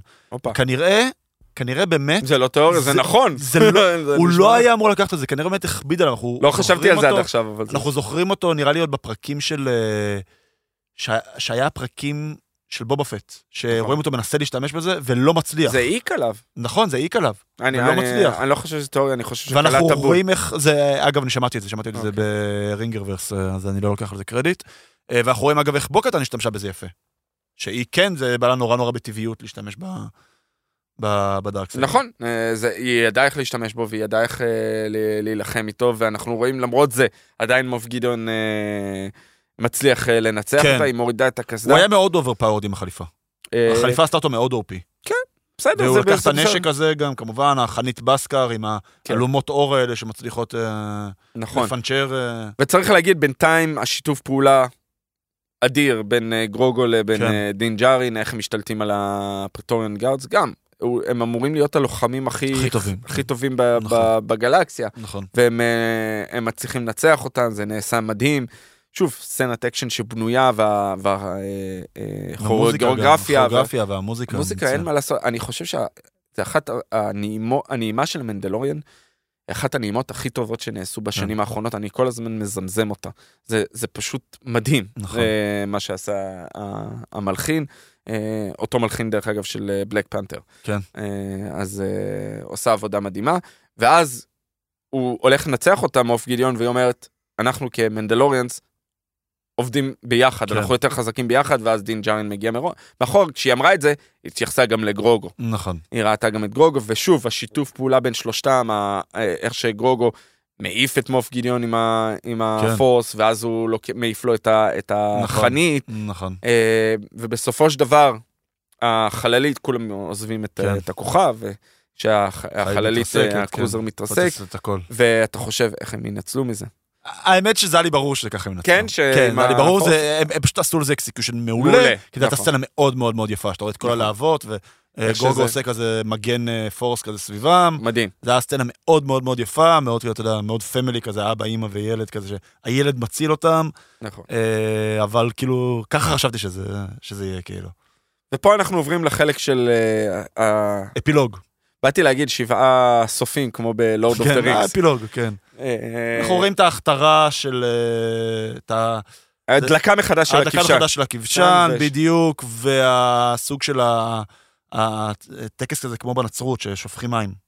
כנראה, כנראה באמת, זה לא תיאוריה, זה זה- נכון. זה לא- זה הוא נשמע- לא היה אמור לקחת את זה, כנראה באמת הכביד עליו. לא חשבתי על זה עד עכשיו, אבל. אנחנו זוכרים אותו, נראה לי עוד בפרקים של... אה, ש... שהיה פרקים של בובה פט, שרואים אותו מנסה להשתמש בזה ולא מצליח. זה העיק עליו. נכון, זה העיק עליו. אני, ולא אני, מצליח. אני לא חושב שזה תיאוריה, אני חושב שקלט ואנחנו הבול. רואים איך זה, אגב, אני שמעתי את זה, שמעתי את זה אוקיי. ברינגרברס, אה, אז אני לא לוקח על זה קרדיט. אה, ואנחנו רואים אגב איך בוקטן השתמשה בזה יפה. שהיא כן, זה בא לה נורא נורא בטבעיות להשתמש ב... ב- בדארק סייבר. נכון, אה, זה, היא ידעה איך להשתמש בו והיא ידעה איך אה, להילחם איתו, ואנחנו רואים למרות זה, עדיין מוב גדעון אה, מצליח אה, לנצח כן. אותה, היא מורידה את הקסדה. הוא היה מאוד אוברפאורד עם החליפה. אה, החליפה עשתה אותו מאוד אופי. בסדר, והוא לקח את בסדר. הנשק הזה גם, כמובן, החנית בסקר עם כן. האלומות אור האלה שמצליחות אה, נכון. לפנצ'ר. אה, וצריך להגיד, בינתיים השיתוף פעולה אדיר בין אה, גרוגו לבין כן. אה, דין ג'ארין, איך הם משתלטים על הפרטוריון גארדס, גם. הם אמורים להיות הלוחמים הכי, הכי טובים. הכי טובים ב, נכון. ב, בגלקסיה. נכון. והם אה, מצליחים לנצח אותם, זה נעשה מדהים. שוב, סצנת אקשן שבנויה המוזיקה גם, והכוריאוגרפיה. הכוריאוגרפיה והמוזיקה. מוזיקה. אין מה לעשות, אני חושב שזה אחת הנעימו- הנעימה של מנדלוריאן, אחת הנעימות הכי טובות שנעשו בשנים האחרונות, אני כל הזמן מזמזם אותה. זה, זה פשוט מדהים, נכון. אה, מה שעשה המלחין, אה, אותו מלחין דרך אגב של בלק פנתר. כן. אז אה, עושה עבודה מדהימה, ואז הוא הולך לנצח אותה, מוף גיליון, והיא אומרת, אנחנו כמנדלוריאנס, עובדים ביחד, כן. אנחנו יותר חזקים ביחד, ואז דין ג'ארין מגיע מראש. מאחור, כשהיא אמרה את זה, היא התייחסה גם לגרוגו. נכון. היא ראתה גם את גרוגו, ושוב, השיתוף פעולה בין שלושתם, אה, איך שגרוגו מעיף את מוף גיליון עם, ה, עם כן. הפורס, ואז הוא לוק... מעיף לו את, ה, את החנית, נכון. אה, ובסופו של דבר, החללית, כולם עוזבים את, כן. את הכוכב, שהחללית, ה-cruiser כן. מתרסק, את. ואתה חושב איך הם ינצלו מזה. האמת שזה היה לי ברור שזה ככה הם ינצחו. כן, ש- כן, היה לי ברור, זה- הם הם פשוט עשו לזה execution מעולה. מעולה, כי זו הייתה נכון. סצנה מאוד מאוד מאוד יפה, שאתה רואה את כל נכון. הלהבות, איך וגרוגו שזה- עושה כזה מגן אה, force כזה סביבם. מדהים. זו הייתה סצנה מאוד מאוד מאוד יפה, מאוד, כאילו, אתה יודע, מאוד family כזה, אבא, אימא וילד כזה, שהילד מציל אותם, נכון. אה, אבל כאילו, ככה חשבתי שזה שזה יהיה, כאילו. ופה אנחנו עוברים לחלק של... אה, אפילוג. באתי להגיד שבעה סופים, כמו בלורד אוף דה כן, רינגס. אפילוג, כן. אנחנו רואים את ההכתרה של... אה, את ה... הדלקה מחדש של ההדלקה הכבשן. מחדש של הכבשן, כן, בדיוק, והסוג של ה- הטקס כזה כמו בנצרות, ששופכים מים.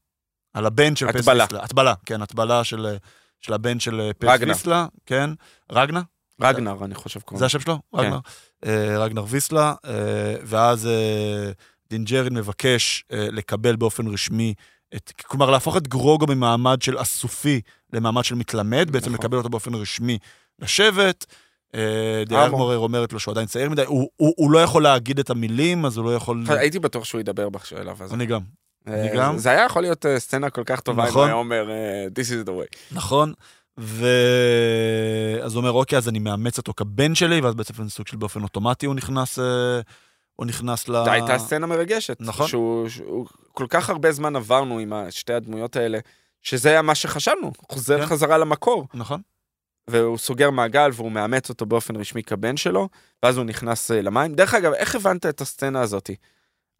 על הבן של פז. ויסלה. הטבלה, כן, הטבלה של של הבן של פז רגנר. ויסלה, כן. רגנה? רגנר, אני חושב קוראים. זה השם שלו? כן. רגנר. אה, רגנר ויסלה, אה, ואז אה, דין ג'רין מבקש אה, לקבל באופן רשמי את, כלומר להפוך את גרוגו ממעמד של אסופי למעמד של מתלמד, בעצם נכון. לקבל אותו באופן רשמי לשבט. אה, די-Armorer אומרת לו שהוא עדיין צעיר מדי, הוא, הוא, הוא לא יכול להגיד את המילים, אז הוא לא יכול... הייתי בטוח שהוא ידבר בשלב הזה. אני גם. אה, אני גם. זה היה יכול להיות אה, סצנה כל כך טובה, אם נכון. הוא היה אומר, This is the way. נכון. ו... אז הוא אומר, אוקיי, אז אני מאמץ אותו כבן שלי, ואז בעצם סוג של באופן אוטומטי הוא נכנס, הוא נכנס ל... זו הייתה סצנה מרגשת. נכון. שהוא, שהוא, כל כך הרבה זמן עברנו עם שתי הדמויות האלה, שזה היה מה שחשבנו, חוזר כן. חזרה למקור. נכון. והוא סוגר מעגל והוא מאמץ אותו באופן רשמי כבן שלו, ואז הוא נכנס אה, למים. דרך אגב, איך הבנת את הסצנה הזאתי?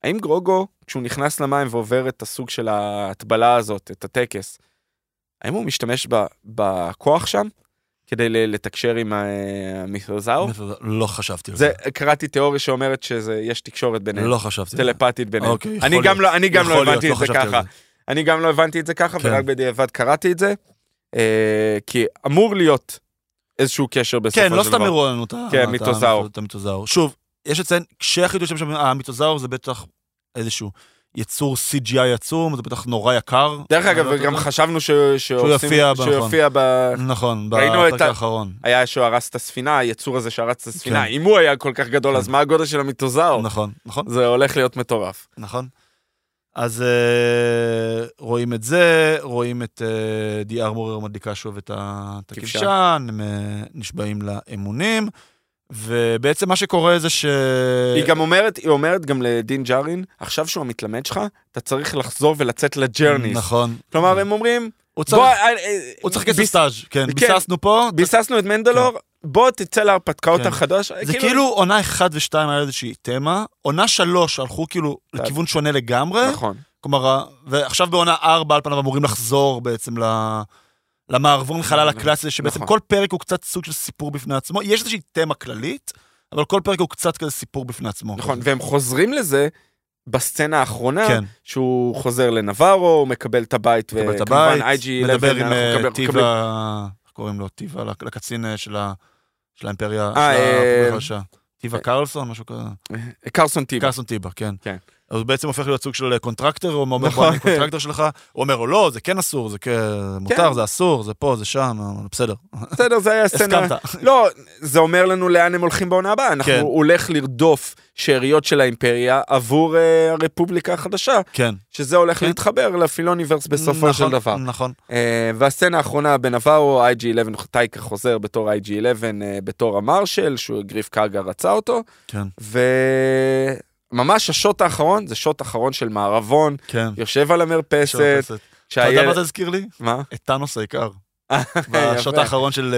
האם גרוגו, כשהוא נכנס למים ועובר את הסוג של ההטבלה הזאת, את הטקס, האם הוא משתמש ב, בכוח שם כדי לתקשר עם ה- המיתוזאור? לא חשבתי על זה. קראתי תיאוריה שאומרת שיש תקשורת ביניהם, לא חשבתי. טלפתית ביניהם. אוקיי, יכול אני גם להיות. לא, אני גם לא להיות, הבנתי את זה ככה. אני גם לא הבנתי את זה ככה. ורק בדיעבד קראתי את זה, אה, כי אמור להיות איזשהו קשר בסופו של כן, דבר. לא סתם הראו לנו את כן, את המיתוזאור. שוב, יש לציין, כשהחידוש שם, המיתוזאור זה בטח איזשהו יצור CGI עצום, זה בטח נורא יקר. דרך אגב, לא גם. חשבנו ש- שהוא נכון. יופיע ב... נכון, בפרק האחרון. היה שהוא הרס את הספינה, היצור הזה שהרס את הספינה, כן. אם הוא היה כל כך גדול, כן. אז מה הגודל של המיתוזאור? נכון, נכון, זה הולך להיות מטורף. נכון. אז אה, רואים את זה, רואים את אה, די ארמורר מדליקה שוב את. הכבשן, הם אה, נשבעים לאמונים, ובעצם מה שקורה זה ש... היא גם אומרת, היא אומרת גם לדין ג'ארין, עכשיו שהוא המתלמד שלך, אתה צריך לחזור ולצאת ל journeys. נכון. כלומר, הם אומרים, הוא צריך- בוא, הוא צריך כסף סטאז', כן, כן. ביססנו פה. ביססנו את מנדלור, בוא תצא להרפתקאות כן. החדש. זה כאילו עונה 1 ו-2 היה איזושהי תמה, עונה 3 הלכו כאילו טוב. לכיוון שונה לגמרי, נכון. כלומר, ועכשיו בעונה 4 על פניו אמורים לחזור בעצם ל... למערבון חלל הקלאסי, הזה, שבעצם נכון. כל פרק הוא קצת סוג של סיפור בפני עצמו. יש איזושהי תמה כללית, אבל כל פרק הוא קצת כזה סיפור בפני עצמו. נכון, והם חוזרים לזה בסצנה האחרונה, כן, שהוא חוזר לנברו, הוא מקבל את הבית, וכמובן IG-11, מדבר עם אה, טיבה, איך קוראים לו? טיבה, לק- לקצין אה, של ה- של האימפריה, של אה, האימפריה אה, החדשה. טיבה קרלסון, משהו כזה. קרסון טיבה. קרסון טיבה, כן. כן. אז הוא בעצם הופך להיות סוג של contractor, הוא אומר, נכון. בוא, אני contractor שלך, הוא אומר לא, זה כן אסור, זה כן, מותר, זה אסור, זה פה, זה שם, אבל בסדר, בסדר, זה היה סצנה. לא, זה אומר לנו לאן הם הולכים בעונה הבאה. אנחנו, כן. הולך לרדוף שאריות של האימפריה עבור אה, הרפובליקה החדשה, כן. שזה הולך כן. להתחבר לפילוניברס בסופו של נכון, דבר. נכון. אה, והסצנה האחרונה בנברו, IG-11, טייקה חוזר בתור IG-11, אה, בתור המרשל, שהוא גריף קאגה רצה אותו, כן, וממש השוט האחרון, זה שוט אחרון של מערבון, כן. יושב על המרפסת, אתה יודע מה. זה הזכיר לי? מה? את טאנוס העיקר. בשוט האחרון של.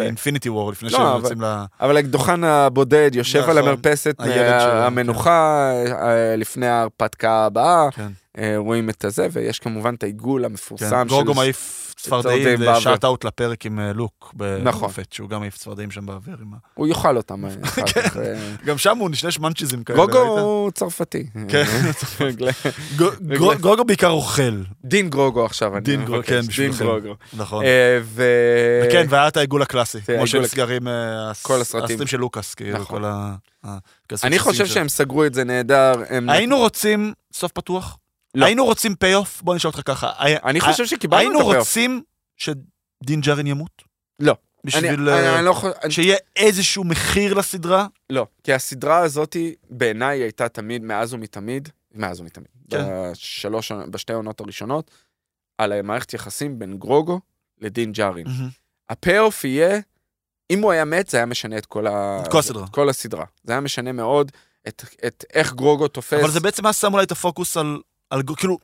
אינפיניטי וור, לפני לא, שהם יוצאים ל... אבל האקדוחן הבודד יושב על נכון. המרפסת, הילד אה, המנוחה, אה, לפני ההרפתקה הבאה, כן. אה, רואים את הזה, ויש כמובן את העיגול המפורסם כן. גורגו של... מעיף צפרדעים. ושאט אאוט לפרק עם אה, לוק נכון. בפט, שהוא גם מעיף צפרדעים שם באוויר. עם הוא יאכל אותם אה, אחר. אה. גם שם הוא נשלש מנצ'יזם כאלה. גוגו? הוא צרפתי. כן. גו- גו- גוגו בעיקר אוכל. דין גרוגו עכשיו, אני דין גרוגו. כן, דין בשבילכם. גרוגו. נכון. אה, ו... וכן, והיה את העיגול הקלאסי, זה כמו שנסגרים אה, הסרטים. הסרטים של לוקאס, כאילו, נכון. כל ה... אני חושב שהם סגרו את זה נהדר. היינו רוצים סוף פתוח? לא. היינו רוצים פי אוף? בוא נשאל אותך ככה. אני חושב שקיבלנו את היינו הפרק. רוצים שדין ג'ארין ימות? לא. אני- בשביל אני- אה, אני לא חושב... אני- שיהיה איזשהו מחיר לסדרה? לא, כי הסדרה הזאת בעיניי הייתה תמיד, מאז ומתמיד, מאז ומתמיד, כן. בשלוש, בשתי העונות הראשונות, על המערכת יחסים בין גרוגו לדין ג'ארין. ה payoff יהיה, אם הוא היה מת, זה היה משנה את כל, ה... את כל הסדרה. את כל הסדרה. זה היה משנה מאוד את, את איך גרוגו תופס. אבל זה בעצם היה שם אולי את הפוקוס על... על כאילו,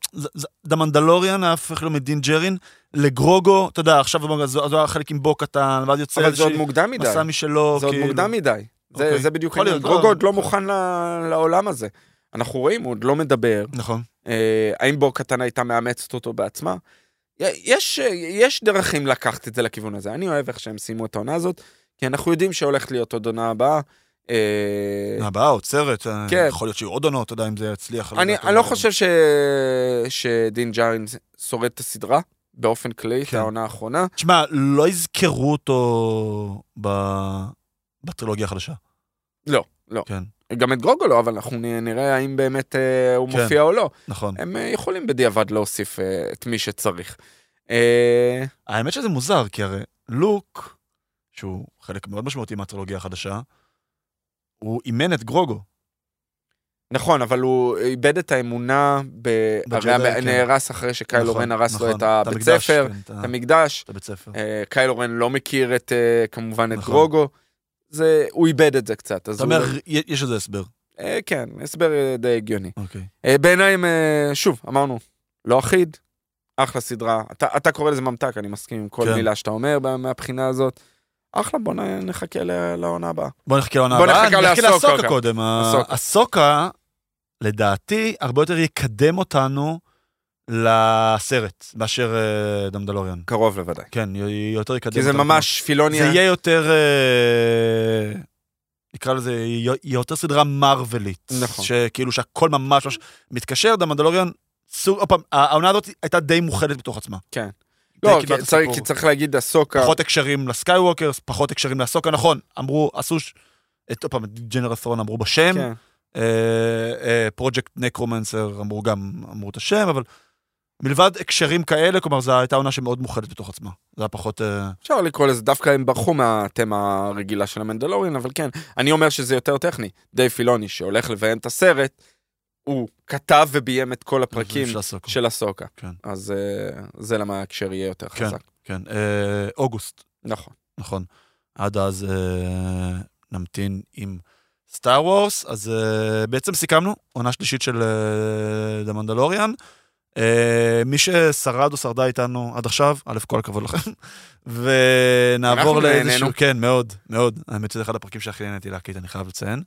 The Mandalorian היה הופך להיות מדין ג'רין לגרוגו, אתה יודע, עכשיו אז היה חלק עם בו קטן, ואז יוצא זה עוד מדי. מסע משלו, זה עוד כאילו. מוקדם מדי. זה, אוקיי. זה בדיוק העניין. גרוגו לא. עוד לא מוכן ל- לעולם הזה. אנחנו רואים, הוא עוד לא מדבר. נכון. אה, האם בור קטן הייתה מאמצת אותו בעצמה? יש, יש דרכים לקחת את זה לכיוון הזה. אני אוהב איך שהם סיימו את העונה הזאת, כי אנחנו יודעים שהולכת להיות עוד עונה הבאה. אה, הבאה עוצרת, אה, כן. יכול להיות שיהיו עוד עונות, אתה יודע אם זה יצליח. אני, אני לא אתה- חושב ש... שדין ג'ארין שורד את הסדרה, באופן כללי, את כן. העונה האחרונה. תשמע, לא יזכרו אותו ב- בטרילוגיה החדשה. לא, לא. כן, גם את גרוגו לא, אבל אנחנו נראה האם באמת אה, הוא כן. מופיע או לא. נכון. הם אה, יכולים בדיעבד להוסיף אה, את מי שצריך. אה, האמת שזה מוזר, כי הרי לוק, שהוא חלק מאוד משמעותי מהטרילוגיה החדשה, הוא אימן את גרוגו. נכון, אבל הוא איבד את האמונה, ב... הרי כן. נהרס אחרי שקיילו נכון, רן הרס לו נכון. את הבית המקדש, ספר, כן, את את המקדש. את הבית ספר. אה, קיילו רן לא מכיר את, אה, כמובן, את נכון. גרוגו. זה, הוא איבד את זה קצת. אתה הוא... אומר, י- יש לזה הסבר. אה, כן, הסבר אה, די הגיוני. אוקיי. אה, בעיניי, אה, שוב, אמרנו, לא אחיד, אחלה סדרה. אתה, אתה קורא לזה ממתק, אני מסכים עם כל כן. מילה שאתה אומר מה- מהבחינה הזאת. אחלה, בוא נחכה לעונה הבאה. בוא נחכה לעונה בוא הבאה. נחכה נחכה לאסוקה אוקיי. קודם. ה- אסוקה. אסוקה, לדעתי, הרבה יותר יקדם אותנו לסרט, מאשר אה, דמדלוריאן. קרוב לוודאי. כן, יותר יקדם כי זה אותנו. ממש זה פילוניה. יהיה יותר, אה, נקרא לזה, יהיה יותר סדרה מרווילית. נכון. שכאילו שהכל ממש ממש מתקשר, דמדלוריאן, סוג, עוד פעם, העונה הזאת הייתה די מוכלת בתוך עצמה. כן. לא, כמעט כי צריך-. כי צריך להגיד, הסוקה... פחות הקשרים לסקייווקרס, פחות הקשרים לאסוקה, נכון, אמרו, עשו, ש- את, עוד פעם, ת'רון אמרו בשם, כן. פרויקט Necromancer אמרו גם, אמרו את השם, אבל מלבד הקשרים כאלה, כלומר, זו הייתה עונה שמאוד מוכלת בתוך עצמה. זה היה פחות... אה, אפשר לקרוא לזה, דווקא הם ברחו מהתמה הרגילה של המנדלוריון, אבל כן, אני אומר שזה יותר טכני. דייב פילוני, שהולך לביים את הסרט, הוא כתב וביים את כל הפרקים של אסוקה. של אסוקה. כן. אז אה, זה למה ההקשר יהיה יותר כן. חזק. כן, אה, אוגוסט, נכון. נכון. עד אז אה, נמתין עם Star Wars, אז אה, בעצם סיכמנו, עונה שלישית של The Mandalorian. אה, מי ששרד או שרדה איתנו עד עכשיו, א', כל הכבוד לכם, ונעבור אנחנו לאיזשהו, נהנינו. כן, מאוד, מאוד. האמת שזה אחד הפרקים שהכי נהניתי להקליט, אני חייב לציין.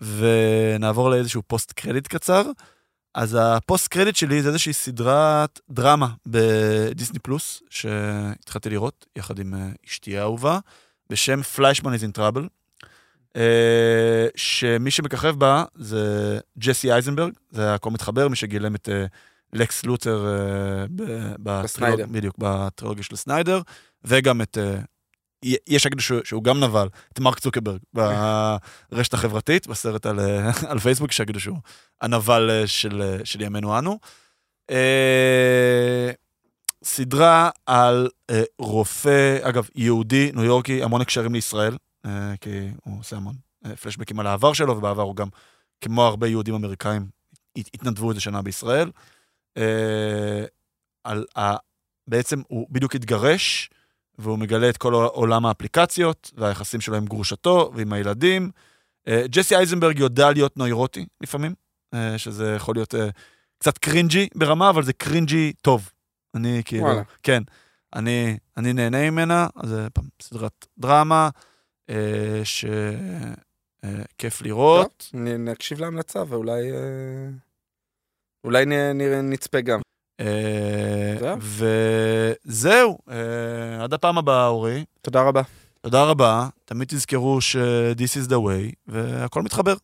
ונעבור לאיזשהו post credit קצר. אז ה post credit שלי זה איזושהי סדרת דרמה ב Disney Plus, שהתחלתי לראות יחד עם אה, אשתי האהובה, בשם פליישמן is in trouble, אה, שמי שמככב בה זה ג'סי אייזנברג, זה הכל מתחבר, מי שגילם את אה, לקס לותר בטרילוגיה של סניידר, וגם את... יש שיגידו שהוא, גם נבל, את מרק צוקרברג ברשת החברתית, בסרט על, על פייסבוק, שיגידו שהוא הנבל אה, של, אה, של ימינו אנו. אה, סדרה על רופא, אגב, יהודי, ניו יורקי, המון הקשרים לישראל, כי הוא עושה המון פלשבקים על העבר שלו, ובעבר הוא גם, כמו הרבה יהודים אמריקאים, הת- התנדבו איזה שנה בישראל. על ה... בעצם הוא בדיוק התגרש, והוא מגלה את כל עולם האפליקציות, והיחסים שלו עם גרושתו ועם הילדים. אה, ג'סי אייזנברג יודע להיות נוירוטי לפעמים, אה, שזה יכול להיות אה, קצת cringey ברמה, אבל זה cringey טוב. אני כאילו, וואלה. כן, אני, אני נהנה ממנה, זה פעם סדרת דרמה, שכיף לראות. נ- נקשיב להמלצה ואולי... אולי נ- נצפה גם. אה, זהו. וזהו, אה, עד הפעם הבאה, אורי. תודה רבה. תודה רבה, תמיד תזכרו ש- this is the way, והכל מתחבר.